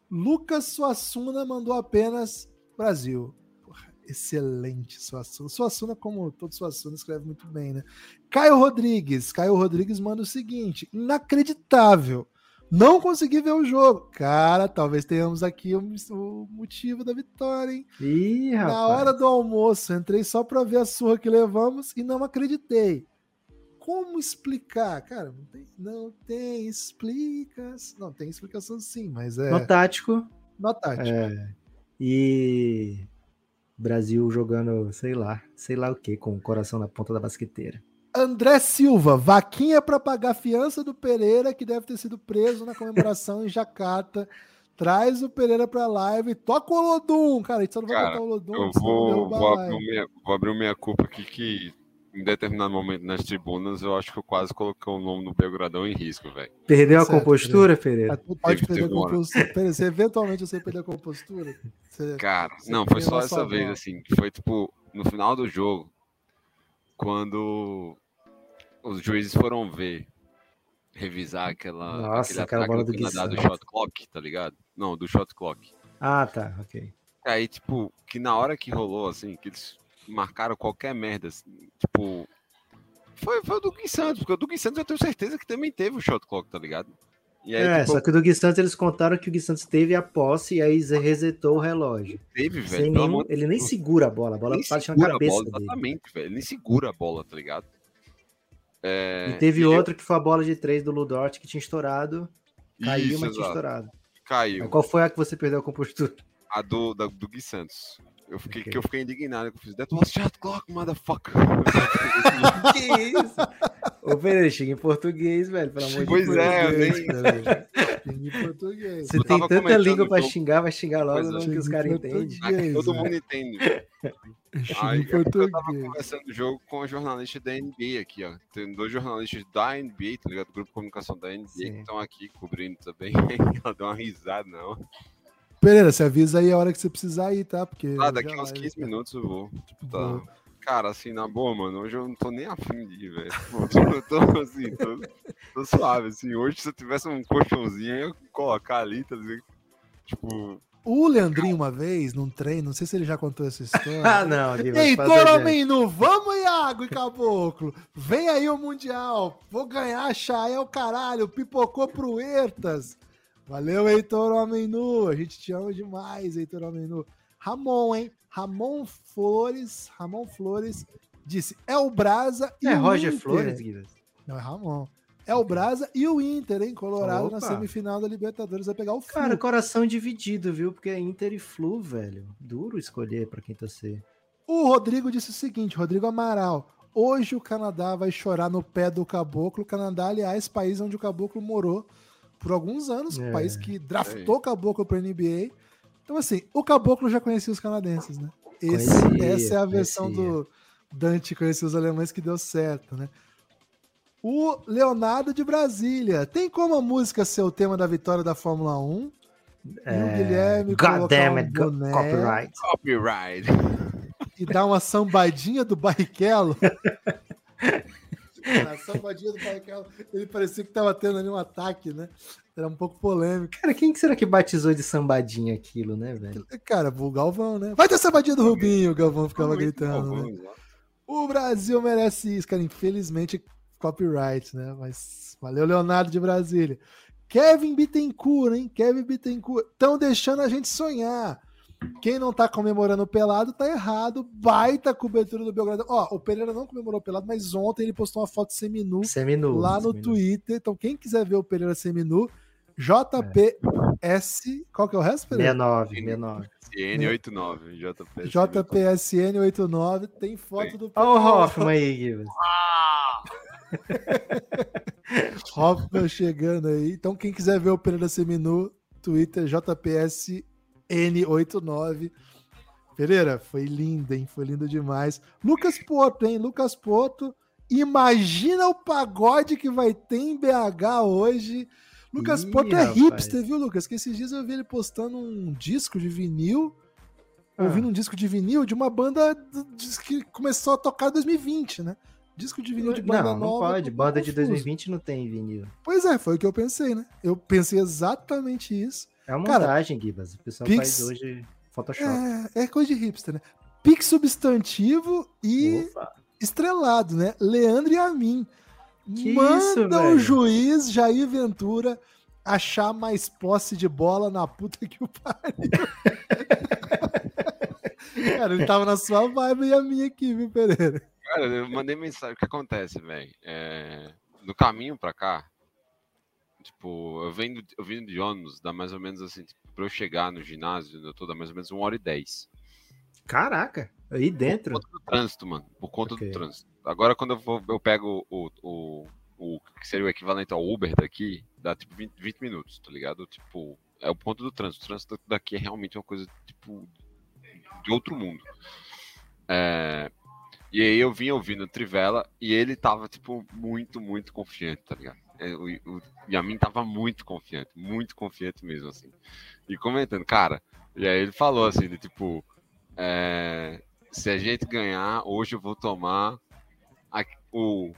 Lucas Suassuna mandou apenas Brasil. Porra, excelente Suassuna. Suassuna, como todo Suassuna, escreve muito bem, né? Caio Rodrigues. Caio Rodrigues manda o seguinte: inacreditável. Não consegui ver o jogo. Cara, talvez tenhamos aqui o, o motivo da vitória, hein? Ih, Na hora do almoço, entrei só para ver a surra que levamos e não acreditei. Como explicar? Cara, não tem, não tem explicação. Não, tem explicação sim, mas é. No tático. Na tática. É. E Brasil jogando, sei lá, sei lá o que, com o coração na ponta da basqueteira. André Silva, vaquinha para pagar a fiança do Pereira, que deve ter sido preso na comemoração em Jacarta. Traz o Pereira pra live e toca o Olodum. Cara, a gente só não vai Cara, botar o Olodum. Eu vou, vou, a abrir live. minha, vou abrir minha culpa aqui que em determinado momento nas tribunas eu acho que eu quase coloquei o nome do Belgradão em risco, velho. Perdeu a Certo, compostura, Pereira? Ah, tu pode Teve- perder a teve compostura. Pereira, se eventualmente você perder a compostura, você- Cara, Você não, foi só essa vez, assim. Foi tipo, no final do jogo, quando os juízes foram ver, revisar aquela, Nossa, aquele aquela ataque bola do do do shot clock, tá ligado? Não, do shot clock. Ah, tá, ok. Aí, tipo, que na hora que rolou, assim, que eles marcaram qualquer merda, assim, tipo. Foi, foi o do Gui Santos, porque o do Gui Santos eu tenho certeza que também teve o shot clock, tá ligado? E aí, é, tipo, só que o do Gui Santos eles contaram que o Gui Santos teve a posse e aí resetou o relógio. teve, velho. Nenhum- ele nem segura a bola, a bola bate na cabeça bola, dele. Exatamente, velho. Ele nem segura a bola, tá ligado? É, E teve eu- outro que foi a bola de três do Ludort que tinha estourado. Caiu, Isso, mas tinha exato. estourado. Caiu. Mas qual foi a que você perdeu a compostura? A do, da- do Gui Santos. Eu fiquei, Ok. que eu fiquei indignado que eu fiz. That was shot clock, motherfucker. que isso? Ô, Pereira, chega em português, velho, pelo amor de Pois Deus. é, eu Português, nem- Pereira. Tem em português. Você tem tanta língua pra o jogo. xingar, vai xingar logo Pois é. que os caras em entendem. Todo mundo entende. Aí, é eu tava conversando o jogo com a jornalista da NBA aqui, ó. Tem dois jornalistas da NBA, tá ligado? Do grupo de comunicação da NBA Sim. que estão aqui cobrindo também. Ela deu uma risada, não. Pereira, você avisa aí a hora que você precisar ir, tá? Porque Ah, daqui uns vai- 15 minutos eu vou. Tipo, tá. Boa. Cara, assim, na boa, mano, hoje eu não tô nem afim de ir, velho. Pô, Eu tô, assim, tô, tô suave, assim. Hoje, se eu tivesse um colchãozinho, eu ia colocar ali, tá ligado? Tipo, O Leandrinho, uma vez, num treino, não sei se ele já contou essa história. Ah, não, Gui, Ei, Nu, vamos, Iago e Caboclo. Vem aí o Mundial. Vou ganhar, Chael, caralho. Pipocou pro Ertas. Valeu, Heitor Homem Nu. A gente te ama demais, Heitor Homem Nu. Ramon, hein? Ramon Flores. Ramon Flores disse: é o Brasa e É o Roger Inter. Flores, Guilherme? Não, é Ramon. É o Brasa e o Inter, hein? Colorado na Opa. semifinal da Libertadores vai pegar o Flu. Cara, coração dividido, viu? Porque é Inter e Flu, velho. Duro escolher pra quem torcer. O Rodrigo disse o seguinte, Rodrigo Amaral. Hoje o Canadá vai chorar no pé do caboclo. O Canadá, aliás, país onde o caboclo morou por alguns anos, É. país que draftou o caboclo para NBA. Então, assim, o caboclo já conhecia os canadenses, né? Esse- Conhecia, essa é a versão conhecia. do Dante conhecer os alemães que deu certo, né? O Leonardo de Brasília. Tem como a música ser o tema da vitória da Fórmula 1? E o Guilherme God damn um it, go- boné copyright. copyright. e dar uma sambadinha do Barrichello. a sambadinha do Barrichello, ele parecia que tava tendo ali um ataque, né? Era um pouco polêmico. Cara, quem que será que batizou de sambadinha aquilo, né, velho? Cara, o Galvão, né? Vai ter sambadinha do Rubinho, o Galvão ficava gritando. né? lá. O Brasil merece isso, cara. Infelizmente, copyright, né? Mas valeu, Leonardo de Brasília. Kevin Bittencourt, hein? Kevin Bittencourt. Estão deixando a gente sonhar. Quem não tá comemorando o pelado tá errado. Baita cobertura do Belgrado. Ó, o Pereira não comemorou o pelado, mas ontem ele postou uma foto seminu Seminu. lá no seminu. Twitter. Então, quem quiser ver o Pereira seminu, JPS. Qual que é o resto, Pereira? 69, 69. CN89, JP. JPSN89. Tem foto do Olha o Hoffman aí, Guilherme. Hoffman chegando aí. Então, quem quiser ver o Pereira Seminu, Twitter JPSN89. Pereira, foi lindo, hein? Foi lindo demais. Lucas Porto, hein? Lucas Porto. Imagina o pagode que vai ter em BH hoje. Lucas Ih, Porto é rapaz. hipster, viu, Lucas? Que esses dias eu vi ele postando um disco de vinil Ah. ouvindo um disco de vinil de uma banda que começou a tocar em 2020, né? Disco de vinil de banda Não, não nova. pode. tô Banda de confuso. 2020 não tem vinil. Pois é, foi o que eu pensei, né? Eu pensei exatamente isso. É uma Cara, montagem, Gibas. O pessoal Pix- faz hoje Photoshop. É, é coisa de hipster, né? Pix substantivo e Opa. estrelado, né? Leandro e a mim. Que Manda isso, o velho? juiz Jair Ventura achar mais posse de bola na puta que o pariu. Cara, ele tava na sua vibe e a minha aqui, viu, Pereira? Cara, eu mandei mensagem. O que acontece, velho? É, no caminho pra cá, tipo, eu venho, eu venho de ônibus, dá mais ou menos assim, tipo, pra eu chegar no ginásio, eu tô dá mais ou menos uma hora e dez. Caraca, aí dentro. Por conta do trânsito, mano. Por conta Ok. do trânsito. Agora, quando eu, vou, eu pego o, o, o que seria o equivalente ao Uber daqui, dá tipo 20, 20 minutos, tá ligado? Tipo, é o ponto do trânsito. O trânsito daqui é realmente uma coisa, tipo, de outro mundo. É, E aí eu vim ouvindo Trivela e ele tava, tipo, muito, muito confiante, tá ligado? É, O, o Yamin tava muito confiante, muito confiante mesmo, assim. E comentando, cara, e aí ele falou assim, de tipo, é, se a gente ganhar, hoje eu vou tomar a- o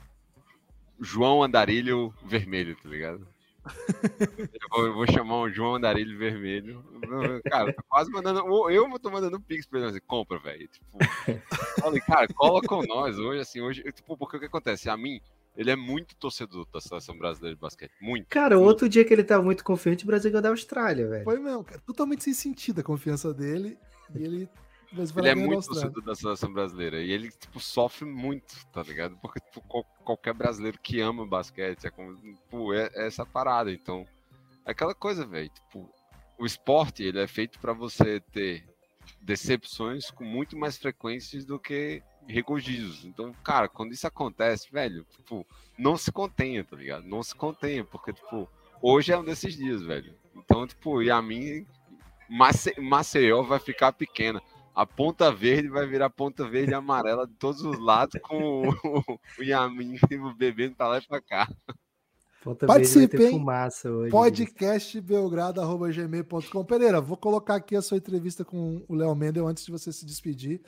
João Andarilho vermelho, tá ligado? Eu vou, eu vou chamar o João Andarilho vermelho. Cara, tô quase mandando. Eu tô mandando um pix pra ele assim, compra, velho. Tipo, falei, cara, cola com nós hoje, assim, hoje. Tipo, porque o que acontece? A mim, ele é muito torcedor da seleção brasileira de basquete. Muito. Cara, outro dia que ele tava muito confiante, o Brasil ganhou da Austrália, velho. Foi mesmo, cara. Totalmente sem sentido a confiança dele. E ele. Ele é muito torcedor da seleção brasileira. E ele, tipo, sofre muito, tá ligado? Porque, tipo, qual- qualquer brasileiro que ama basquete é, como, tipo, é, é essa parada. Então, é aquela coisa, velho. Tipo, o esporte, ele é feito pra você ter decepções com muito mais frequências do que regozijos. Então, cara, quando isso acontece, velho, tipo, não se contenha, tá ligado? Não se contenha, porque, tipo, hoje é um desses dias, velho. Então, tipo, e a mim, Mace- Maceió vai ficar pequena. A ponta verde vai virar ponta verde e amarela de todos os lados, com o, o Yamin bebendo pra lá e pra cá. Ponta Verde vai ter Participem. fumaça hoje. podcastbelgrado.gmail.com. Pereira, vou colocar aqui a sua entrevista com o Léo Mendel antes de você se despedir.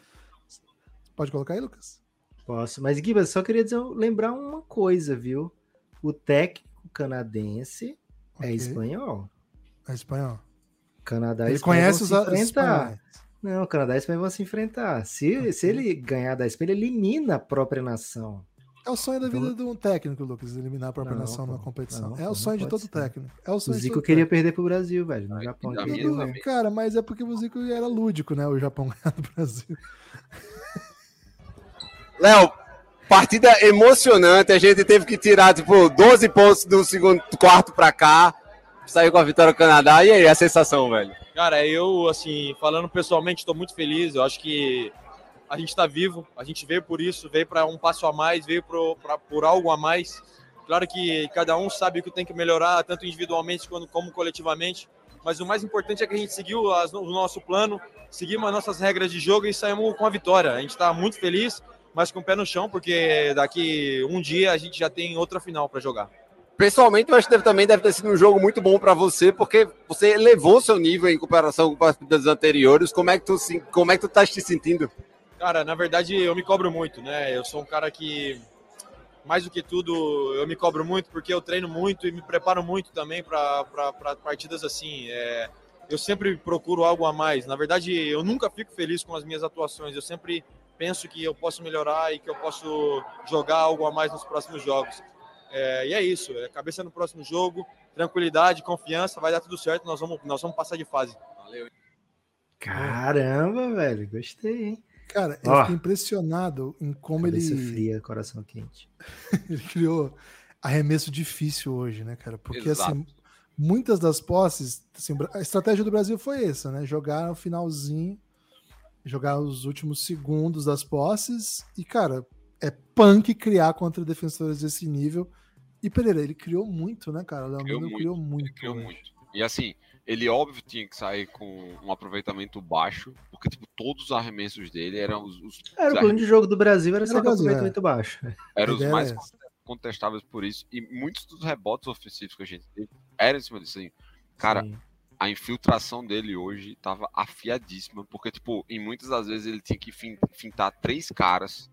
Pode colocar aí, Lucas? Posso, mas Gibas, só queria dizer, lembrar uma coisa, viu? O técnico canadense é Ok. espanhol. É espanhol. Canadá e Ele Espanha conhece vão os, enfrentar. Não, Canadá e Espanha vão se enfrentar. Se, se ele ganhar da Espanha, ele elimina a própria nação. É o sonho da Então- vida de um técnico, Lucas, eliminar a própria Não, nação pô. numa competição. Não, é pô, o sonho não de todo ser. técnico. É o O sonho de Zico queria perder pro Brasil, velho, no Japão. Cara, mas é porque o Zico era lúdico, né? O Japão ganhar do Brasil. Léo, partida emocionante. A gente teve que tirar, tipo, 12 pontos do segundo do quarto pra cá. Saiu com a vitória do Canadá. E aí, a sensação, velho? Cara, eu, assim, falando pessoalmente, estou muito feliz. Eu acho que a gente está vivo, a gente veio por isso, veio para um passo a mais, veio pro, pra, por algo a mais. Claro que cada um sabe que tem que melhorar, tanto individualmente quanto como coletivamente. Mas o mais importante é que a gente seguiu as- o nosso plano, seguimos as nossas regras de jogo e saímos com a vitória. A gente está muito feliz, mas com o pé no chão, porque daqui um dia a gente já tem outra final para jogar. Pessoalmente, eu acho que também deve ter sido um jogo muito bom pra você, porque você elevou seu nível em comparação com as partidas anteriores. Como é que tu, como é que tu tá te sentindo? Cara, na verdade eu me cobro muito, né? Eu sou um cara que, mais do que tudo, eu me cobro muito porque eu treino muito e me preparo muito também para partidas assim. É, eu sempre procuro algo a mais. Na verdade, eu nunca fico feliz com as minhas atuações. Eu sempre penso que eu posso melhorar e que eu posso jogar algo a mais nos próximos jogos. É, e é isso, é cabeça no próximo jogo, tranquilidade, confiança, vai dar tudo certo, nós vamos, nós vamos passar de fase. Valeu. Caramba, velho, gostei, hein? Cara, eu Ó. fiquei impressionado em como Cabeça ele, fria, coração quente. ele criou arremesso difícil hoje, né, cara? Porque Exato. assim, muitas das posses, assim, a estratégia do Brasil foi essa, né? Jogar no finalzinho, jogar os últimos segundos das posses e, cara, é punk criar contra defensores desse nível. E Pereira, ele criou muito, né, cara? O Léo Criou muito, criou muito. Ele criou hoje. muito. E assim, ele óbvio tinha que sair com um aproveitamento baixo, porque tipo, todos os arremessos dele eram os, os- Era os o plano de jogo do Brasil, era o Brasil, aproveitamento é. baixo. eram os mais essa. contestáveis por isso. E muitos dos rebotes ofensivos que a gente teve eram em cima disso aí. Cara, Sim. A infiltração dele hoje tava afiadíssima, porque, tipo, em muitas das vezes ele tinha que fin- fintar três caras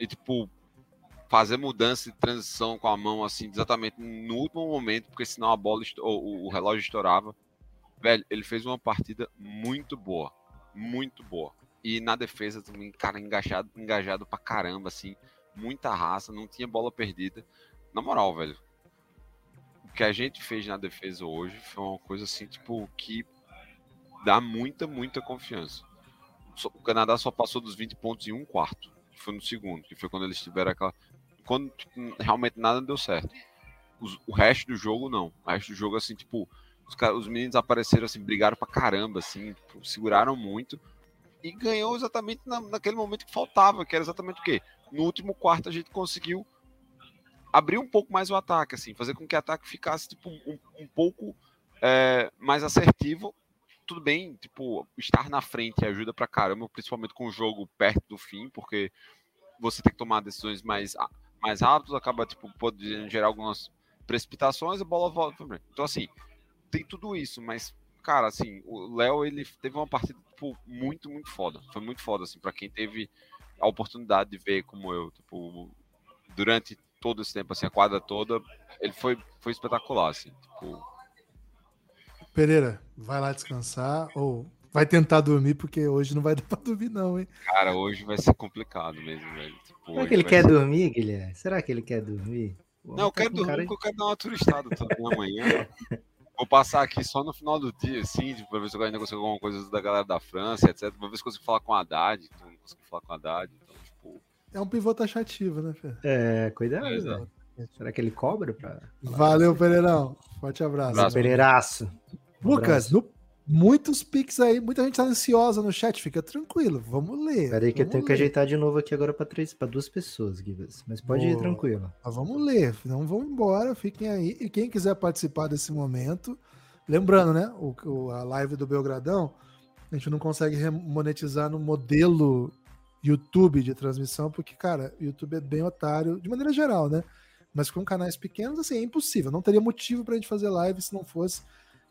e, tipo, fazer mudança de transição com a mão, assim, exatamente no último momento, porque senão a bola, ou o, relógio estourava. Velho, ele fez uma partida muito boa, muito boa. E na defesa também, cara, engajado, engajado pra caramba, assim, muita raça, não tinha bola perdida. Na moral, velho, que a gente fez na defesa hoje foi uma coisa assim, tipo, que dá muita, muita confiança. O Canadá só passou dos 20 pontos em um quarto, que foi no segundo, que foi quando eles tiveram aquela. Quando tipo, realmente nada deu certo. Os- o resto do jogo, não. O resto do jogo, assim, tipo, os, os meninos apareceram assim, brigaram pra caramba, assim, tipo, seguraram muito. E ganhou exatamente na- naquele momento que faltava, que era exatamente o quê? No último quarto a gente conseguiu abrir um pouco mais o ataque, assim, fazer com que o ataque ficasse tipo, um, um pouco é, mais assertivo. Tudo bem, tipo, estar na frente ajuda pra caramba, principalmente com o jogo perto do fim, porque você tem que tomar decisões mais, mais rápidas, acaba tipo, podendo gerar algumas precipitações e a bola volta. frente. Então, assim, tem tudo isso, mas, cara, assim, o Léo, ele teve uma partida, tipo, muito, muito foda. Foi muito foda, assim, pra quem teve a oportunidade de ver como eu, tipo, durante todo esse tempo, assim, a quadra toda, ele foi, foi espetacular, assim, tipo, Pereira, vai lá descansar ou vai tentar dormir, porque hoje não vai dar pra dormir, não, hein? cara, hoje vai ser complicado mesmo, velho. Tipo, Será que ele quer ser- dormir, Guilherme? Será que ele quer dormir? O homem Não, eu tá quero dormir cara porque eu quero dar uma turistada também amanhã. Vou passar aqui só no final do dia, assim, tipo, pra ver se eu ainda consigo alguma coisa da galera da França, etc. Pra ver se eu consigo falar com a Haddad. Então, não consigo falar com a Haddad. É um pivô taxativo, né, Fê? É, cuidado. É, velho. Será que ele cobra pra. Valeu, Pereirão. Forte abraço. Abraço, Pereiraço. Um Lucas, abraço. no- muitos pics aí, muita gente tá ansiosa no chat, fica tranquilo, vamos ler. Peraí que eu tenho que ler. ajeitar de novo aqui agora pra três, para duas pessoas, Gibas. Mas pode ir Boa. tranquilo. Mas vamos ler, não vão embora, fiquem aí. E quem quiser participar desse momento, lembrando, né? O, o- a live do Belgradão, a gente não consegue monetizar no modelo YouTube de transmissão, porque, cara, YouTube é bem otário, de maneira geral, né? Mas com canais pequenos, assim, é impossível. Não teria motivo pra gente fazer live se não fosse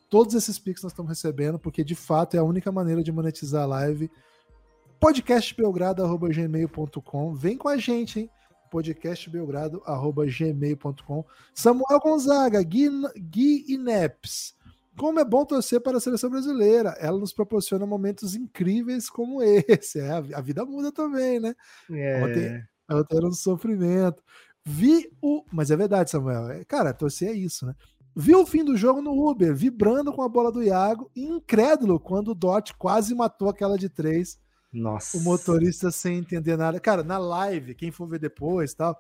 todos esses pics que nós estamos recebendo, porque de fato é a única maneira de monetizar a live. podcastbelgrado.gmail.com Vem com a gente, hein? podcastbelgrado.gmail.com Samuel Gonzaga, Gui, Gui Ineps. Como é bom torcer para a seleção brasileira. Ela nos proporciona momentos incríveis como esse. É, a vi- a vida muda também, né? É, Ontem, ontem era um sofrimento. Vi o. Mas é verdade, Samuel. É, Cara, torcer é isso, né? Vi o fim do jogo no Uber, vibrando com a bola do Iago e incrédulo quando o Dot quase matou aquela de três. Nossa. O motorista sem entender nada. Cara, na live, quem for ver depois tal,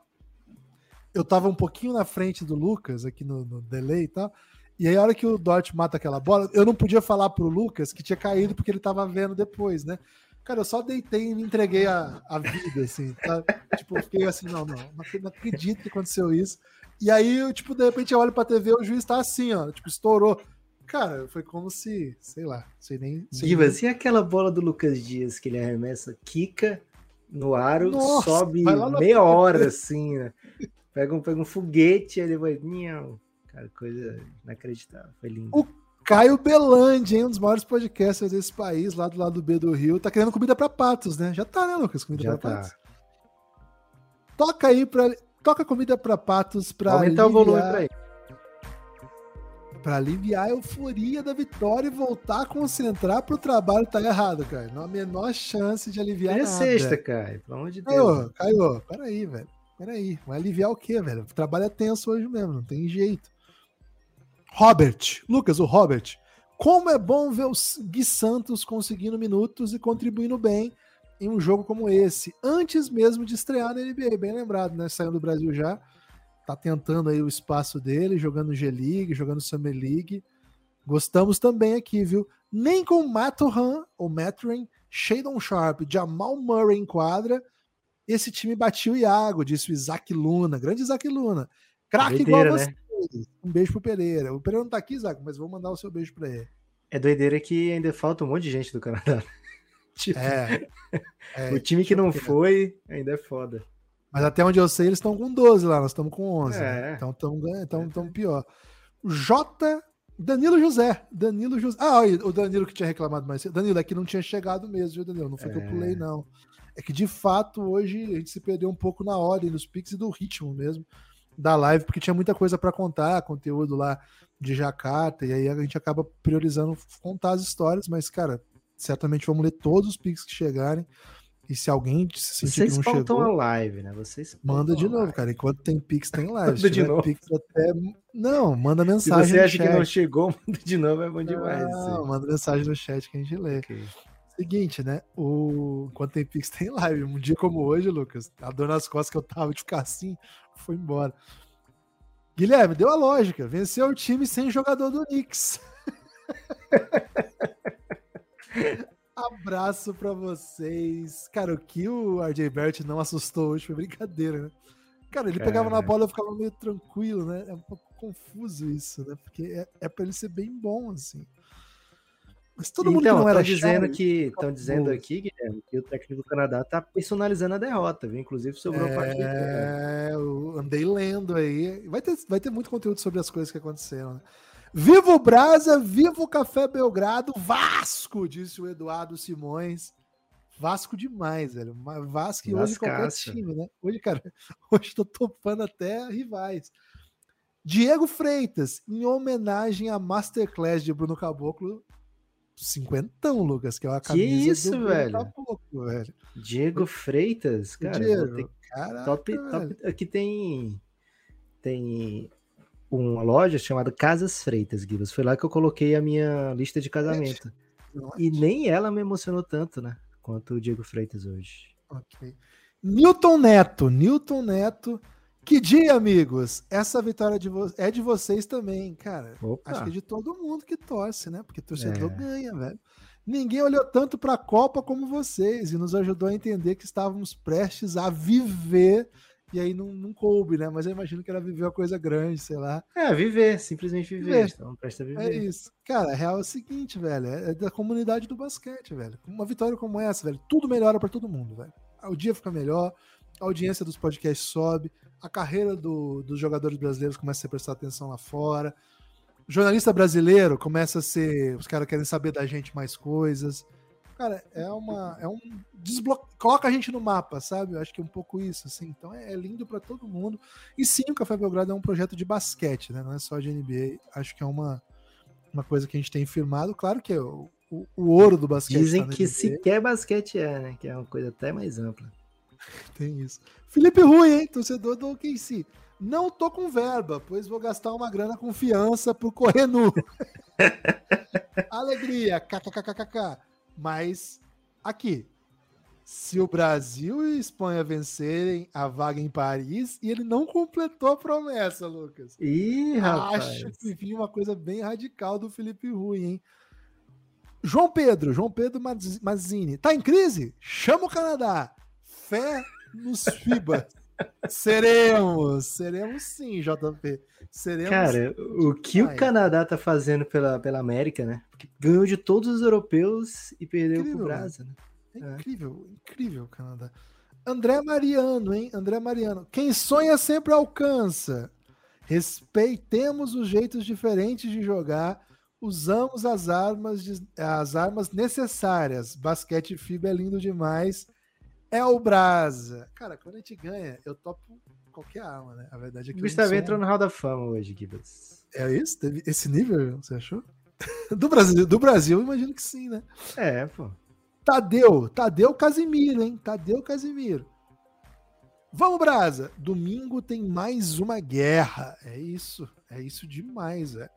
eu tava um pouquinho na frente do Lucas, aqui no, no delay e tal. E aí, a hora que o Dort mata aquela bola, eu não podia falar pro Lucas que tinha caído porque ele tava vendo depois, né? Cara, eu só deitei e me entreguei a, a vida, assim, tá? Tipo, eu fiquei assim, não, não, não ac- não acredito que aconteceu isso. E aí, eu, tipo, de repente eu olho pra TV o juiz tá assim, ó, tipo, estourou. Cara, foi como se, sei lá, sei nem. Sei Gibas, e aquela bola do Lucas Dias que ele arremessa, quica no aro, Nossa, sobe meia hora assim, né? Pega um, pega um foguete, ele vai. Cara, coisa inacreditável. Foi lindo. O Caio Belandi, hein, um dos maiores podcasters desse país, lá do lado B do Rio, tá querendo comida pra patos, né? Já tá, né, Lucas? Comida Já pra tá. patos. Toca aí pra. Toca comida pra patos pra Aumentar o volume aliviar- pra ele. Pra aliviar a euforia da vitória e voltar a concentrar pro trabalho tá errado, cara. Não há a menor chance de aliviar é nada. sexta, cara. Pelo amor de Deus. Caio, Caio, peraí, velho. Peraí. Vai aliviar o quê, velho? O trabalho é tenso hoje mesmo, não tem jeito. Robert. Lucas, o Robert. Como é bom ver o Gui Santos conseguindo minutos e contribuindo bem em um jogo como esse, antes mesmo de estrear na NBA. Bem lembrado, né? Saiu do Brasil já. Tá tentando aí o espaço dele, jogando G-League, jogando Summer League. Gostamos também aqui, viu? Nem com Matoran ou Mathurin, Shadon Sharp, Jamal Murray em quadra, esse time batia o Iago, disse o Isaac Luna, grande Isaac Luna. Craque igual você. né? Um beijo pro Pereira. O Pereira não tá aqui, Isaac, mas vou mandar o seu beijo pra ele. É doideira que ainda falta um monte de gente do Canadá. Tipo, É. é, o time que não foi ainda é foda. Mas até onde eu sei, eles estão com 12 lá, nós estamos com 11. É. né? Então estamos então, tão pior. J. Danilo José. Danilo José. Ah, olha, o Danilo que tinha reclamado mais cedo. Danilo, é que não tinha chegado mesmo, viu, Danilo? Não foi que eu pulei, não. É que de fato hoje a gente se perdeu um pouco na ordem dos pics e do ritmo mesmo da live, porque tinha muita coisa para contar, conteúdo lá de Jacarta, e aí a gente acaba priorizando contar as histórias, mas, cara, certamente vamos ler todos os pics que chegarem. E se alguém se sentir Vocês que não faltam chegou, a live, né? Vocês manda de novo, live. cara. Enquanto tem Pix, tem live. Manda Se de novo. Pix até... Não, manda Se mensagem você no acha que não chat. chegou, manda de novo, é bom demais. Não, isso manda mensagem no chat que a gente lê. aí. Ok. Seguinte, né? O... Enquanto tem Pix, tem live. Um dia como hoje, Lucas, a dor nas costas que eu tava de ficar assim, foi embora. Guilherme, deu a lógica. Venceu o time sem jogador do Knicks. Abraço pra vocês. Cara, o que o RJ Barrett não assustou hoje foi brincadeira, né? Cara, ele pegava na Cara. bola e eu ficava meio tranquilo, né? É um pouco confuso isso, né? Porque é, é pra ele ser bem bom, assim. Mas todo mundo então, que não era dizendo que estão dizendo aqui, Guilherme, que o técnico do Canadá tá personalizando a derrota, viu? Inclusive sobrou parte do É, eu andei lendo aí. Vai ter, vai ter muito conteúdo sobre as coisas que aconteceram. Né? Viva o Brasa, viva o Café Belgrado, Vasco, disse o Eduardo Simões. Vasco demais, velho. Mas Vasco e hoje qualquer time, né? Hoje, cara, hoje tô topando até rivais. Diego Freitas, em homenagem à Masterclass de Bruno Caboclo, cinquentão, Lucas, que é uma Que camisa isso, do Bruno velho? Caboclo, velho. Diego Freitas, cara, Diego, ter- caraca, top, top. Aqui tem tem uma loja chamada Casas Freitas, Guilherme. Foi lá que eu coloquei a minha lista de casamento. É? E nem ela me emocionou tanto, né? Quanto o Diego Freitas hoje. Ok. Newton Neto, Newton Neto. Que dia, amigos! Essa vitória de é de vocês também, cara. Opa. Acho que é de todo mundo que torce, né? Porque torcedor É. ganha, velho. Ninguém olhou tanto para a Copa como vocês e nos ajudou a entender que estávamos prestes a viver. E aí não, não coube, né? Mas eu imagino que era viver uma coisa grande, sei lá. É, viver, simplesmente viver. Viver. Então, presta a É viver. isso. Cara, a real é o seguinte, velho. É da comunidade do basquete, velho. Uma vitória como essa, velho, tudo melhora pra todo mundo, velho. O dia fica melhor, a audiência dos podcasts sobe, a carreira do- dos jogadores brasileiros começa a ser prestar atenção lá fora. O jornalista brasileiro começa a ser. Os caras querem saber da gente mais coisas. Cara, é uma. É um. Desblo... Coloca a gente no mapa, sabe? Eu acho que é um pouco isso, assim. Então é, é lindo pra todo mundo. E sim, o Café Belgrado é um projeto de basquete, né? Não é só de NBA. Acho que é uma, uma coisa que a gente tem firmado. Claro que é o, o, o ouro do basquete. Dizem tá que NBA, sequer basquete é, né? Que é uma coisa até mais ampla. Tem isso. Felipe Rui, hein? Torcedor do OKC. Não tô com verba, pois vou gastar uma grana com fiança pro correr nu. Alegria, kkkk. Mas aqui, se o Brasil e Espanha vencerem a vaga em Paris, e ele não completou a promessa, Lucas. Ih, rapaz. Acho que vinha uma coisa bem radical do Felipe Rui, hein? João Pedro, João Pedro Maz- Mazzini. Tá em crise? Chama o Canadá. Fé nos FIBA. seremos, seremos sim, JP. Seremos. Cara, o que o Ai. Canadá tá fazendo pela, pela América, né? Porque ganhou de todos os europeus e perdeu Incrível, pro Brasa, né? É incrível, incrível o Canadá. André Mariano, hein? André Mariano. Quem sonha sempre alcança. Respeitemos os jeitos diferentes de jogar. Usamos as armas, de- as armas necessárias. Basquete FIBA é lindo demais. É o Brasa. Cara, quando a gente ganha, eu topo qualquer arma, né? A verdade é que O Gustavo sou entrou no Hall da Fama hoje, Gibbs. É isso? Teve esse nível, você achou? Do Brasil, do Brasil, eu imagino que sim, né? É, pô. Tadeu, Tadeu Casimiro, hein? Tadeu Casimiro. Vamos, Brasa. Domingo tem mais uma guerra. É isso, é isso demais, é.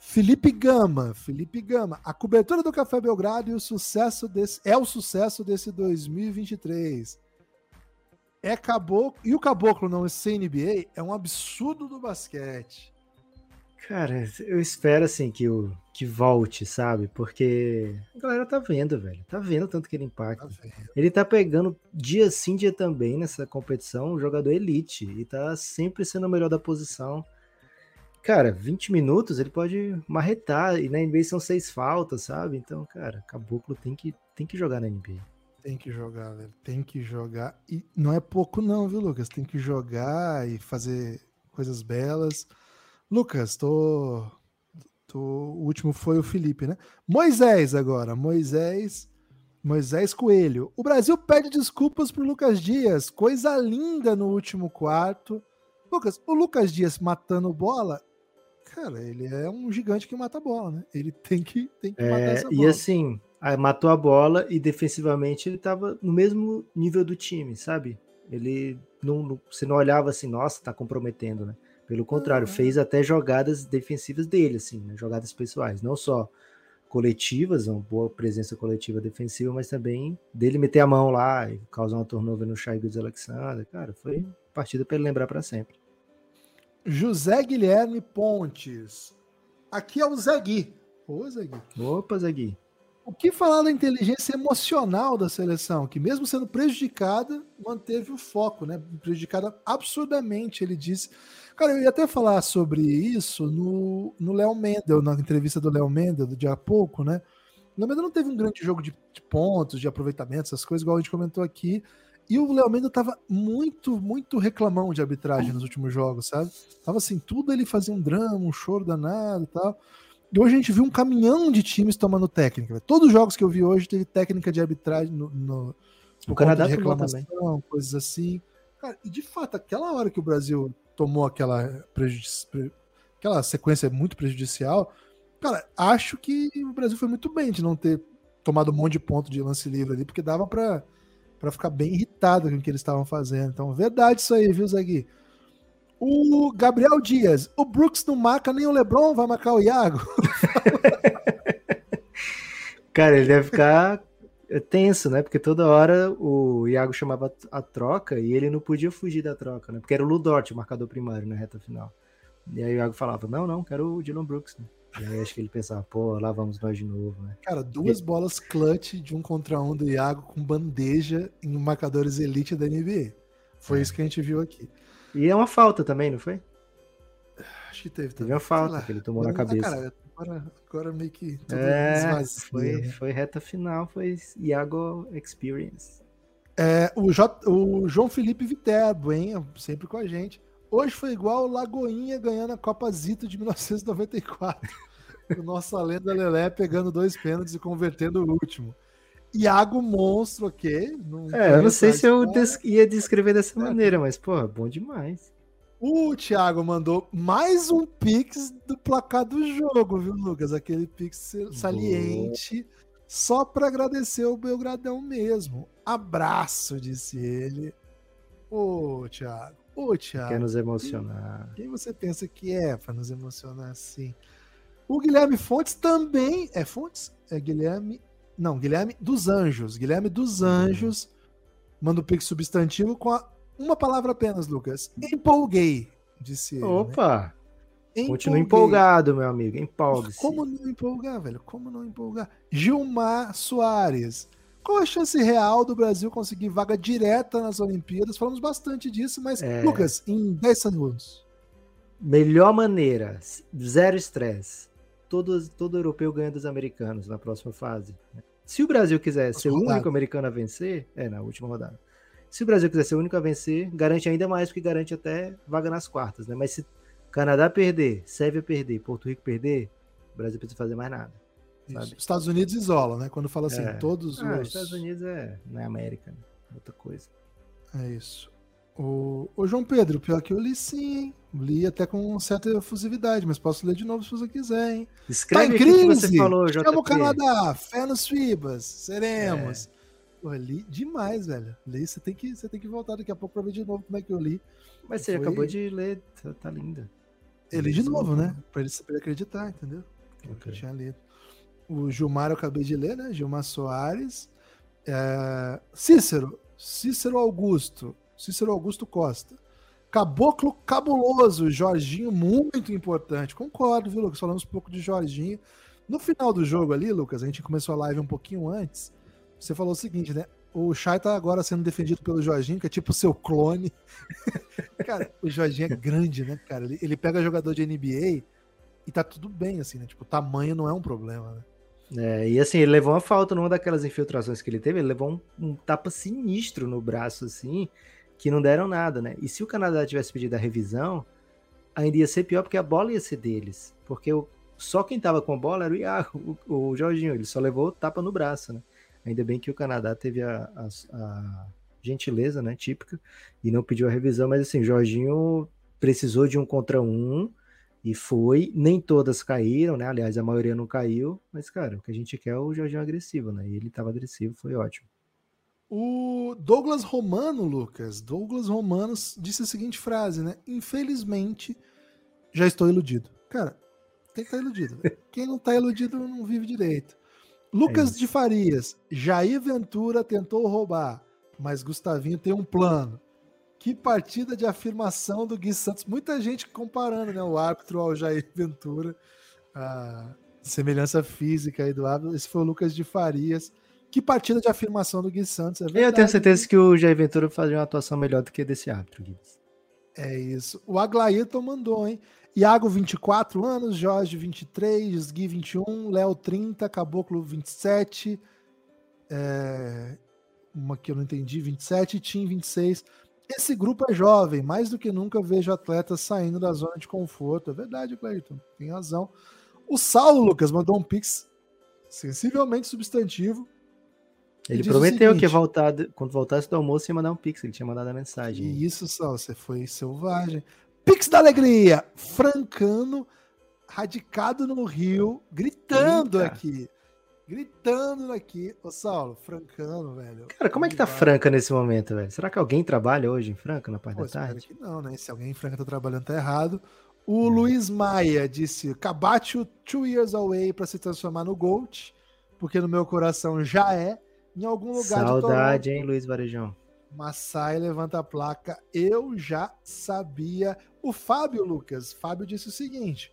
Felipe Gama, Felipe Gama. A cobertura do Café Belgrado e o sucesso desse é o sucesso desse 2023. É caboclo e o caboclo não ser NBA é um absurdo do basquete. Cara, eu espero assim que o que volte, sabe? Porque a galera tá vendo, velho. Tá vendo tanto que ele impacta. Ele tá pegando dia sim, dia também nessa competição, um jogador elite e tá sempre sendo o melhor da posição. Cara, 20 minutos ele pode marretar e na NBA são seis faltas, sabe? Então, cara, Caboclo tem que tem que jogar na NBA. Tem que jogar, velho. Tem que jogar. E não é pouco, não, viu, Lucas? Tem que jogar e fazer coisas belas. Lucas, tô. O último foi o Felipe, né? Moisés agora. Moisés. Moisés Coelho. O Brasil pede desculpas pro Lucas Dias. Coisa linda no último quarto. Lucas, o Lucas Dias matando bola, cara, ele é um gigante que mata bola, né? Ele tem que, tem que matar É, essa e bola. assim, aí matou a bola e defensivamente ele tava no mesmo nível do time, sabe? Ele não, não- você não olhava assim, nossa, tá comprometendo, né? Pelo contrário, Uhum. fez até jogadas defensivas dele, assim, né? jogadas pessoais, não só coletivas, uma boa presença coletiva defensiva, mas também dele meter a mão lá e causar uma turnover no Shai Gilgeous Alexander, cara, foi partida para ele lembrar para sempre. José Guilherme Pontes. Aqui é o Zé Gui. Ô, Zé Gui. Opa, Zagui. O que falar da inteligência emocional da seleção, que mesmo sendo prejudicada, manteve o foco, né? Prejudicada absurdamente, ele disse. Cara, eu ia até falar sobre isso no, no Léo Mendel, na entrevista do Léo Mendel, do dia a pouco, né? O Léo Mendel não teve um grande jogo de, de pontos, de aproveitamento, essas coisas, igual a gente comentou aqui. E o Léo Mendel tava muito, muito reclamão de arbitragem nos últimos jogos, sabe? Tava assim, tudo ele fazia um drama, um choro danado e tal. E hoje a gente viu um caminhão de times tomando técnica. Todos os jogos que eu vi hoje teve técnica de arbitragem no, no O Canadá de reclamação, coisas assim. Cara, e de fato, aquela hora que o Brasil tomou aquela, prejudici- pre- aquela sequência muito prejudicial, cara, acho que o Brasil foi muito bem de não ter tomado um monte de ponto de lance livre ali, porque dava pra para ficar bem irritado com o que eles estavam fazendo. Então, verdade isso aí, viu, Zagui? O Gabriel Dias, o Brooks não marca nem o LeBron, vai marcar o Iago. Cara, ele deve ficar tenso, né? Porque toda hora o Iago chamava a troca e ele não podia fugir da troca, né? Porque era o Ludort, o marcador primário na reta final. E aí o Iago falava: Não, não, quero o Dylan Brooks. Né? E aí acho que ele pensava: Pô, lá vamos nós de novo, né? Cara, duas bolas clutch de um contra um do Iago com bandeja em marcadores elite da NBA. Foi É. isso que a gente viu aqui. E é uma falta também, não foi? Acho que teve Teve também. uma Sei falta lá. que ele tomou na Ah, cabeça. cara, agora, agora meio que tudo É, esvazia, foi, né? foi reta final, foi Iago Experience. É, o, J- o João Felipe Viterbo, hein? Sempre com a gente. Hoje foi igual o Lagoinha ganhando a Copa Zito de 1994. o nosso lenda Lelé pegando dois pênaltis e convertendo o último. Iago Monstro, ok? Não É, eu não sei se eu des- ia descrever dessa maneira, mas, pô, bom demais. O Thiago mandou mais um pix do placar do jogo, viu, Lucas? Aquele pix saliente, só para agradecer o Belgradão mesmo. Abraço, disse ele. Ô, Thiago. Ô, Thiago. Quer nos emocionar. Quem você pensa que é para nos emocionar assim? O Guilherme Fontes também. É Fontes? É Guilherme. Não, Guilherme dos Anjos. Guilherme dos Anjos manda o pix substantivo com a- uma palavra apenas, Lucas. Empolguei, disse ele. né? Opa! Continua Empolguei. empolgado, meu amigo. Empolgue-se. Como não empolgar, velho? Como não empolgar? Gilmar Soares. Qual a chance real do Brasil conseguir vaga direta nas Olimpíadas? Falamos bastante disso, mas, É. Lucas, em 10 segundos. Melhor maneira, zero estresse. Todo, todo europeu ganha dos americanos na próxima fase. Se o Brasil quiser ser o único americano a vencer, é na última rodada. Se o Brasil quiser ser o único a vencer, garante ainda mais, porque garante até vaga nas quartas, né? Mas se Canadá perder, Sérvia perder, Porto Rico perder, o Brasil precisa fazer mais nada. Sabe? Estados Unidos isola, né? Quando fala assim, É. todos Ah, os. Estados Unidos é, não é América, né? outra coisa. É isso. O, o João Pedro, pior que eu li sim, hein? Li até com certa efusividade, mas posso ler de novo se você quiser, hein? Tá Escreve em aqui o que crise! você falou, Chama o JP. Canadá, fé nos Fibas, seremos. É. Pô, li demais, velho. Li, você tem, que, você tem que voltar daqui a pouco pra ver de novo como é que eu li. Mas você Foi- acabou de ler, tá, tá linda. Eu li de novo, né? né? Pra ele, pra ele acreditar, entendeu? Que eu tinha lido. O Gilmar eu acabei de ler, né? Gilmar Soares. É, Cícero. Cícero Augusto. Cícero Augusto Costa. Caboclo cabuloso. Jorginho muito importante. Concordo, viu, Lucas? Falamos um pouco de Jorginho. No final do jogo ali, Lucas, a gente começou a live um pouquinho antes. Você falou o seguinte, né? O Chay tá agora sendo defendido pelo Jorginho, que é tipo seu clone. cara, o Jorginho é grande, né, cara? Ele, pega jogador de NBA e tá tudo bem, assim, né? Tipo, tamanho não é um problema, né? É, e assim, ele levou uma falta numa daquelas infiltrações que ele teve, ele levou um, um tapa sinistro no braço, assim, que não deram nada, né? E se o Canadá tivesse pedido a revisão, ainda ia ser pior, porque a bola ia ser deles. Porque o, só quem tava com a bola era o Iago, o, o Jorginho. Ele só levou tapa no braço, né? Ainda bem que o Canadá teve a, a, a gentileza, né? Típica, e não pediu a revisão, mas assim, o Jorginho precisou de um contra um e foi. Nem todas caíram, né? Aliás, a maioria não caiu, mas, cara, o que a gente quer é o Jorginho agressivo, né? E ele tava agressivo, foi ótimo. O Douglas Romano, Lucas, Douglas Romano disse a seguinte frase, né? Infelizmente, já estou iludido. Cara, tem que estar iludido. Quem não está iludido não vive direito. Lucas é de Farias, Jair Ventura tentou roubar, mas Gustavinho tem um plano. Que partida de afirmação do Gui Santos. Muita gente comparando né, o árbitro ao Jair Ventura. A semelhança física aí do árbitro. Esse foi o Lucas de Farias. Que partida de afirmação do Gui Santos. É eu tenho certeza que o Jair Ventura fazia uma atuação melhor do que desse árbitro, Gui. É isso. O Aglaíton mandou, hein? Iago, 24 anos, Jorge, 23, Gui, 21, Léo, 30, Caboclo, 27, é... uma que eu não entendi, 27, Tim, 26. Esse grupo é jovem, mais do que nunca vejo atletas saindo da zona de conforto. É verdade, Cleiton, tem razão. O Saulo, Lucas, mandou um pix sensivelmente substantivo. Ele prometeu seguinte, que voltar, quando voltasse do almoço ia mandar um pix, ele tinha mandado a mensagem. Isso, Saulo, você foi selvagem. Pix da Alegria, Francano, radicado no Rio, gritando Eita. aqui. Gritando aqui. Ô, Saulo, Francano, velho. Cara, como é que tá Franca nesse momento, velho? Será que alguém trabalha hoje em Franca na parte Pô, da tarde? que não, né? Se alguém em Franca tá trabalhando, tá errado. O hum. Luiz Maia disse: Cabatio two years away para se transformar no Gold, porque no meu coração já é. Em algum lugar Saudade, hein, Luiz Varejão? Massai levanta a placa. Eu já sabia. O Fábio Lucas, Fábio disse o seguinte: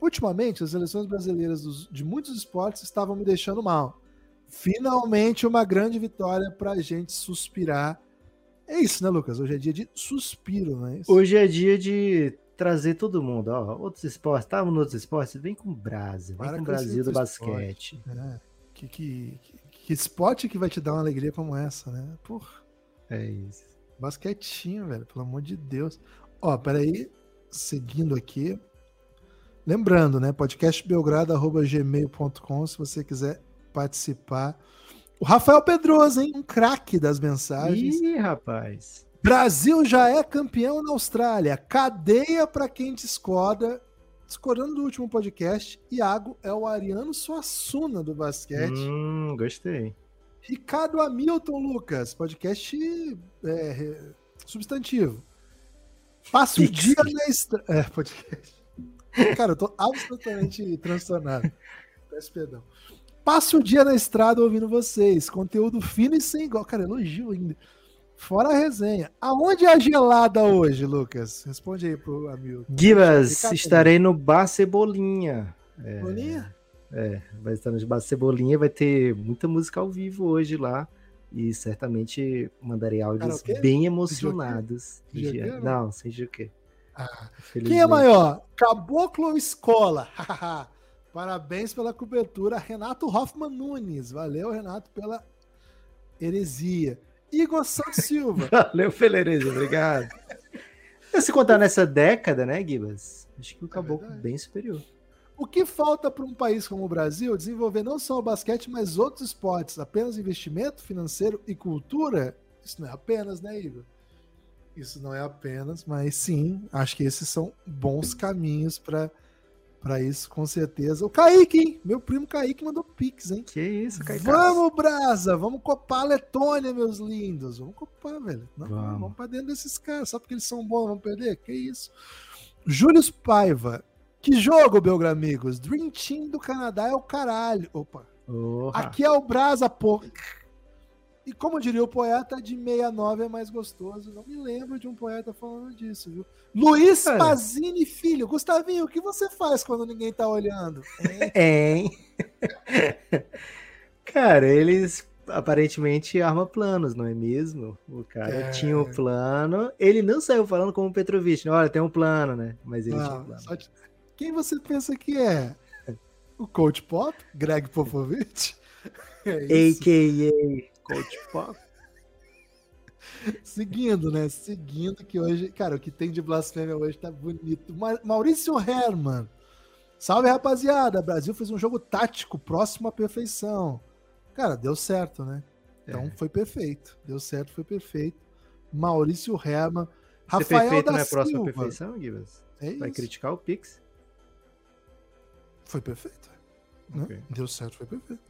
ultimamente as seleções brasileiras dos, de muitos esportes estavam me deixando mal. Finalmente uma grande vitória para a gente suspirar. É isso, né, Lucas? Hoje é dia de suspiro, não é isso? Hoje é dia de trazer todo mundo. Ó, outros esportes, estavam nos outros esportes, vem com o Brasil, vem com o Brasil do basquete. É. Que, que, que, que esporte que vai te dar uma alegria como essa, né? Porra. É isso. Basquetinho, velho, pelo amor de Deus. Ó, peraí, seguindo aqui. Lembrando, né? podcastbelgrado.gmail.com se você quiser participar. O Rafael Pedroso, hein? Um craque das mensagens. Ih, rapaz. Brasil já é campeão na Austrália. Cadeia para quem discorda. Discordando do último podcast, Iago é o Ariano Suassuna do basquete. Hum, gostei. Ricardo Hamilton, Lucas, podcast é, substantivo. Passa o dia na estrada. É, podcast. Cara, eu tô absolutamente transtornado. Peço perdão. Passa o dia na estrada ouvindo vocês. Conteúdo fino e sem igual. Cara, elogio ainda. Fora a resenha. Aonde é a gelada hoje, Lucas? Responde aí pro amigo. Gibas, estarei no Bar Cebolinha. É... Cebolinha? É, vai estar no Bar Cebolinha, vai ter muita música ao vivo hoje lá. E certamente mandarei áudios bem emocionados. Dia, não, seja o quê? Ah, quem é maior? Caboclo ou Escola? Parabéns pela cobertura, Renato Hoffman Nunes. Valeu, Renato, pela heresia. Igor Santos Silva. Valeu pela heresia, obrigado. Se contar nessa década, né, Gibas? Acho que o é Caboclo é bem superior. O que falta para um país como o Brasil desenvolver não só o basquete, mas outros esportes? Apenas investimento financeiro e cultura? Isso não é apenas, né, Igor? Isso não é apenas, mas sim, acho que esses são bons caminhos para para isso, com certeza. O Kaique, hein? Meu primo Kaique mandou pix, hein? Que isso, Kaique. Vamos, Brasa! Vamos copar a Letônia, meus lindos. Vamos copar, velho. Não, vamos, vamos pra dentro desses caras. Só porque eles são bons, vamos perder? Que isso. Júlio Paiva. Que jogo, Belgramigos? Dream Team do Canadá é o caralho. Opa. Aqui é o Brasa, pô. E como diria o poeta, de 69 é mais gostoso. Não me lembro de um poeta falando disso, viu? Luiz Cara. Pazini Filho. Gustavinho, o que você faz quando ninguém tá olhando? Hein? Cara, eles aparentemente arma planos, não é mesmo? O cara é... tinha um plano. Ele não saiu falando como o Petrovic, né? olha, tem um plano, né? Mas ele não, tinha um plano. Quem você pensa que é? O Coach Pop? Greg Popovich? É A.K.A. Coach Pop. Seguindo, né? Seguindo que hoje, cara, o que tem de blasfêmia hoje tá bonito. Maurício Herman. Salve, rapaziada! Brasil fez um jogo tático, próximo à perfeição. Cara, deu certo, né? Então É. foi perfeito. Deu certo, foi perfeito. Maurício Herman. Ser Rafael perfeito da não é Silva. perfeição, Gibas? É Vai criticar o Pix? Foi perfeito. né? Ok. Deu certo, foi perfeito.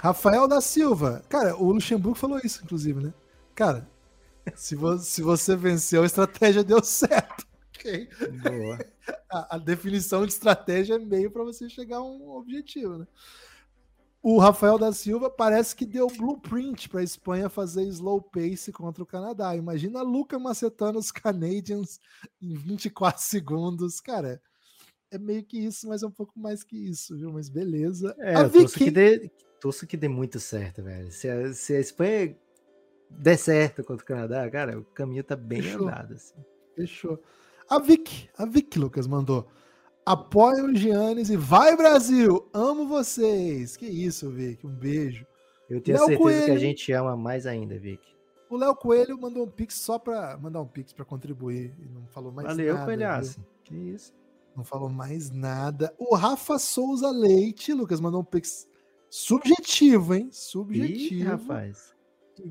Rafael da Silva. Cara, o Luxemburgo falou isso, inclusive, né? Cara, se, vo- se você venceu, a estratégia deu certo. Ok? Boa. A, a definição de estratégia é meio para você chegar a um objetivo, né? O Rafael da Silva parece que deu blueprint para a Espanha fazer slow pace contra o Canadá. Imagina Luca macetando os Canadians em 24 segundos. Cara, é meio que isso, mas é um pouco mais que isso, viu? Mas beleza. É, a torço que, Viking- dê, torço que dê muito certo, velho. Se a, se a Espanha der certo contra o Canadá, cara, o caminho tá bem Fechou. andado. Assim. Fechou. A Vic, a Vic, Lucas, mandou. Apoia o Giannis e vai, Brasil! Amo vocês! Que isso, Vic, um beijo. Eu tenho Léo certeza que a Coelho. gente ama mais ainda, Vic. O Léo Coelho mandou um pix só para mandar um pix para contribuir e não falou mais Valeu, nada. Coelhaço. viu? Que isso. Não falou mais nada. O Rafa Souza Leite, Lucas, mandou um pix subjetivo, hein? Ih, Subjetivo. rapaz.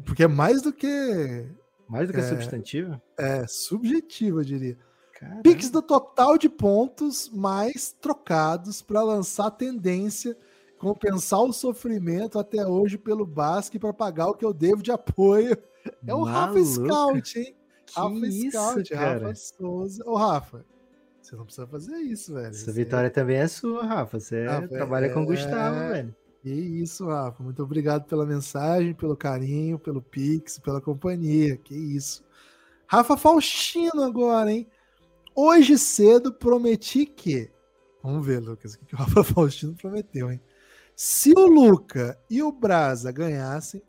Porque é mais do que Mais do que É. substantivo? é subjetivo, eu diria. Caramba. Pix do total de pontos mais trocados para lançar tendência, compensar o sofrimento até hoje pelo basque para pagar o que eu devo de apoio. É o Rafa Maluco. Scout, hein? Que Rafa isso, Scout, cara. Rafa Souza. Ô, Rafa, você não precisa fazer isso, velho. Essa vitória também é sua, Rafa. Você Rafa, trabalha com o é- Gustavo, velho. Que isso, Rafa. Muito obrigado pela mensagem, pelo carinho, pelo Pix, pela companhia. Que isso. Rafa Faustino agora, hein? Hoje cedo prometi que. Vamos ver, Lucas, o que o Rafa Faustino prometeu, hein? Se o Luca e o Brasa ganhassem,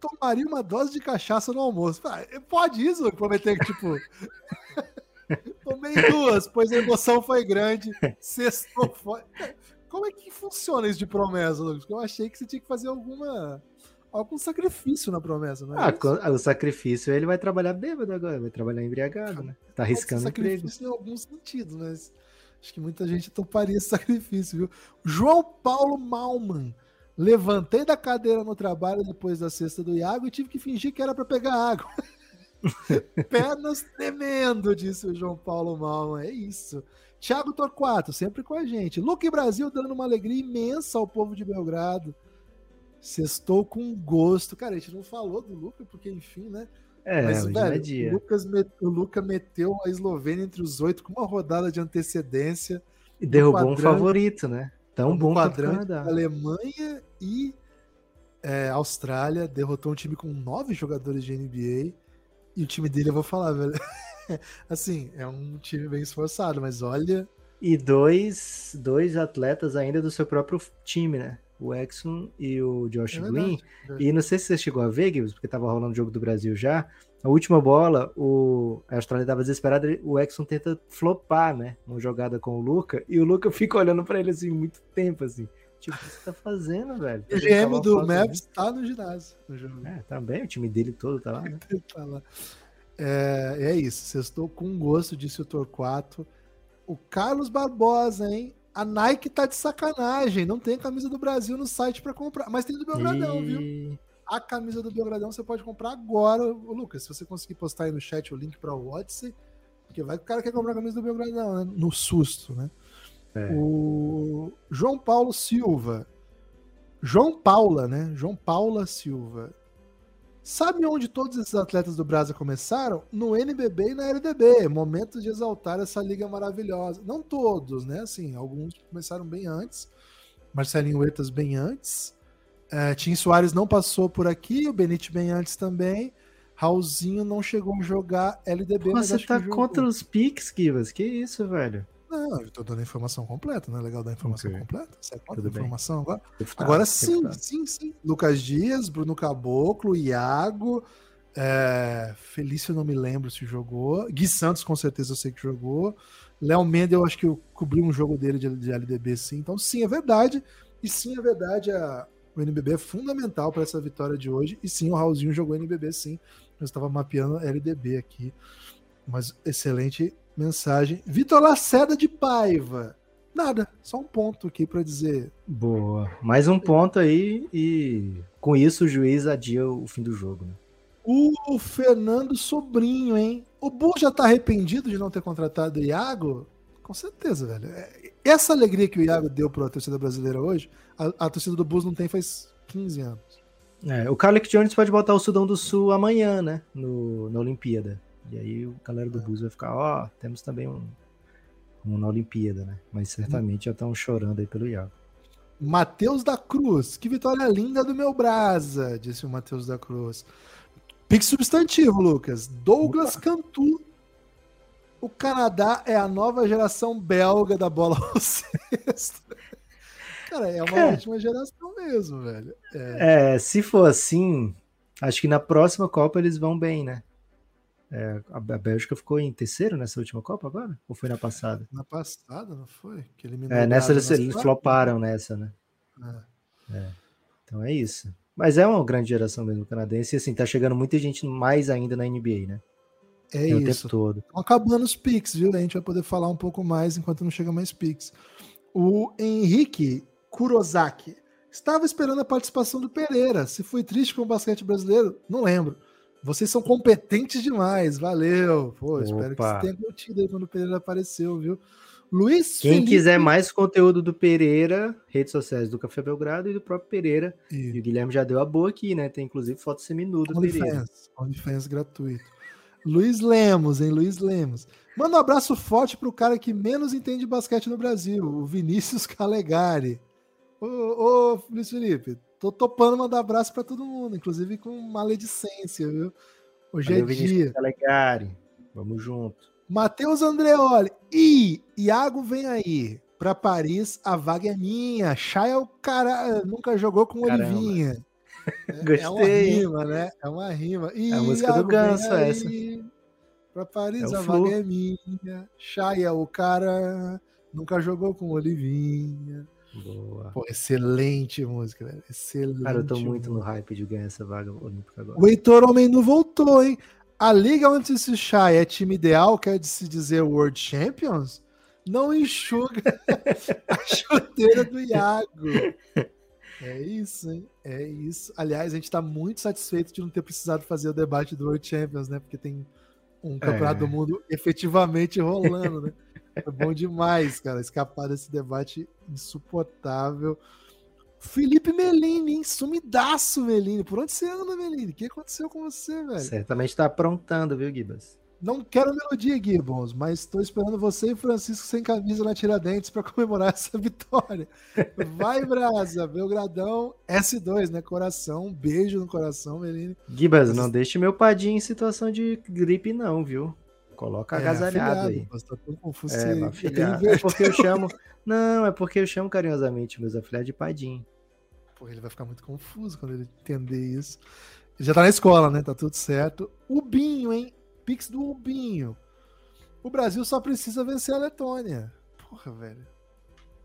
tomaria uma dose de cachaça no almoço. Ah, Pode isso, prometer que, tipo. Tomei duas, pois a emoção foi grande. Sextou foi. Como é que funciona isso de promessa, Lucas? Porque eu achei que você tinha que fazer alguma. algum sacrifício na promessa, não é? Ah, o sacrifício ele vai trabalhar bêbado agora, vai trabalhar embriagado, né? Tá arriscando emprego. sacrifício em alguns sentidos, mas acho que muita gente toparia esse sacrifício, viu? João Paulo Malman. Levantei da cadeira no trabalho depois da cesta do Iago e tive que fingir que era para pegar água. Pernas tremendo, disse o João Paulo Malman. É isso. Thiago Torquato, sempre com a gente. Luque Brasil dando uma alegria imensa ao povo de Belgrado. Sextou com gosto. Cara, a gente não falou do Luca, porque, enfim, né? É, Mas, é velho, o, dia. Lucas met- o Luca meteu a Eslovênia entre os oito com uma rodada de antecedência. E derrubou um favorito, né? Tão bom o quadrante Canadá. Alemanha e é, Austrália. Derrotou um time com nove jogadores de NBA. E o time dele, eu vou falar, velho. assim, é um time bem esforçado, mas olha. E dois, dois atletas ainda do seu próprio time, né? O Exxon e o Josh É Green. verdade. E não sei se você chegou a ver, Gibbs, porque tava rolando o jogo do Brasil já. A última bola, o a Austrália tava desesperada, o Exxon tenta flopar, né? Uma jogada com o Luca, e o Luca fica olhando pra ele assim muito tempo, assim. Tipo, o que você tá fazendo, velho? O Tá GM do né? Maps tá no ginásio. No jogo. É, também, o time dele todo tá lá, né? Tá lá. É, é isso, sextou com gosto, disse o Torquato. O Carlos Barbosa, hein? A Nike tá de sacanagem, não tem camisa do Brasil no site pra comprar, mas tem do Belgradão, viu? E- A camisa do Belgradão você pode comprar agora, Ô, Lucas. Se você conseguir postar aí no chat o link para o Odyssey, porque vai que o cara quer comprar a camisa do Belgradão, né? No susto, né? É. O João Paulo Silva. João Paula, né? João Paula Silva. Sabe onde todos esses atletas do Brasa começaram? No NBB e na LDB. Momento de exaltar essa liga maravilhosa. Não todos, né? Assim, alguns começaram bem antes. Marcelinho Huertas bem antes. É, Tim Soares não passou por aqui, o Benite bem antes também. Raulzinho não chegou a jogar LDB, Pô, mas você tá contra os Pix, Gibas? Que isso, velho? Não, eu tô dando a informação completa, não é legal dar a informação Ok. completa? Você é contra Tudo a informação agora? Deputado, Agora sim, deputado. sim, sim. Lucas Dias, Bruno Caboclo, Iago, é, Felício eu não me lembro se jogou. Gui Santos com certeza eu sei que jogou. Léo Mendes eu acho que eu cobri um jogo dele de, de LDB sim. Então sim, é verdade. E sim, é verdade, a, o NBB é fundamental para essa vitória de hoje. E sim, o Raulzinho jogou NBB sim. Eu estava mapeando LDB aqui. Mas excelente mensagem. Vitor Lacerda de Paiva. Nada, só um ponto aqui para dizer. Boa. Mais um ponto aí e com isso o juiz adia o fim do jogo. Né? O Fernando Sobrinho, hein? O Bull já tá arrependido de não ter contratado o Iago? Com certeza, velho. É, essa alegria que o Iago deu para a torcida brasileira hoje, a, a torcida do Bulls não tem faz 15 anos. É, o Carlick Jones pode botar o Sudão do Sul amanhã, né? No, na Olimpíada. E aí o galera do Bulls vai ficar, ó, oh, temos também um, um na Olimpíada, né? Mas certamente já estão chorando aí pelo Iago. Matheus da Cruz, que vitória linda do meu Brasa, disse o Matheus da Cruz. Pique substantivo, Lucas. Douglas Opa. Cantu. O Canadá é a nova geração belga da bola ao cesto. Cara, é uma é. ótima geração mesmo, velho. É. é. se for assim, acho que na próxima Copa eles vão bem, né? É, a Bélgica ficou em terceiro nessa última Copa agora? Ou foi na passada? Na passada, não foi? Que é, nessa eles, eles floparam nessa, né? É. é. Então é isso. Mas é uma grande geração mesmo canadense. E assim, tá chegando muita gente mais ainda na NBA, né? É, é isso. O tempo todo. Estão acabando os picks, viu? A gente vai poder falar um pouco mais enquanto não chega mais picks. O Henrique Kurosaki. Estava esperando a participação do Pereira. Se foi triste com o basquete brasileiro, não lembro. Vocês são competentes demais. Valeu. Pô, Opa. espero que você tenha curtido aí quando o Pereira apareceu, viu? Luiz Quem Felipe... quiser mais conteúdo do Pereira, redes sociais do Café Belgrado e do próprio Pereira. E, e o Guilherme já deu a boa aqui, né? Tem inclusive foto seminuda do Only Pereira. Fans, OnlyFans gratuito. Luiz Lemos, hein? Luiz Lemos. Manda um abraço forte pro cara que menos entende basquete no Brasil, o Vinícius Calegari. Ô, ô Luiz Felipe, tô topando mandar abraço para todo mundo, inclusive com maledicência, viu? Hoje Valeu, é dia. Calegari. Vamos junto. Matheus Andreoli. E Iago vem aí. Para Paris, a vaga é minha. Chay é o cara. Nunca jogou com Caramba. Olivinha. Gostei. É uma rima, né? É uma rima. E é a música Iago do Ganso, essa. Para Paris, é a vaga é minha. Chay é o cara. Nunca jogou com Olivinha. Boa. Pô, excelente música, velho. Excelente. Cara, eu tô muito no hype de ganhar essa vaga olímpica agora. O Heitor Homem não voltou, hein? A liga onde se Chai é time ideal, quer se dizer World Champions, não enxuga a chuteira do Iago. É isso, hein? É isso. Aliás, a gente está muito satisfeito de não ter precisado fazer o debate do World Champions, né? Porque tem um campeonato é. do mundo efetivamente rolando, né? É bom demais, cara, escapar desse debate insuportável. Felipe Melini, hein? Sumidaço, Melini. Por onde você anda, Melini? O que aconteceu com você, velho? Certamente tá aprontando, viu, Gibas? Não quero melodia, Gibbons, mas estou esperando você e Francisco sem camisa na Tiradentes para comemorar essa vitória. Vai, Brasa, Belgradão, S2, né? Coração, um beijo no coração, Melini. Gibas, não deixe meu padinho em situação de gripe, não, viu? Coloca é, agasalhado aí. Tá tão confuso é, é porque eu chamo. Não, é porque eu chamo carinhosamente meus afiliados de Padim. Pô, ele vai ficar muito confuso quando ele entender isso. Ele já tá na escola, né? Tá tudo certo. O Binho, hein? Pix do Ubinho. O Brasil só precisa vencer a Letônia. Porra, velho.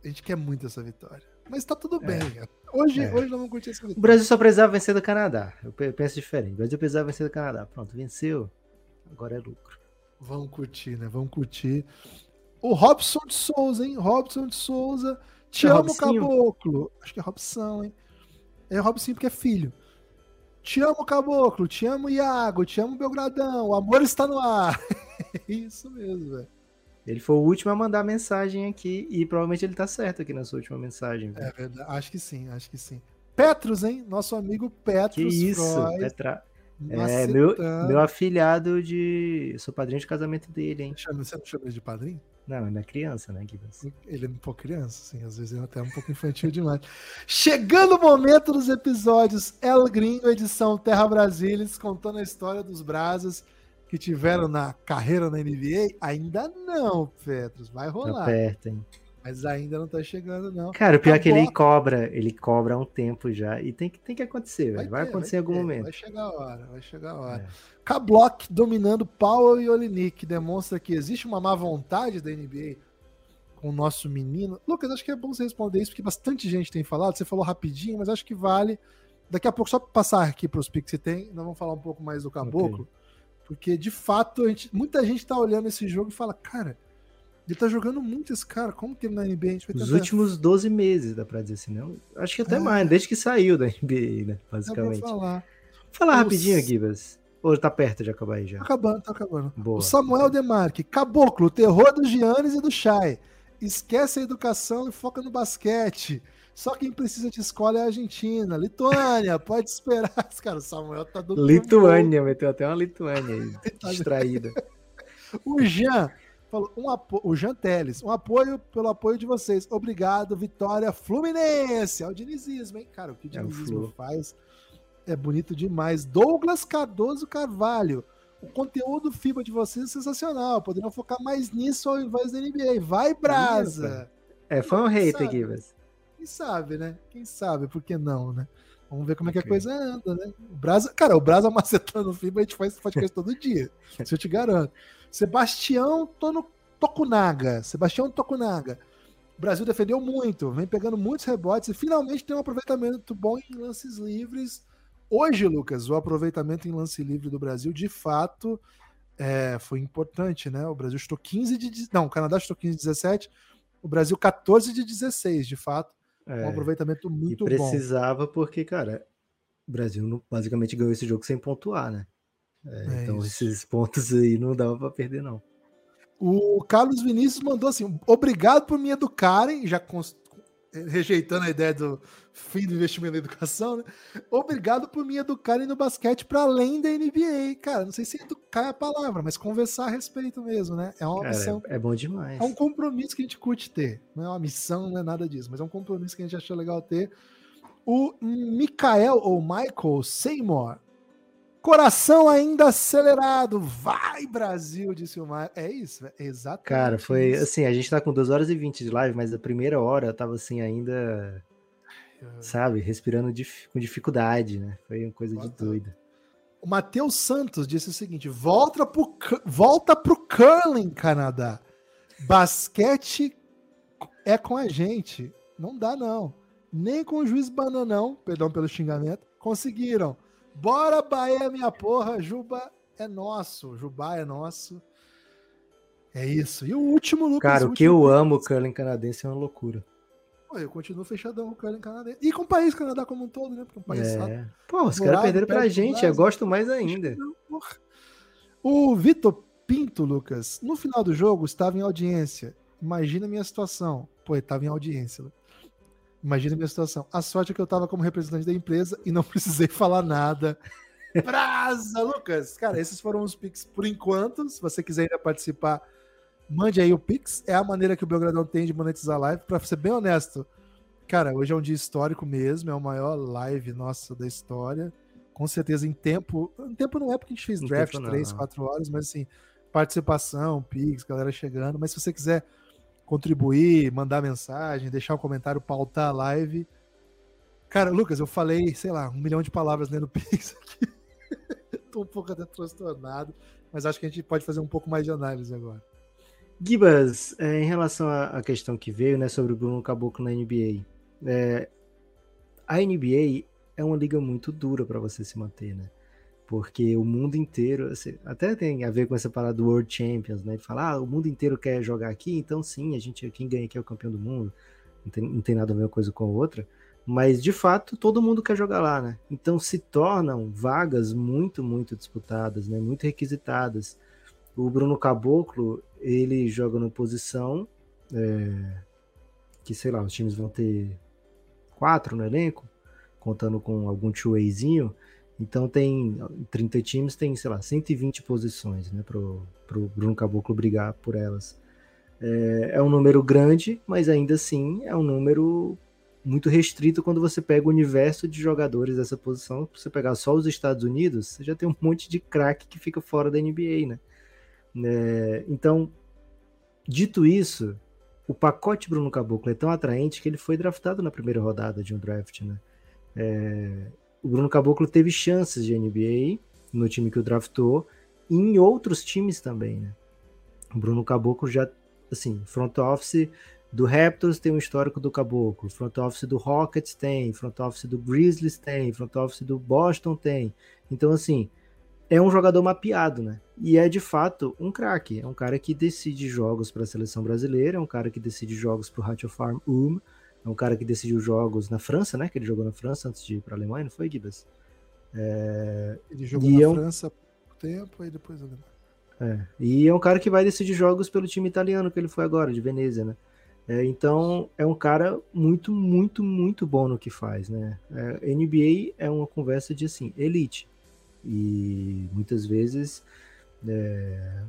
A gente quer muito essa vitória. Mas tá tudo bem. É. Hoje, é. hoje nós vamos curtir essa vitória. O Brasil só precisava vencer do Canadá. Eu penso diferente. O Brasil precisava vencer do Canadá. Pronto, venceu. Agora é lucro. Vamos curtir, né? Vamos curtir. O Robson de Souza, hein? Robson de Souza. Te é amo? Caboclo. Acho que é Robson, hein? É Robson porque é filho. Te amo, Caboclo. Te amo, Iago. Te amo, Belgradão. O amor está no ar. Isso mesmo, velho. Ele foi o último a mandar mensagem aqui e provavelmente ele tá certo aqui na sua última mensagem. Véio. É verdade. Acho que sim, acho que sim. Petros, hein? Nosso amigo Petros. Que isso, Freud. Petra... É, meu, meu afilhado de. Eu sou padrinho de casamento dele, hein? Você não chama ele de padrinho? Não, ele é criança, né, Guilherme? Ele é um pouco criança, sim. Às vezes ele é até um pouco infantil demais. Chegando o momento dos episódios El Gringo, edição Terra Brasilis, contando a história dos brasas que tiveram na carreira na NBA. Ainda não, Petros. Vai rolar. Tá perto, hein? Mas ainda não tá chegando, não. Cara, o pior é que ele cobra, ele cobra há um tempo já. E tem que, tem que acontecer, velho. Vai, vai, acontecer em algum ter, momento. Vai chegar a hora, vai chegar a hora. É. K-Block dominando Powell e Olinik demonstra que existe uma má vontade da NBA com o nosso menino. Lucas, acho que é bom você responder isso, porque bastante gente tem falado. Você falou rapidinho, mas acho que vale. Daqui a pouco, só para passar aqui para os piques que você tem, nós vamos falar um pouco mais do Caboclo. Okay. Porque, de fato, gente, muita gente tá olhando esse jogo e fala, cara, Ele tá jogando muito esse cara. Como que ele na NBA? A gente vai Os tentar- últimos 12 meses, dá pra dizer assim, não? Acho que até É. mais, desde que saiu da NBA, né? Pra Basicamente. falar. Fala Os- rapidinho, Gibas. Ou tá perto de acabar aí já? Tá acabando, tá acabando. Boa. O Samuel Demarque, caboclo, o terror do Giannis e do Chay. Esquece a educação e foca no basquete. Só quem precisa de escola é a Argentina. Lituânia, pode esperar. Cara, o Samuel tá do Lituânia, meteu até uma Lituânia aí, Tá distraída. O Jean falou, um apo... o Jean Teles, um apoio pelo apoio de vocês. Obrigado, Vitória Fluminense. É o dinizismo, hein? Cara, o que o É o dinizismo Flu. faz é bonito demais. Douglas Cardoso Carvalho. O conteúdo FIBA de vocês é sensacional. Poderiam focar mais nisso ao invés da NBA. Vai, Brasa! É, foi um hater. Gibas. Quem sabe, né? Quem sabe, por que não, né? Vamos ver como é que a coisa anda, né? O Brasa, cara, o Brasa macetando o FIBA, a gente faz podcast todo dia. Isso eu te garanto. Sebastião Tono, Tokunaga. Sebastião Tokunaga. O Brasil defendeu muito, vem pegando muitos rebotes e finalmente tem um aproveitamento bom em lances livres. Hoje, Lucas, o aproveitamento em lance livre do Brasil, de fato, é, foi importante, né? O Brasil chutou 15 de. Não, o Canadá chutou 15 de 17, o Brasil 14 de 16, de fato. Um É, aproveitamento e muito bom. precisava porque, cara, o Brasil basicamente ganhou esse jogo sem pontuar, né? É, É então isso. esses pontos aí não dava pra perder, não. O Carlos Vinícius mandou assim: obrigado por me educarem, já rejeitando a ideia do fim do investimento na educação, né? Obrigado por me educarem no basquete para além da NBA. Cara, não sei se educar é a palavra, mas conversar a respeito mesmo, né? É uma Cara, missão. é, é bom demais. É um compromisso que a gente curte ter. Não é uma missão, não é nada disso, mas é um compromisso que a gente achou legal ter. O Mikael ou Michael Seymour. Coração ainda acelerado. Vai, Brasil, disse o Mar. É isso, é exatamente. Cara, foi isso. assim, a gente tá com 2 horas e 20 de live, mas a primeira hora eu tava assim ainda, sabe, respirando dif- com dificuldade, né? Foi uma coisa de Bota- doido. O Matheus Santos disse o seguinte: volta pro, volta pro curling, Canadá. Basquete é com a gente. Não dá, não. Nem com o juiz bananão, perdão pelo xingamento, conseguiram. Bora, Bahia, minha porra. Juba é nosso. Jubá é nosso. É isso. E o último, Lucas. Cara, o que eu pick. amo o curling canadense é uma loucura. Pô, eu continuo fechadão com o curling canadense. E com o país Canadá como um todo, né? Porque é um país É. Pô, os caras perderam pra gente, eu gosto mais ainda. O Vitor Pinto, Lucas, no final do jogo estava em audiência. Imagina a minha situação. Pô, ele estava em audiência. Lu- Imagina a minha situação. A sorte é que eu estava como representante da empresa e não precisei falar nada. Brasa, Lucas! Cara, esses foram os Pix por enquanto. Se você quiser ainda participar, mande aí o Pix. É a maneira que o Belgradão tem de monetizar a live. Pra ser bem honesto, cara, hoje é um dia histórico mesmo. É o maior live nossa da história com certeza em tempo. Em tempo não é porque a gente fez draft não. 3, 4 horas, mas assim, participação, Pix, galera chegando. Mas se você quiser contribuir, mandar mensagem, deixar um comentário, pautar a live. Cara, Lucas, eu falei, sei lá, um milhão de palavras lendo Pix aqui. Tô um pouco até transtornado, mas acho que a gente pode fazer um pouco mais de análise agora. Gibas, é, em relação à questão que veio, né, sobre o Bruno Caboclo na NBA, é, a NBA é uma liga muito dura para você se manter, né? Porque o mundo inteiro, assim, até tem a ver com essa parada do World Champions, né? De falar, ah, o mundo inteiro quer jogar aqui, então sim, a gente, quem ganha aqui é o campeão do mundo. Não tem, não tem nada a ver uma coisa com a outra. Mas de fato, todo mundo quer jogar lá, né? Então se tornam vagas muito, muito disputadas, né? Muito requisitadas. O Bruno Caboclo, ele joga numa posição é, que, sei lá, os times vão ter quatro no elenco, contando com algum two-wayzinho. Então tem 30 times, tem, sei lá, 120 posições, né, pro, pro Bruno Caboclo brigar por elas. É, é um número grande, mas ainda assim é um número muito restrito quando você pega o universo de jogadores dessa posição. Se você pegar só os Estados Unidos, você já tem um monte de craque que fica fora da NBA, né? É, então, dito isso, o pacote Bruno Caboclo é tão atraente que ele foi draftado na primeira rodada de um draft, né? É, o Bruno Caboclo teve chances de NBA no time que o draftou e em outros times também, né? O Bruno Caboclo já, assim, front office do Raptors tem um histórico do Caboclo, front office do Rockets tem, front office do Grizzlies tem, front office do Boston tem. Então, assim, é um jogador mapeado, né? E é de fato um craque. É um cara que decide jogos para a seleção brasileira, é um cara que decide jogos para o Ratio Farm Um, é um cara que decidiu jogos na França, né? Que ele jogou na França antes de ir para a Alemanha, não foi, Gibas? É... Ele jogou na é um... França por tempo e depois Alemanha. É. E é um cara que vai decidir jogos pelo time italiano que ele foi agora, de Venezia, né? É, então é um cara muito, muito, muito bom no que faz, né? É, NBA é uma conversa de assim, elite. E muitas vezes é,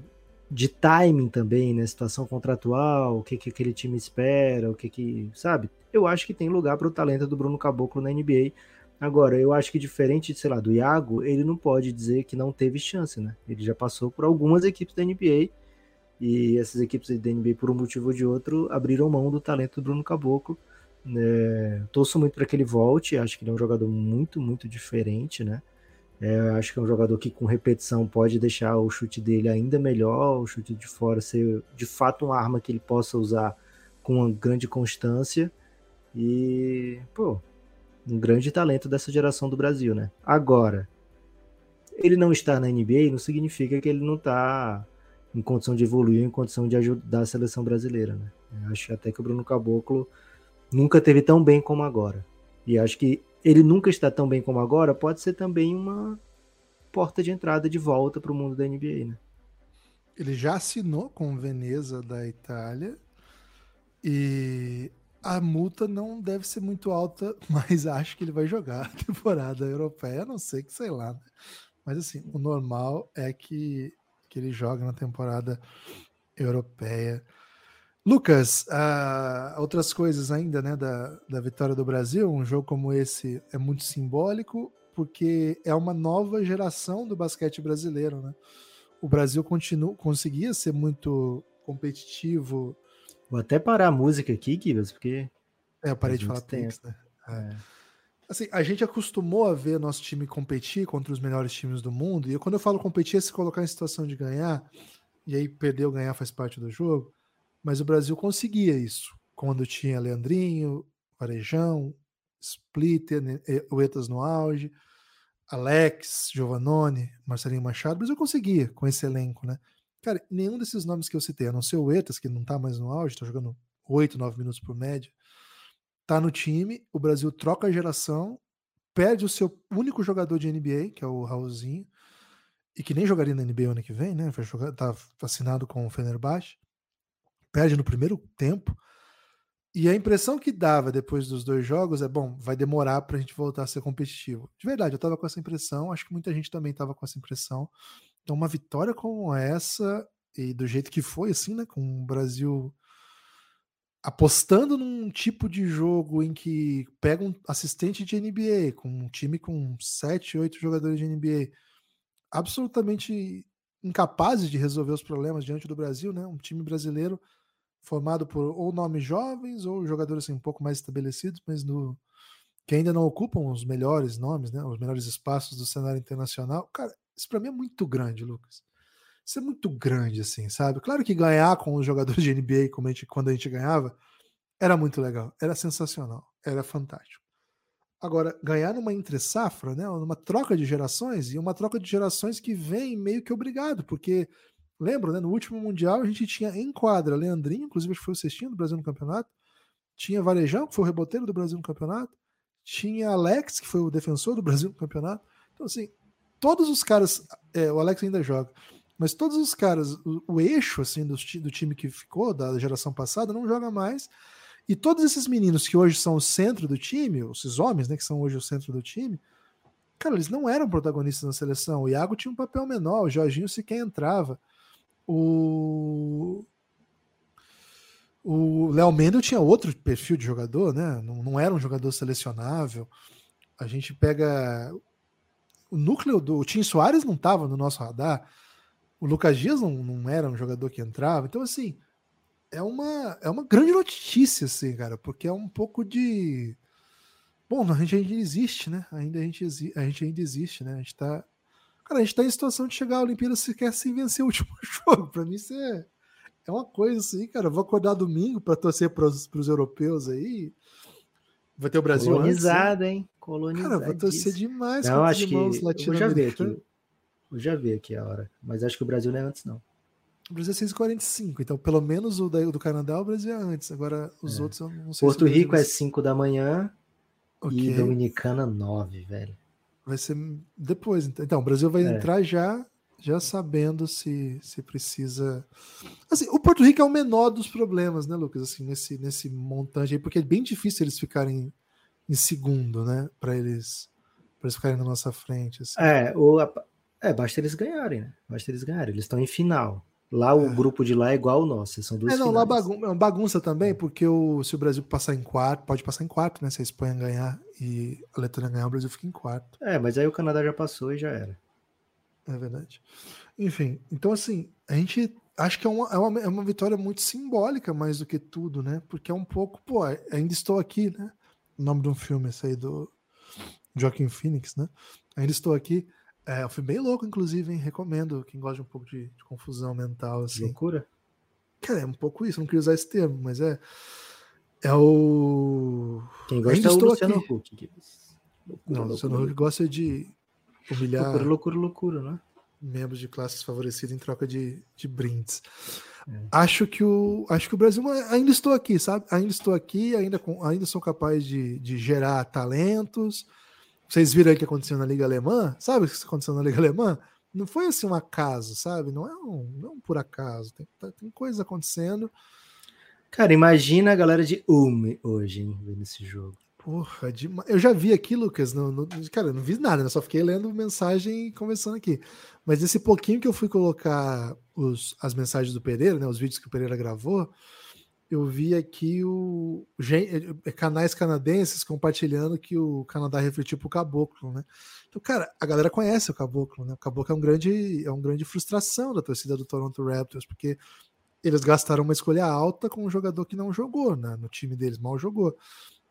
de timing também, né? Situação contratual, o que, que aquele time espera, o que que. Sabe? Eu acho que tem lugar para o talento do Bruno Caboclo na NBA. Agora, eu acho que diferente, sei lá, do Iago, ele não pode dizer que não teve chance, né? Ele já passou por algumas equipes da NBA e essas equipes da NBA, por um motivo ou de outro, abriram mão do talento do Bruno Caboclo. É, torço muito para que ele volte, acho que ele é um jogador muito, muito diferente, né? É, acho que é um jogador que com repetição pode deixar o chute dele ainda melhor, o chute de fora ser de fato uma arma que ele possa usar com uma grande constância. E, pô, um grande talento dessa geração do Brasil, né? Agora, ele não estar na NBA não significa que ele não está em condição de evoluir, em condição de ajudar a seleção brasileira, né? Eu acho até que o Bruno Caboclo nunca teve tão bem como agora. E acho que ele nunca está tão bem como agora pode ser também uma porta de entrada de volta para o mundo da NBA, né? Ele já assinou com Veneza da Itália e a multa não deve ser muito alta, mas acho que ele vai jogar a temporada europeia, a não sei que sei lá. Né? Mas assim, o normal é que, que ele joga na temporada europeia. Lucas, uh, outras coisas ainda né, da, da vitória do Brasil, um jogo como esse é muito simbólico, porque é uma nova geração do basquete brasileiro. Né? O Brasil continua, conseguia ser muito competitivo Vou até parar a música aqui, Kivas, porque. É, eu parei de falar tempo, né? É. é. Assim, a gente acostumou a ver nosso time competir contra os melhores times do mundo, e quando eu falo competir é se colocar em situação de ganhar, e aí perder ou ganhar faz parte do jogo, mas o Brasil conseguia isso quando tinha Leandrinho, Varejão, Splitter, né, o Etas no auge, Alex, Giovannone, Marcelinho Machado, o Brasil conseguia com esse elenco, né? Cara, nenhum desses nomes que eu citei, a não ser o Etas, que não tá mais no auge, tá jogando 8, 9 minutos por média, tá no time, o Brasil troca a geração, perde o seu único jogador de NBA, que é o Raulzinho, e que nem jogaria na NBA ano que vem, né? Tá assinado com o Fenerbahçe. Perde no primeiro tempo. E a impressão que dava depois dos dois jogos é, bom, vai demorar pra gente voltar a ser competitivo. De verdade, eu tava com essa impressão, acho que muita gente também tava com essa impressão. Então, uma vitória como essa, e do jeito que foi, assim, né? Com o Brasil apostando num tipo de jogo em que pega um assistente de NBA, com um time com 7, 8 jogadores de NBA, absolutamente incapazes de resolver os problemas diante do Brasil, né? Um time brasileiro formado por ou nomes jovens ou jogadores assim, um pouco mais estabelecidos, mas no que ainda não ocupam os melhores nomes, né? Os melhores espaços do cenário internacional. Cara, isso para mim é muito grande, Lucas. Isso é muito grande, assim, sabe? Claro que ganhar com os jogadores de NBA, como a gente, quando a gente ganhava, era muito legal, era sensacional, era fantástico. Agora, ganhar numa entre safra, né, numa troca de gerações, e uma troca de gerações que vem meio que obrigado, porque lembro, né, no último Mundial a gente tinha em quadra Leandrinho, inclusive que foi o cestinho do Brasil no campeonato, tinha Varejão, que foi o reboteiro do Brasil no campeonato, tinha Alex, que foi o defensor do Brasil no campeonato. Então, assim, todos os caras, é, o Alex ainda joga, mas todos os caras, o, o eixo assim do, do, time que ficou da geração passada não joga mais. E todos esses meninos que hoje são o centro do time, esses homens, né, que são hoje o centro do time, cara, eles não eram protagonistas na seleção. O Iago tinha um papel menor, o Jorginho sequer entrava. O o Léo Mendel tinha outro perfil de jogador, né? Não, não era um jogador selecionável. A gente pega o núcleo do o Tim Soares não estava no nosso radar, o Lucas Dias não, não era um jogador que entrava, então assim é uma é uma grande notícia assim, cara, porque é um pouco de bom, a gente ainda existe, né? Ainda a gente a gente ainda existe, né? A gente tá cara, a gente tá em situação de chegar à Olimpíada se quer sem vencer o último jogo. Para mim isso é é uma coisa assim, cara. Eu vou acordar domingo para torcer para os europeus aí. Vai ter o Brasil Colonizado, antes, né? hein? Colonizado. Cara, vai torcer demais Não, acho que eu já vi aqui. Eu já vi aqui a hora. Mas acho que o Brasil não é antes, não. O Brasil é 6h45, então pelo menos o do Canadá, o Brasil é antes. Agora os É. outros eu não sei Porto se Rico é ser- 5 da manhã Ok. e Dominicana 9, velho. Vai ser depois. então. O Brasil vai É. entrar já já sabendo se, se precisa. Assim, o Porto Rico é o menor dos problemas, né, Lucas? Assim, nesse, nesse montante aí, porque é bem difícil eles ficarem em segundo, né? Para eles, pra eles ficarem na nossa frente. Assim. É, o, é, basta eles ganharem, né? Basta eles ganharem. Eles estão em final. Lá o grupo de lá é igual ao nosso. São duas É, não, lá bagun é uma bagunça também, porque o, se o Brasil passar em quarto, pode passar em quarto, né? Se a Espanha ganhar e a Letônia ganhar, o Brasil fica em quarto. É, mas aí o Canadá já passou e já era. É verdade. Enfim, então assim, a gente acho que é uma, é uma, é uma vitória muito simbólica mais do que tudo, né? Porque é um pouco, pô, ainda estou aqui, né? O nome de um filme, esse aí do Joaquim Phoenix, né? Ainda estou aqui. É um filme bem louco, inclusive, hein? Recomendo quem gosta de um pouco de, de confusão mental, assim. Loucura? Cara, é um pouco isso, não queria usar esse termo, mas é. É o. Quem gosta Ainda é o Luciano aqui. Huck. Loucura, Não, o Luciano Huck gosta de humilhar loucura, loucura, loucura, né? membros de classes favorecidas em troca de, de brindes. É. Acho que o acho que o Brasil ainda estou aqui, sabe? Ainda estou aqui, ainda com, ainda sou capaz de, de gerar talentos. Vocês viram aí o que aconteceu na Liga Alemã? Sabe o que aconteceu na Liga Alemã? Não foi assim um acaso, sabe? Não é um, não é um por acaso. Tem, tá- tem coisa acontecendo. Cara, imagina a galera de Ulm hoje, hein, vendo esse jogo. Porra, dema- eu já vi aqui, Lucas. No, no- cara, eu não vi nada, né? Só fiquei lendo mensagem e conversando aqui. Mas esse pouquinho que eu fui colocar os, as mensagens do Pereira, né? Os vídeos que o Pereira gravou, eu vi aqui o gen- eh, canais canadenses compartilhando que o Canadá refletiu pro Caboclo, né? Então, cara, a galera conhece o Caboclo, né? O Caboclo é um grande, é um grande frustração da torcida do Toronto Raptors, porque eles gastaram uma escolha alta com um jogador que não jogou, né? No time deles, mal jogou.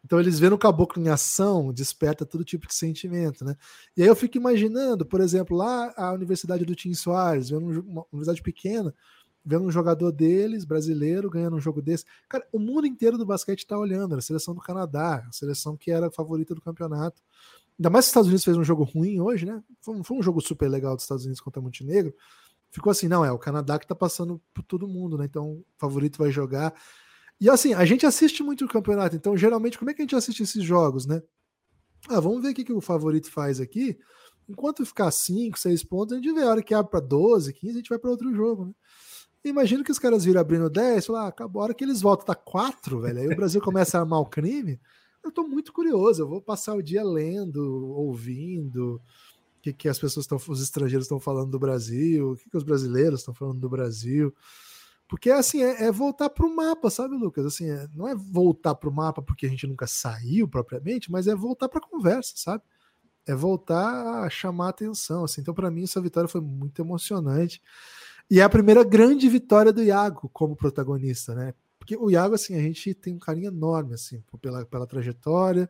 Então eles vendo o caboclo em ação, desperta todo tipo de sentimento, né? E aí eu fico imaginando, por exemplo, lá a Universidade do Tim Soares, um uma universidade pequena, vendo um jogador deles, brasileiro, ganhando um jogo desse. Cara, o mundo inteiro do basquete tá olhando, a seleção do Canadá, a seleção que era a favorita do campeonato. Ainda mais que os Estados Unidos fez um jogo ruim hoje, né? Foi um, foi um jogo super legal dos Estados Unidos contra Montenegro. Ficou assim, não, é o Canadá que tá passando por todo mundo, né? Então o favorito vai jogar. E assim, a gente assiste muito o campeonato, então geralmente como é que a gente assiste esses jogos, né? Ah, vamos ver o que, que o favorito faz aqui. Enquanto ficar 5, 6 pontos, a gente vê a hora que abre para 12, 15, a gente vai para outro jogo, né? Imagina que os caras viram abrindo 10, falar, ah, acabou a hora que eles voltam, tá 4, velho. Aí o Brasil começa a armar o crime. Eu tô muito curioso, eu vou passar o dia lendo, ouvindo o que, que as pessoas estão, os estrangeiros estão falando do Brasil, o que, que os brasileiros estão falando do Brasil. Porque assim, é, é voltar para o mapa, sabe, Lucas? Assim, é- não é voltar para o mapa porque a gente nunca saiu propriamente, mas é voltar para a conversa, sabe? É voltar a chamar atenção. Assim. Então, para mim, essa vitória foi muito emocionante. E é a primeira grande vitória do Iago como protagonista, né? Porque o Iago, assim, a gente tem um carinho enorme, assim, pela, pela trajetória.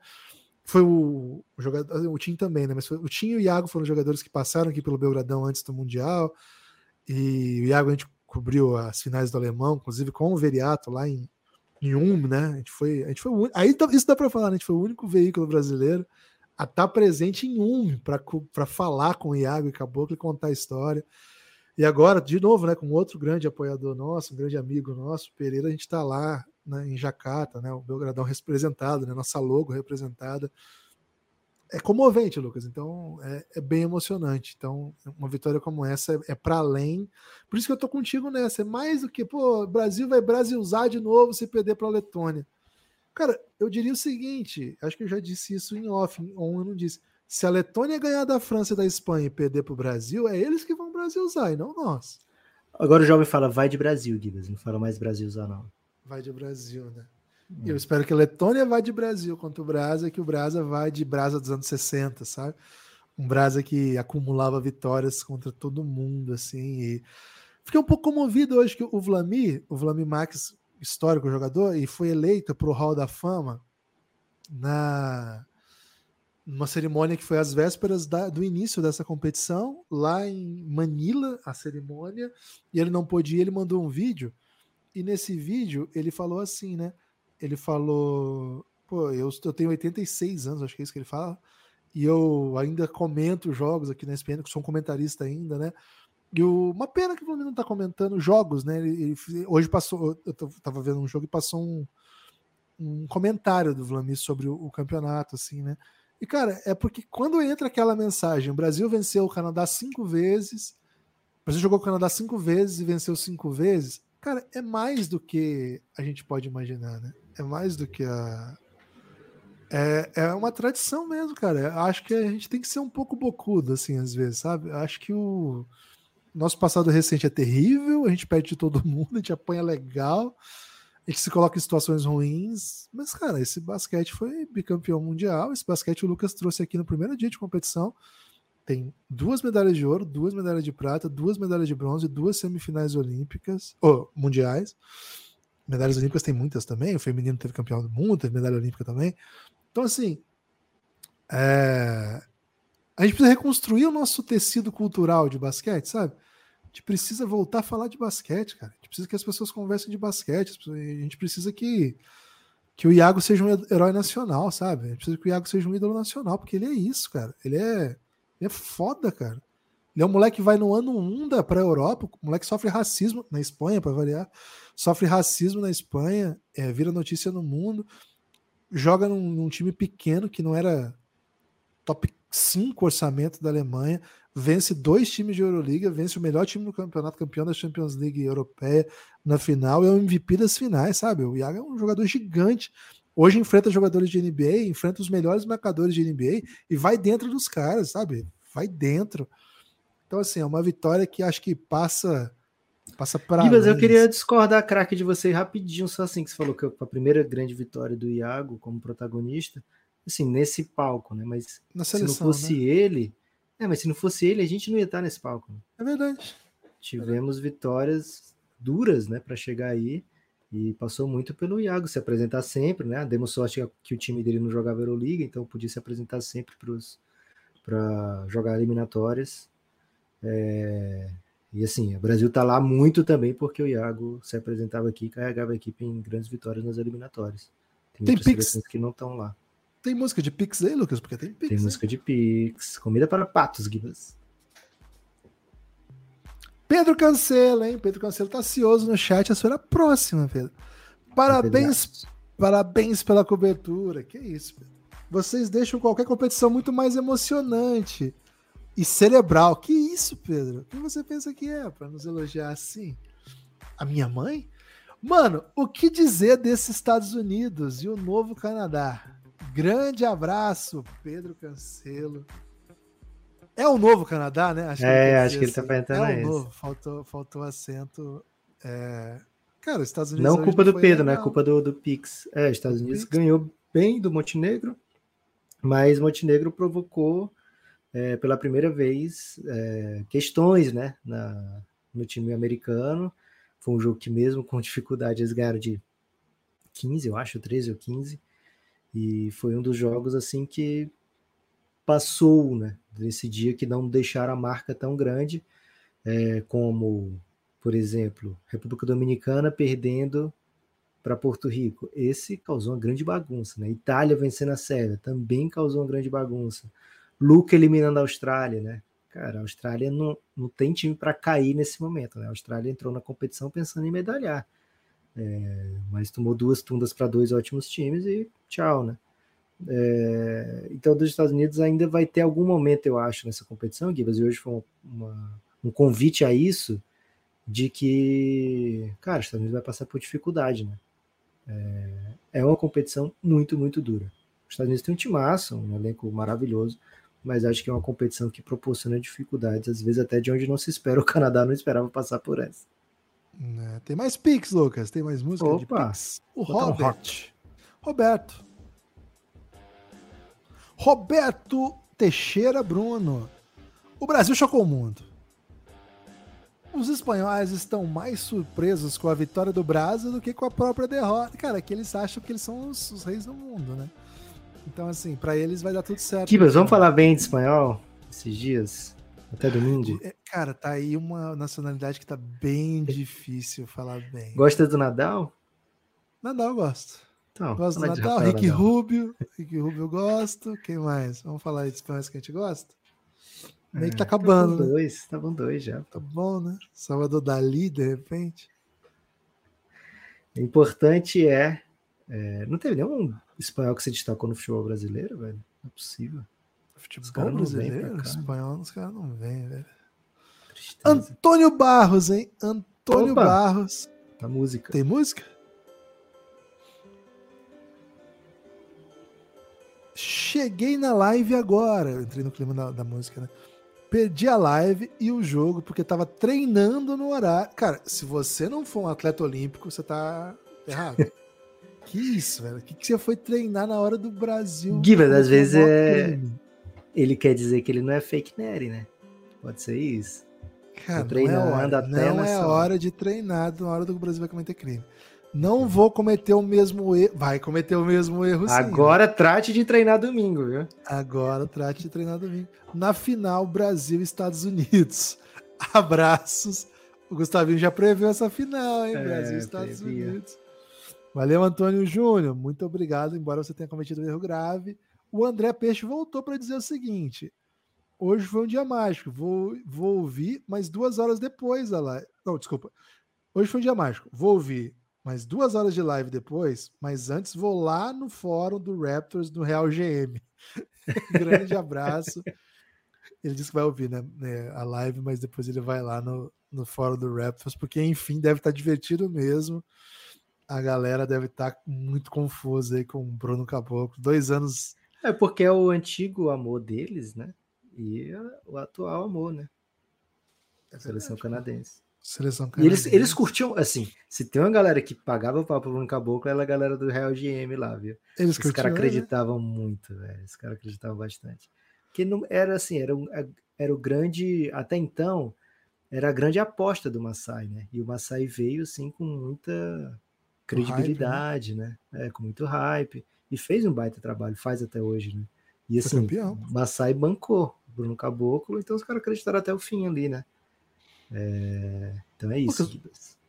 Foi o, o jogador, o Tim também, né? Mas foi, o Tim e o Iago foram jogadores que passaram aqui pelo Belgradão antes do Mundial. E o Iago a gente cobriu as finais do Alemão, inclusive com o Veriato lá em, em um, né? A gente foi, a gente foi aí tá- isso dá para falar, né? A gente foi o único veículo brasileiro a estar presente em um para falar com o Iago e Caboclo e contar a história. E agora, de novo, né, com outro grande apoiador nosso, um grande amigo nosso, Pereira, a gente está lá né, em Jacarta, né, o Belgradão representado, né, nossa logo representada. É comovente, Lucas, então é, é bem emocionante. Então, uma vitória como essa é, é para além. Por isso que eu tô contigo nessa. É mais do que, pô, Brasil vai brasilzar de novo se perder para a Letônia. Cara, eu diria o seguinte: acho que eu já disse isso em off, on eu não disse. Se a Letônia ganhar da França e da Espanha e perder para o Brasil, é eles que vão brasilzar e não nós. Agora o jovem fala, vai de Brasil, Guibas. Não fala mais Brasil usar, não. Vai de Brasil, né? Eu espero que a Letônia vá de Brasil contra o Brasa, que o Brasa vai de Brasa dos anos 60, sabe? Um Brasa que acumulava vitórias contra todo mundo, assim. E fiquei um pouco comovido hoje que o Vlamir, o Vlamir Max, histórico jogador, e foi eleito para o Hall da Fama na numa cerimônia que foi às vésperas da- do início dessa competição, lá em Manila, a cerimônia, e ele não pôde ir, ele mandou um vídeo, e nesse vídeo ele falou assim, né? Ele falou, pô, eu, eu tenho 86 anos, acho que é isso que ele fala, e eu ainda comento jogos aqui na ESPN, que sou um comentarista ainda, né? E o, uma pena que o Flamengo não tá comentando jogos, né? Ele, ele- hoje passou, eu tava vendo um jogo e passou um, um comentário do Vlamir sobre o, o campeonato, assim, né? E, cara, é porque quando entra aquela mensagem, o Brasil venceu o Canadá cinco vezes, o Brasil jogou o Canadá cinco vezes e venceu cinco vezes, cara, é mais do que a gente pode imaginar, né? É mais do que a. É, é uma tradição mesmo, cara. Eu acho que a gente tem que ser um pouco bocudo, assim, às vezes, sabe? Eu acho que o nosso passado recente é terrível, a gente perde de todo mundo, a gente apanha legal, gente se coloca em situações ruins, mas, cara, esse basquete foi bicampeão mundial. Esse basquete o Lucas trouxe aqui no primeiro dia de competição. Tem duas medalhas de ouro, duas medalhas de prata, duas medalhas de bronze, duas semifinais olímpicas, ou mundiais. Medalhas olímpicas tem muitas também. O feminino teve campeão do mundo, teve medalha olímpica também. Então, assim, é, a gente precisa reconstruir o nosso tecido cultural de basquete, sabe? Gente precisa voltar a falar de basquete, cara. A gente precisa que as pessoas conversem de basquete. A gente precisa que, que o Iago seja um herói nacional, sabe? A gente precisa que o Iago seja um ídolo nacional, porque ele é isso, cara. Ele é, ele é foda, cara. Ele é um moleque que vai no ano 1 da pra Europa, o moleque sofre racismo na Espanha, para variar. Sofre racismo na Espanha, é, vira notícia no mundo, joga num, num time pequeno que não era top 5 orçamento da Alemanha, vence dois times de Euroliga, vence o melhor time do campeonato, campeão da Champions League Europeia na final é o MVP das finais, sabe? O Iago é um jogador gigante. Hoje enfrenta jogadores de NBA, enfrenta os melhores marcadores de NBA e vai dentro dos caras, sabe? Vai dentro. Então, assim, é uma vitória que acho que passa passa para Gibas, eu queria discordar, craque, de você rapidinho, só assim que você falou que a primeira grande vitória do Iago como protagonista, assim, nesse palco, né? Mas se não fosse né? ele, é, mas se não fosse ele, a gente não ia estar nesse palco. né? É verdade. Tivemos vitórias duras, né, para chegar aí e passou muito pelo Iago se apresentar sempre, né? Demos sorte que o time dele não jogava Euroliga, então podia se apresentar sempre para jogar eliminatórias. É, e assim, o Brasil tá lá muito também porque o Iago se apresentava aqui e carregava a equipe em grandes vitórias nas eliminatórias. Tem, Tem outras seleções que não estão lá. Tem música de Pix aí, Lucas? Porque tem Pix. Tem música de Pix, comida para patos, Gibas. Pedro Cancelo, hein? Pedro Cancelo tá ansioso no chat. A senhora próxima, Pedro. Parabéns, parabéns pela cobertura. Que isso, Pedro. Vocês deixam qualquer competição muito mais emocionante e cerebral. Que isso, Pedro? Quem você pensa que é para nos elogiar assim? A minha mãe? Mano, o que dizer desses Estados Unidos e o novo Canadá? Grande abraço, Pedro Cancelo. É o novo Canadá, né? Acho É, acho que ele tá assim. perguntando É o isso. novo, faltou, faltou acento. É... Cara, os Estados Unidos. Não culpa do Pedro, né? legal. Culpa do, do Pix. É, Estados Do Unidos Pix. ganhou bem do Montenegro, mas Montenegro provocou é, pela primeira vez é, questões, né? Na, no time americano. Foi um jogo que mesmo com dificuldade eles ganharam de 15, eu acho, 13 ou 15. E foi um dos jogos assim que passou, né? Nesse dia que não deixaram a marca tão grande, é, como, por exemplo, República Dominicana perdendo para Porto Rico. Esse causou uma grande bagunça, né? Itália vencendo a Sérvia também causou uma grande bagunça. Luca eliminando a Austrália, né? Cara, a Austrália não, não tem time para cair nesse momento, né? A Austrália entrou na competição pensando em medalhar. É, mas tomou duas tundas para dois ótimos times e tchau, né? É, então, dos Estados Unidos ainda vai ter algum momento, eu acho, nessa competição, Gibas, e hoje foi uma- um convite a isso, de que, cara, os Estados Unidos vai passar por dificuldade, né? É, é uma competição muito, muito dura. Os Estados Unidos tem um timaço, um elenco maravilhoso, mas acho que é uma competição que proporciona dificuldades, às vezes até de onde não se espera. O Canadá não esperava passar por essa. É, tem mais Pix, Lucas. Tem mais música de Opa, Pix. O um Robert. Roberto. Roberto Teixeira Bruno. O Brasil chocou o mundo. Os espanhóis estão mais surpresos com a vitória do Brasil do que com a própria derrota. Cara, que eles acham que eles são os, os reis do mundo, né? Então, assim, pra eles vai dar tudo certo. Gibas, vamos falar bem de espanhol esses dias? Até domingo? É, Cara, tá aí uma nacionalidade que tá bem difícil falar bem. Gosta do Nadal? Nadal eu gosto. Então, Gosto do Natal. Rafael Rick Nadal. Rubio. Rick Rubio eu gosto. Quem mais? Vamos falar aí de espanhóis que a gente gosta? Meio que tá acabando, Estavam né? dois, estavam dois já. Tá bom, né? Salvador Dali, de repente. O importante é, é, Não teve nenhum espanhol que se destacou no futebol brasileiro, velho? Não é possível. Os Futebol brasileiro, espanhol, os caras não vêm, velho. Tristeza. Antônio Barros, hein? Antônio Opa! Barros. A música. Tem música? Cheguei na live agora. Eu entrei no clima da, da música, né? Perdi a live e o jogo porque tava treinando no horário. Cara, se você não for um atleta olímpico, você tá errado. que isso, velho? O que, que você foi treinar na hora do Brasil? Gibbs, às vezes é-. Ele quer dizer que ele não é fake nerd, né? Pode ser isso. Cara, Tô não é hora, até não é hora. hora de treinar na hora do que o Brasil vai cometer crime. Não vou cometer o mesmo erro. Vai cometer o mesmo erro sim. Agora trate de treinar domingo, viu? Agora trate de treinar domingo. Na final, Brasil e Estados Unidos. Abraços. O Gustavinho já previu essa final, hein? É, Brasil e Estados previa. Unidos. Valeu, Antônio Júnior. Muito obrigado, embora você tenha cometido um erro grave. O André Peixe voltou para dizer o seguinte: hoje foi um dia mágico. Vou, vou ouvir mais duas horas depois a live. Não, desculpa. Hoje foi um dia mágico. Vou ouvir mais duas horas de live depois, mas antes vou lá no fórum do Raptors do Real GM. Grande abraço. Ele disse que vai ouvir né, né, a live, mas depois ele vai lá no, no fórum do Raptors, porque enfim, deve estar divertido mesmo. A galera deve estar muito confusa aí com o Bruno Caboclo. Dois anos. É porque é o antigo amor deles, né? E o atual amor, né? A seleção canadense. Seleção E eles, canadense. eles curtiam, assim, se tem uma galera que pagava pau pro Bruno Caboclo, era a galera do Real GM lá, viu? Eles Os caras curtiam, né? acreditavam muito, velho. Os caras acreditavam bastante. Porque não era assim, era, um- era o grande. Até então, era a grande aposta do Masai, né? E o Masai veio assim com muita credibilidade, né? É, com muito hype. E fez um baita trabalho, faz até hoje, né? E assim, campeão. o Masai bancou o Bruno Caboclo, então os caras acreditaram até o fim ali, né? É, então é isso.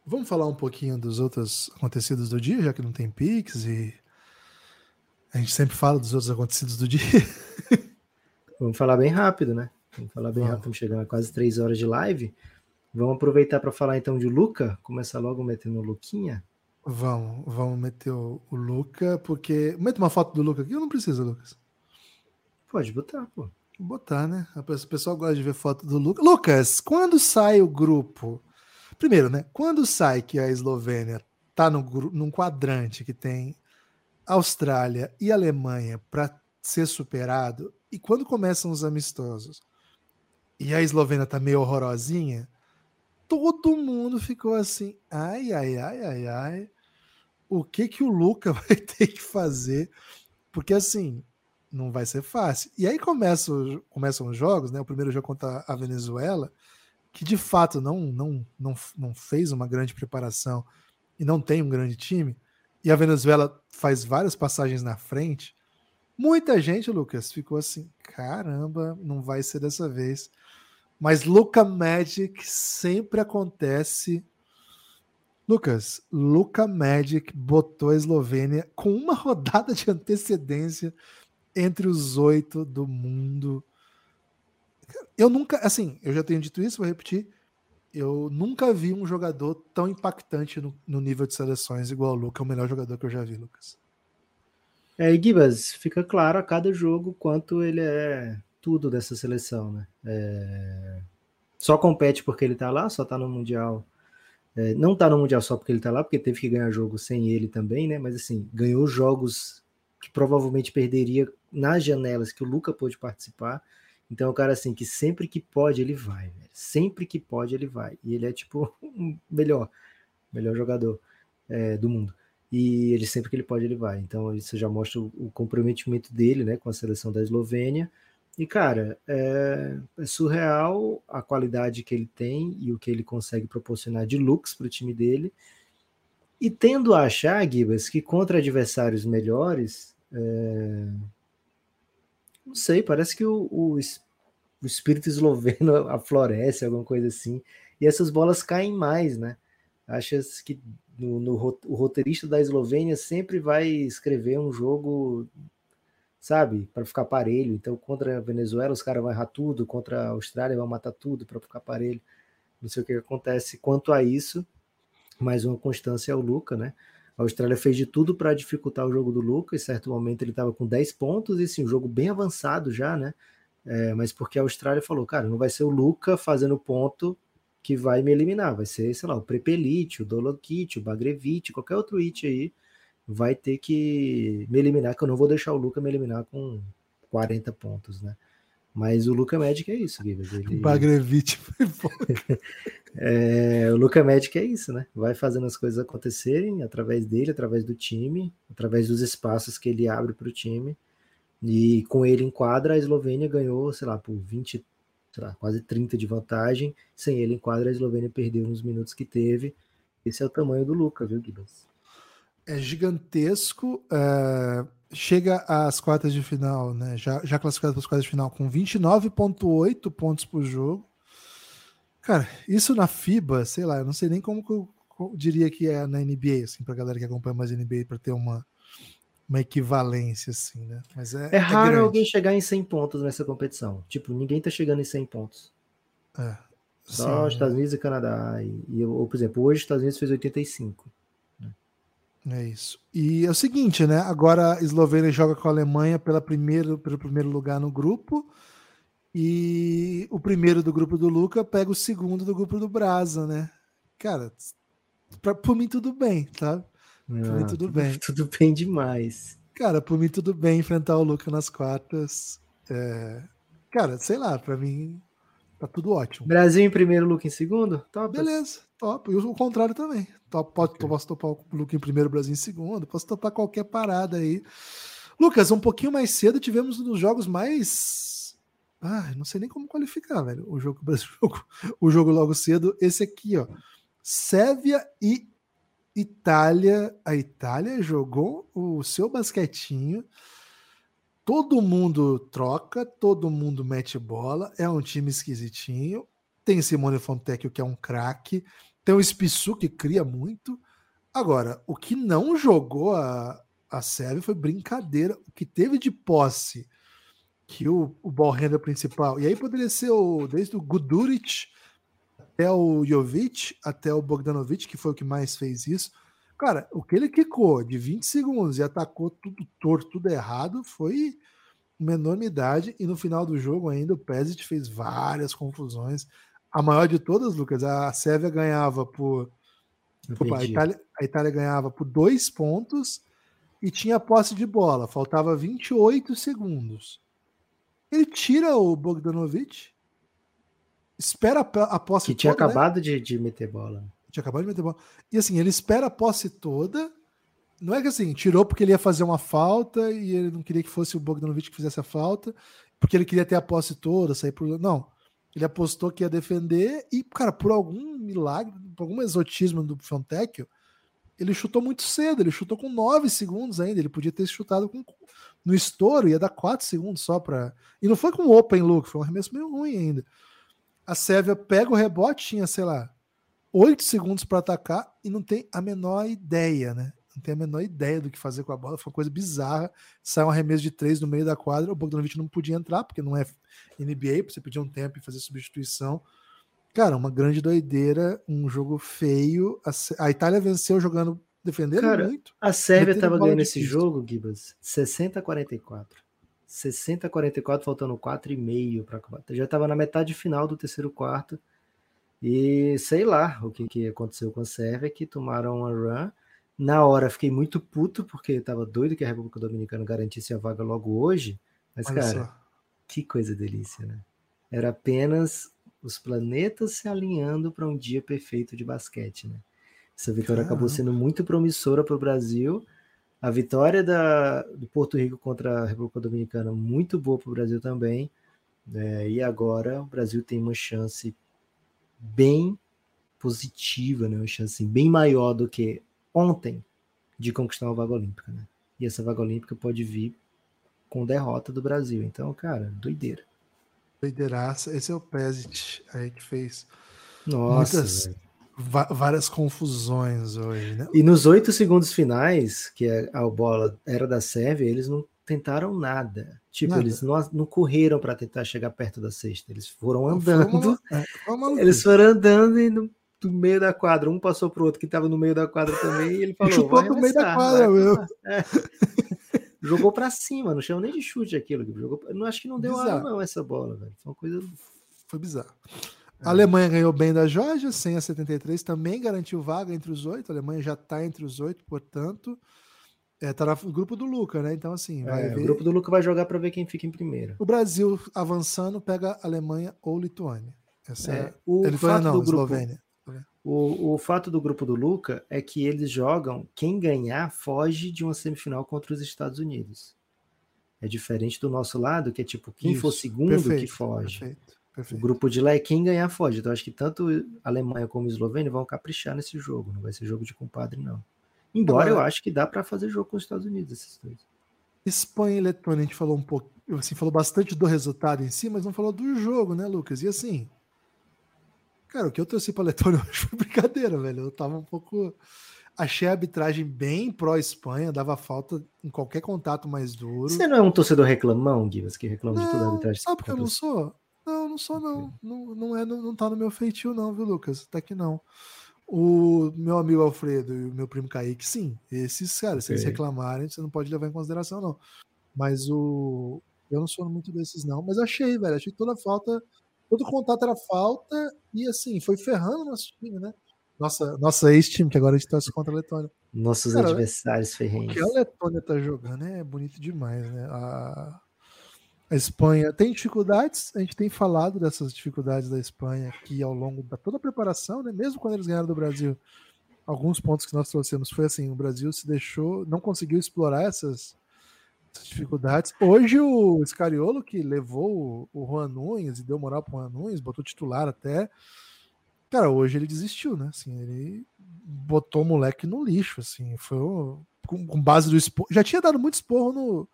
Vamos falar um pouquinho dos outros acontecidos do dia, já que não tem Pix e a gente sempre fala dos outros acontecidos do dia. Vamos falar bem rápido, né? Vamos falar bem Vamos. rápido, estamos chegando a quase três horas de live. Vamos aproveitar para falar então de Luca, começar logo metendo o Luquinha. Vamos, vamos meter o, o Luca, porque. Mete uma foto do Luca aqui, eu não preciso, Lucas. Pode botar, pô. Botar, né? O pessoal gosta de ver foto do Lucas. Lucas, quando sai o grupo. Primeiro, né? Quando sai que a Eslovênia tá no, num quadrante que tem Austrália e Alemanha para ser superado, e quando começam os amistosos e a Eslovênia tá meio horrorosinha, todo mundo ficou assim: ai, ai, ai, ai, ai. O que que o Luca vai ter que fazer? Porque assim, não vai ser fácil. E aí começa o- começam os jogos, né? O primeiro jogo contra a Venezuela, que de fato não, não, não, não fez uma grande preparação e não tem um grande time, e a Venezuela faz várias passagens na frente. Muita gente, Lucas, ficou assim: caramba, não vai ser dessa vez. Mas Luca Magic sempre acontece. Lucas, Luca Magic botou a Eslovênia com uma rodada de antecedência entre os oito do mundo. Eu nunca, assim, eu já tenho dito isso, vou repetir. Eu nunca vi um jogador tão impactante no, no nível de seleções igual o Luca, é o melhor jogador que eu já vi, Lucas. É, e Gibas, fica claro a cada jogo quanto ele é tudo dessa seleção, né? É, Só compete porque ele tá lá, só tá no Mundial. É, não tá no Mundial só porque ele tá lá, porque teve que ganhar jogo sem ele também, né? Mas assim, ganhou jogos que provavelmente perderia nas janelas que o Luca pôde participar. Então é um cara assim que sempre que pode ele vai, velho. Sempre que pode ele vai. E ele é tipo o melhor, melhor jogador é, do mundo. E ele sempre que ele pode ele vai. Então isso já mostra o, o comprometimento dele, né, com a seleção da Eslovênia. E cara, é, é surreal a qualidade que ele tem e o que ele consegue proporcionar de looks para o time dele. E tendo a achar, Gibas, que contra adversários melhores, é, não sei, parece que o, o, es- o espírito esloveno aflorece, alguma coisa assim, e essas bolas caem mais, né? Achas que no, no o roteirista da Eslovênia sempre vai escrever um jogo, sabe, para ficar parelho. Então, contra a Venezuela, os caras vão errar tudo, contra a Austrália, vão matar tudo para ficar parelho. Não sei o que acontece quanto a isso, mais uma constância é o Luca, né? A Austrália fez de tudo para dificultar o jogo do Luca. Em certo momento ele estava com 10 pontos e sim, um jogo bem avançado já, né? É, mas porque a Austrália falou, cara, não vai ser o Luca fazendo ponto que vai me eliminar, vai ser, sei lá, o Prepelite, o Dolokit, o Bagrevic, qualquer outro hit aí vai ter que me eliminar, que eu não vou deixar o Luca me eliminar com 40 pontos, né? Mas o Luca Magic é isso, Gibas. Ele... Bagrevic foi bom. É, o Luca Magic é isso, né? Vai fazendo as coisas acontecerem através dele, através do time, através dos espaços que ele abre para o time. E com ele em quadra, a Eslovênia ganhou, sei lá, por 20, sei lá, quase 30 de vantagem. Sem ele em quadra, a Eslovênia perdeu nos minutos que teve. Esse é o tamanho do Luca, viu, Gibas? É gigantesco. é, chega às quartas de final, né? Já, já classificado para as quartas de final com 29,8 pontos por jogo. Cara, isso na FIBA, sei lá, eu não sei nem como que eu, diria que é na NBA, assim, pra galera que acompanha mais NBA, para ter uma, uma equivalência, assim, né? Mas é, É raro grande. alguém chegar em 100 pontos nessa competição. Tipo, ninguém tá chegando em 100 pontos. É, Só sim, Estados Unidos e Canadá. E, e, ou, por exemplo, hoje os Estados Unidos fez 85. É isso. E é o seguinte, né? Agora a Eslovênia joga com a Alemanha pela primeiro, pelo primeiro lugar no grupo. E o primeiro do grupo do Luca pega o segundo do grupo do Brasa, né? Cara, pra, por mim tudo bem, sabe? Por mim Ah, tudo bem. Tudo bem demais. Cara, por mim tudo bem enfrentar o Luca nas quartas. É, Cara, sei lá, pra mim tá tudo ótimo. Brasil em primeiro, Luca em segundo? Top. Beleza, top. E o contrário também. Top, pode, Posso topar o Luca em primeiro, Brasil em segundo. Posso topar qualquer parada aí. Lucas, um pouquinho mais cedo tivemos um dos jogos mais. Ah, não sei nem como qualificar, velho. O jogo, o jogo, o jogo logo cedo. Esse aqui, ó. Sérvia e Itália. A Itália jogou o seu basquetinho. Todo mundo troca, todo mundo mete bola. É um time esquisitinho. Tem Simone Fontecchio, que é um craque. Tem o Spissu, que cria muito. Agora, o que não jogou a, a Sérvia foi brincadeira. O que teve de posse, que o, o ball handler principal, e aí poderia ser o, desde o Guduric até o Jovic, até o Bogdanovic, que foi o que mais fez isso. Cara, o que ele quicou de 20 segundos e atacou tudo torto, tudo errado, foi uma enormidade. E no final do jogo ainda o Pesic fez várias confusões. A maior de todas, Lucas, a Sérvia ganhava por. Opa, a. Itália, a Itália ganhava por dois pontos e tinha posse de bola. Faltava 28 segundos. Ele tira o Bogdanovic, espera a, po- a posse Que tinha toda, né? acabado de, de meter bola. Tinha acabado de meter bola. E assim, ele espera a posse toda. Não é que assim, tirou porque ele ia fazer uma falta e ele não queria que fosse o Bogdanovic que fizesse a falta, porque ele queria ter a posse toda, sair por. Não. Ele apostou que ia defender e, cara, por algum milagre, por algum exotismo do Fontecchio, ele chutou muito cedo, ele chutou com 9 segundos ainda, ele podia ter chutado com, no estouro, ia dar 4 segundos só para. E não foi com open look, foi um arremesso meio ruim ainda. A Sérvia pega o rebote, tinha, sei lá, 8 segundos para atacar e não tem a menor ideia, né? Não tem a menor ideia do que fazer com a bola. Foi uma coisa bizarra. Sai um arremesso de três no meio da quadra. O Bogdanovic não podia entrar, porque não é NBA, você pedir um tempo e fazer substituição. Cara, uma grande doideira, um jogo feio. A, Itália venceu jogando, defendendo Cara, muito. A Sérvia estava ganhando esse jogo, Gibas, 60 a 44. 60 a 44, faltando 4,5 para acabar. Já estava na metade final do terceiro quarto. E sei lá o que, que aconteceu com a Sérvia, que tomaram uma run. Na hora fiquei muito puto, porque eu tava doido que a República Dominicana garantisse a vaga logo hoje. Mas, Olha cara, só. que coisa delícia, né? Era apenas os planetas se alinhando para um dia perfeito de basquete, né? Essa vitória acabou Caramba. sendo muito promissora para o Brasil. A vitória da, do Porto Rico contra a República Dominicana, muito boa para o Brasil também. né? e agora o Brasil tem uma chance bem positiva, né? uma chance bem maior do que ontem de conquistar uma vaga olímpica. Né? E essa vaga olímpica pode vir com derrota do Brasil. Então, cara, doideira. Doideiraça. Esse é o Pesic aí que fez Nossa, muitas, várias confusões hoje, né? E nos oito segundos finais, que a, a bola era da Sérvia, eles não tentaram nada. Tipo, Nada. eles não, não correram para tentar chegar perto da cesta. Eles foram andando. é. Eles foram andando e no, do meio da quadra, um passou pro outro que estava no meio da quadra também, e ele falou: chutou "Vou do meio da quadra, vai meu." arremessar." É. Jogou para cima, não chama nem de chute aquilo. Jogou, não acho que não deu Bizarro. aro, não, essa bola, velho. Foi uma coisa. Foi bizarro. É. A Alemanha ganhou bem da Geórgia, 100 a 73, também garantiu vaga entre os oito. A Alemanha já está entre os oito, portanto, está no grupo do Luca, né? Então, assim, vai É, ver. o grupo do Luca vai jogar para ver quem fica em primeiro. O Brasil avançando pega Alemanha ou Lituânia. Essa é, É, o Lituânia fato não, do grupo, Eslovênia. O, o fato do grupo do Luca é que eles jogam, quem ganhar foge de uma semifinal contra os Estados Unidos. É diferente do nosso lado, que é tipo, quem for Isso, segundo que perfeito, foge. Perfeito, O perfeito. grupo de lá é quem ganhar foge. Então acho que tanto a Alemanha como a Eslovênia vão caprichar nesse jogo. Não vai ser jogo de compadre, não. Embora Agora- eu acho que dá para fazer jogo com os Estados Unidos, esses dois. Espanha e Letônia, a gente falou um pouco, assim, falou bastante do resultado em si, mas não falou do jogo, né, Lucas? E assim, cara, o que eu torci pra Letônia hoje foi brincadeira, velho. Eu tava um pouco. Achei a arbitragem bem pró-Espanha, dava falta em qualquer contato mais duro. Você não é um torcedor reclamão, Givas, que reclama de toda a Não, arbitragem? sabe que eu não sou? Não, não sou, não. Não, não, é, não, não tá no meu feitio, não, viu, Lucas? Até que não. O meu amigo Alfredo e o meu primo Kaique, sim. Esses, cara, se eles reclamarem, você não pode levar em consideração, não. Mas o. Eu não sou muito desses, não. Mas achei, velho. Achei toda falta. Todo contato era falta. E assim, foi ferrando o nosso time, né? Nossa, nossa ex-time, que agora a gente torce contra a Letônia. Nossos Cara, adversários O ferrenhos. que a Letônia tá jogando é bonito demais, né? A, a Espanha tem dificuldades, a gente tem falado dessas dificuldades da Espanha aqui ao longo da toda a preparação, né? Mesmo quando eles ganharam do Brasil, alguns pontos que nós trouxemos foi assim: o Brasil se deixou, não conseguiu explorar essas, essas dificuldades. Hoje o Scariolo, que levou o, o Juan Nunes e deu moral pro Juan Nunes, botou titular até. Cara, hoje ele desistiu, né? Assim, ele botou o moleque no lixo, assim, foi o- com, com base do esporro. Já tinha dado muito esporro no,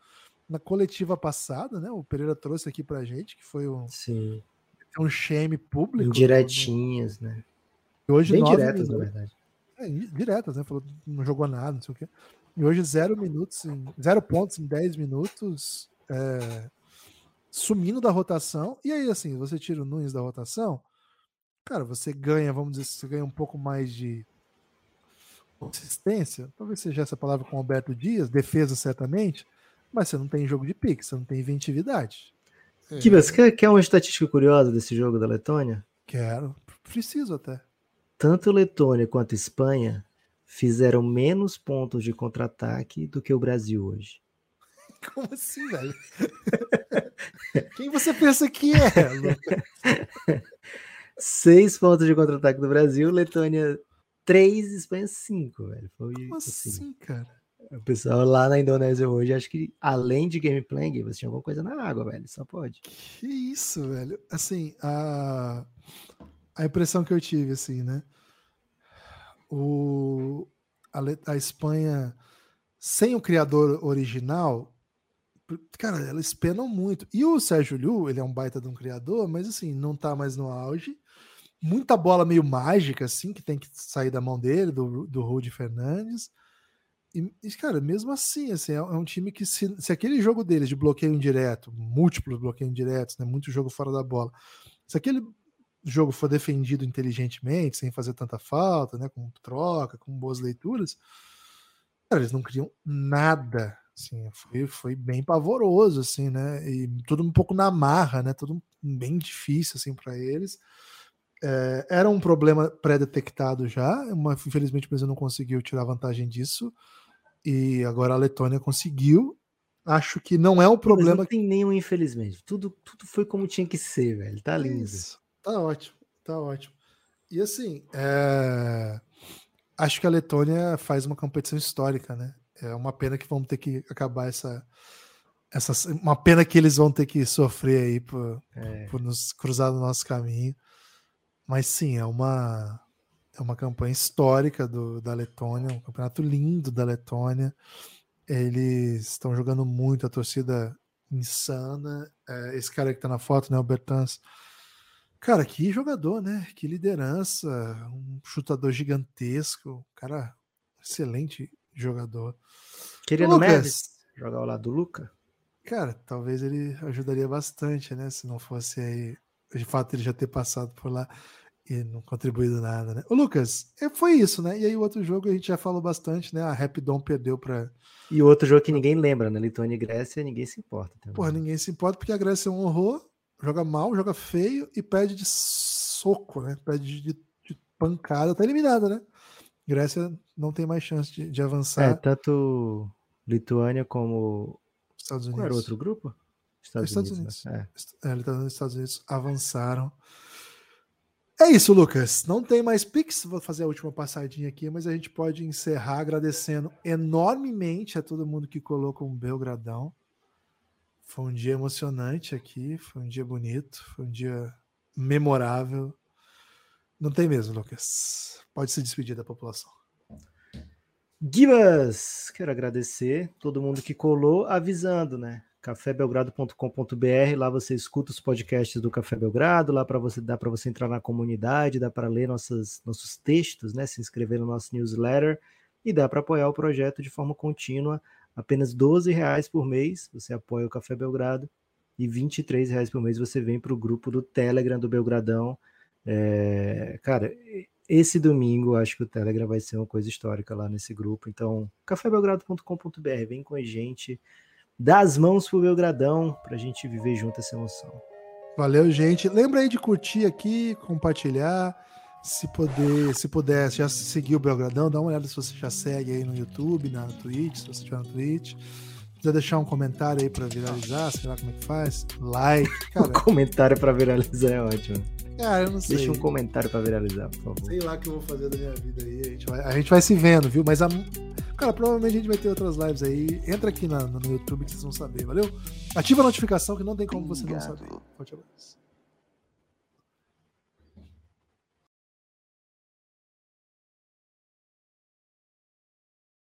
na coletiva passada, né? O Pereira trouxe aqui pra gente, que foi um, Sim. um shame público. Indiretinhas, né? E hoje Bem diretas, na minutos. verdade. É, diretas, né? Falou não jogou nada, não sei o quê. E hoje zero minutos, em, zero pontos em 10 minutos, é, sumindo da rotação. E aí, assim, você tira o Nunes da rotação, cara, você ganha, vamos dizer, você ganha um pouco mais de consistência, talvez seja essa palavra com o Alberto Dias, defesa certamente, mas você não tem jogo de pique, você não tem inventividade. É, Givas, quer, quer uma estatística curiosa desse jogo da Letônia? Quero, preciso até. Tanto Letônia quanto Espanha fizeram menos pontos de contra-ataque do que o Brasil hoje. Como assim, velho? Quem você pensa que é? Seis pontos de contra-ataque do Brasil, Letônia 3, Espanha 5, velho. Foi Como assim. assim, cara? O pessoal lá na Indonésia hoje, acho que além de gameplay, você tinha alguma coisa na água, velho. Só pode. Que isso, velho? Assim, a, a impressão que eu tive, assim, né? O, a, a Espanha, sem o criador original, cara, elas penam muito. E o Sérgio Liu, ele é um baita de um criador, mas assim, não tá mais no auge. Muita bola meio mágica, assim, que tem que sair da mão dele, do, do Rudy Fernandes. E, cara, mesmo assim, assim, é, é um time que se, se aquele jogo deles de bloqueio indireto, múltiplos bloqueios indiretos, né, muito jogo fora da bola, se aquele jogo for defendido inteligentemente, sem fazer tanta falta, né, com troca, com boas leituras, cara, eles não criam nada, assim, foi, foi bem pavoroso, assim, né, e tudo um pouco na marra, né, tudo bem difícil, assim, para eles. É, era um problema pré-detectado já, mas infelizmente o Brasil não conseguiu tirar vantagem disso, e agora a Letônia conseguiu. Acho que não é um Mas problema. não tem nenhum, infelizmente. Tudo, tudo foi como tinha que ser, velho. Tá lindo. Isso, tá ótimo, tá ótimo. E assim, é, acho que a Letônia faz uma competição histórica, né? É uma pena que vamos ter que acabar essa. essa uma pena que eles vão ter que sofrer aí por, É. por nos cruzar no nosso caminho. Mas sim, é uma, é uma campanha histórica do, da Letônia, um campeonato lindo da Letônia. Eles estão jogando muito, a torcida insana. É, esse cara que tá na foto, né, o Bertans. Cara, que jogador, né? Que liderança, um chutador gigantesco, cara, excelente jogador. No Lucas. Jogar ao lado do Luca? Cara, talvez ele ajudaria bastante, né? Se não fosse aí, de fato, ele já ter passado por lá e não contribuído nada, né? Ô, Lucas, é, foi isso, né? E aí o outro jogo a gente já falou bastante, né? A Rapidon perdeu para E outro jogo que ninguém lembra, né? Lituânia e Grécia, ninguém se importa. também. Porra, ninguém se importa porque a Grécia é um horror, joga mal, joga feio e perde de soco, né? Perde de, de pancada, tá eliminada, né? Grécia não tem mais chance de, de avançar. É, tanto Lituânia como. Estados Qual Unidos. era outro grupo? Estados Unidos. né? É, nos Estados Unidos avançaram. É isso, Lucas. Não tem mais Pix. Vou fazer a última passadinha aqui, mas a gente pode encerrar agradecendo enormemente a todo mundo que colocou um Belgradão. Foi um dia emocionante aqui, foi um dia bonito, foi um dia memorável. Não tem mesmo, Lucas. Pode se despedir da população. Gibas, quero agradecer todo mundo que colou, avisando, né? cafébelgrado.com.br, lá você escuta os podcasts do Café Belgrado, lá para você dá para você entrar na comunidade, dá para ler nossas, nossos textos, né? Se inscrever no nosso newsletter e dá para apoiar o projeto de forma contínua, apenas 12 reais por mês, você apoia o Café Belgrado e 23 reais por mês você vem para o grupo do Telegram do Belgradão. É, cara, esse domingo acho que o Telegram vai ser uma coisa histórica lá nesse grupo. Então, cafébelgrado.com.br, vem com a gente, dá as mãos pro Belgradão pra gente viver junto essa emoção. Valeu, gente. Lembra aí de curtir aqui, compartilhar. Se puder, se puder, já seguir o Belgradão, dá uma olhada se você já segue aí no YouTube, na Twitch, se você estiver no Twitch. Se quiser deixar um comentário aí pra viralizar, sei lá como é que faz. Like, cara. comentário pra viralizar é ótimo. Cara, eu não sei. Deixa um comentário pra viralizar, por favor. Sei lá o que eu vou fazer da minha vida aí. A gente vai, a gente vai se vendo, viu? Mas, a, cara, provavelmente a gente vai ter outras lives aí. Entra aqui na- no YouTube que vocês vão saber, valeu? Ativa a notificação que não tem como você não saber. Forte abraço.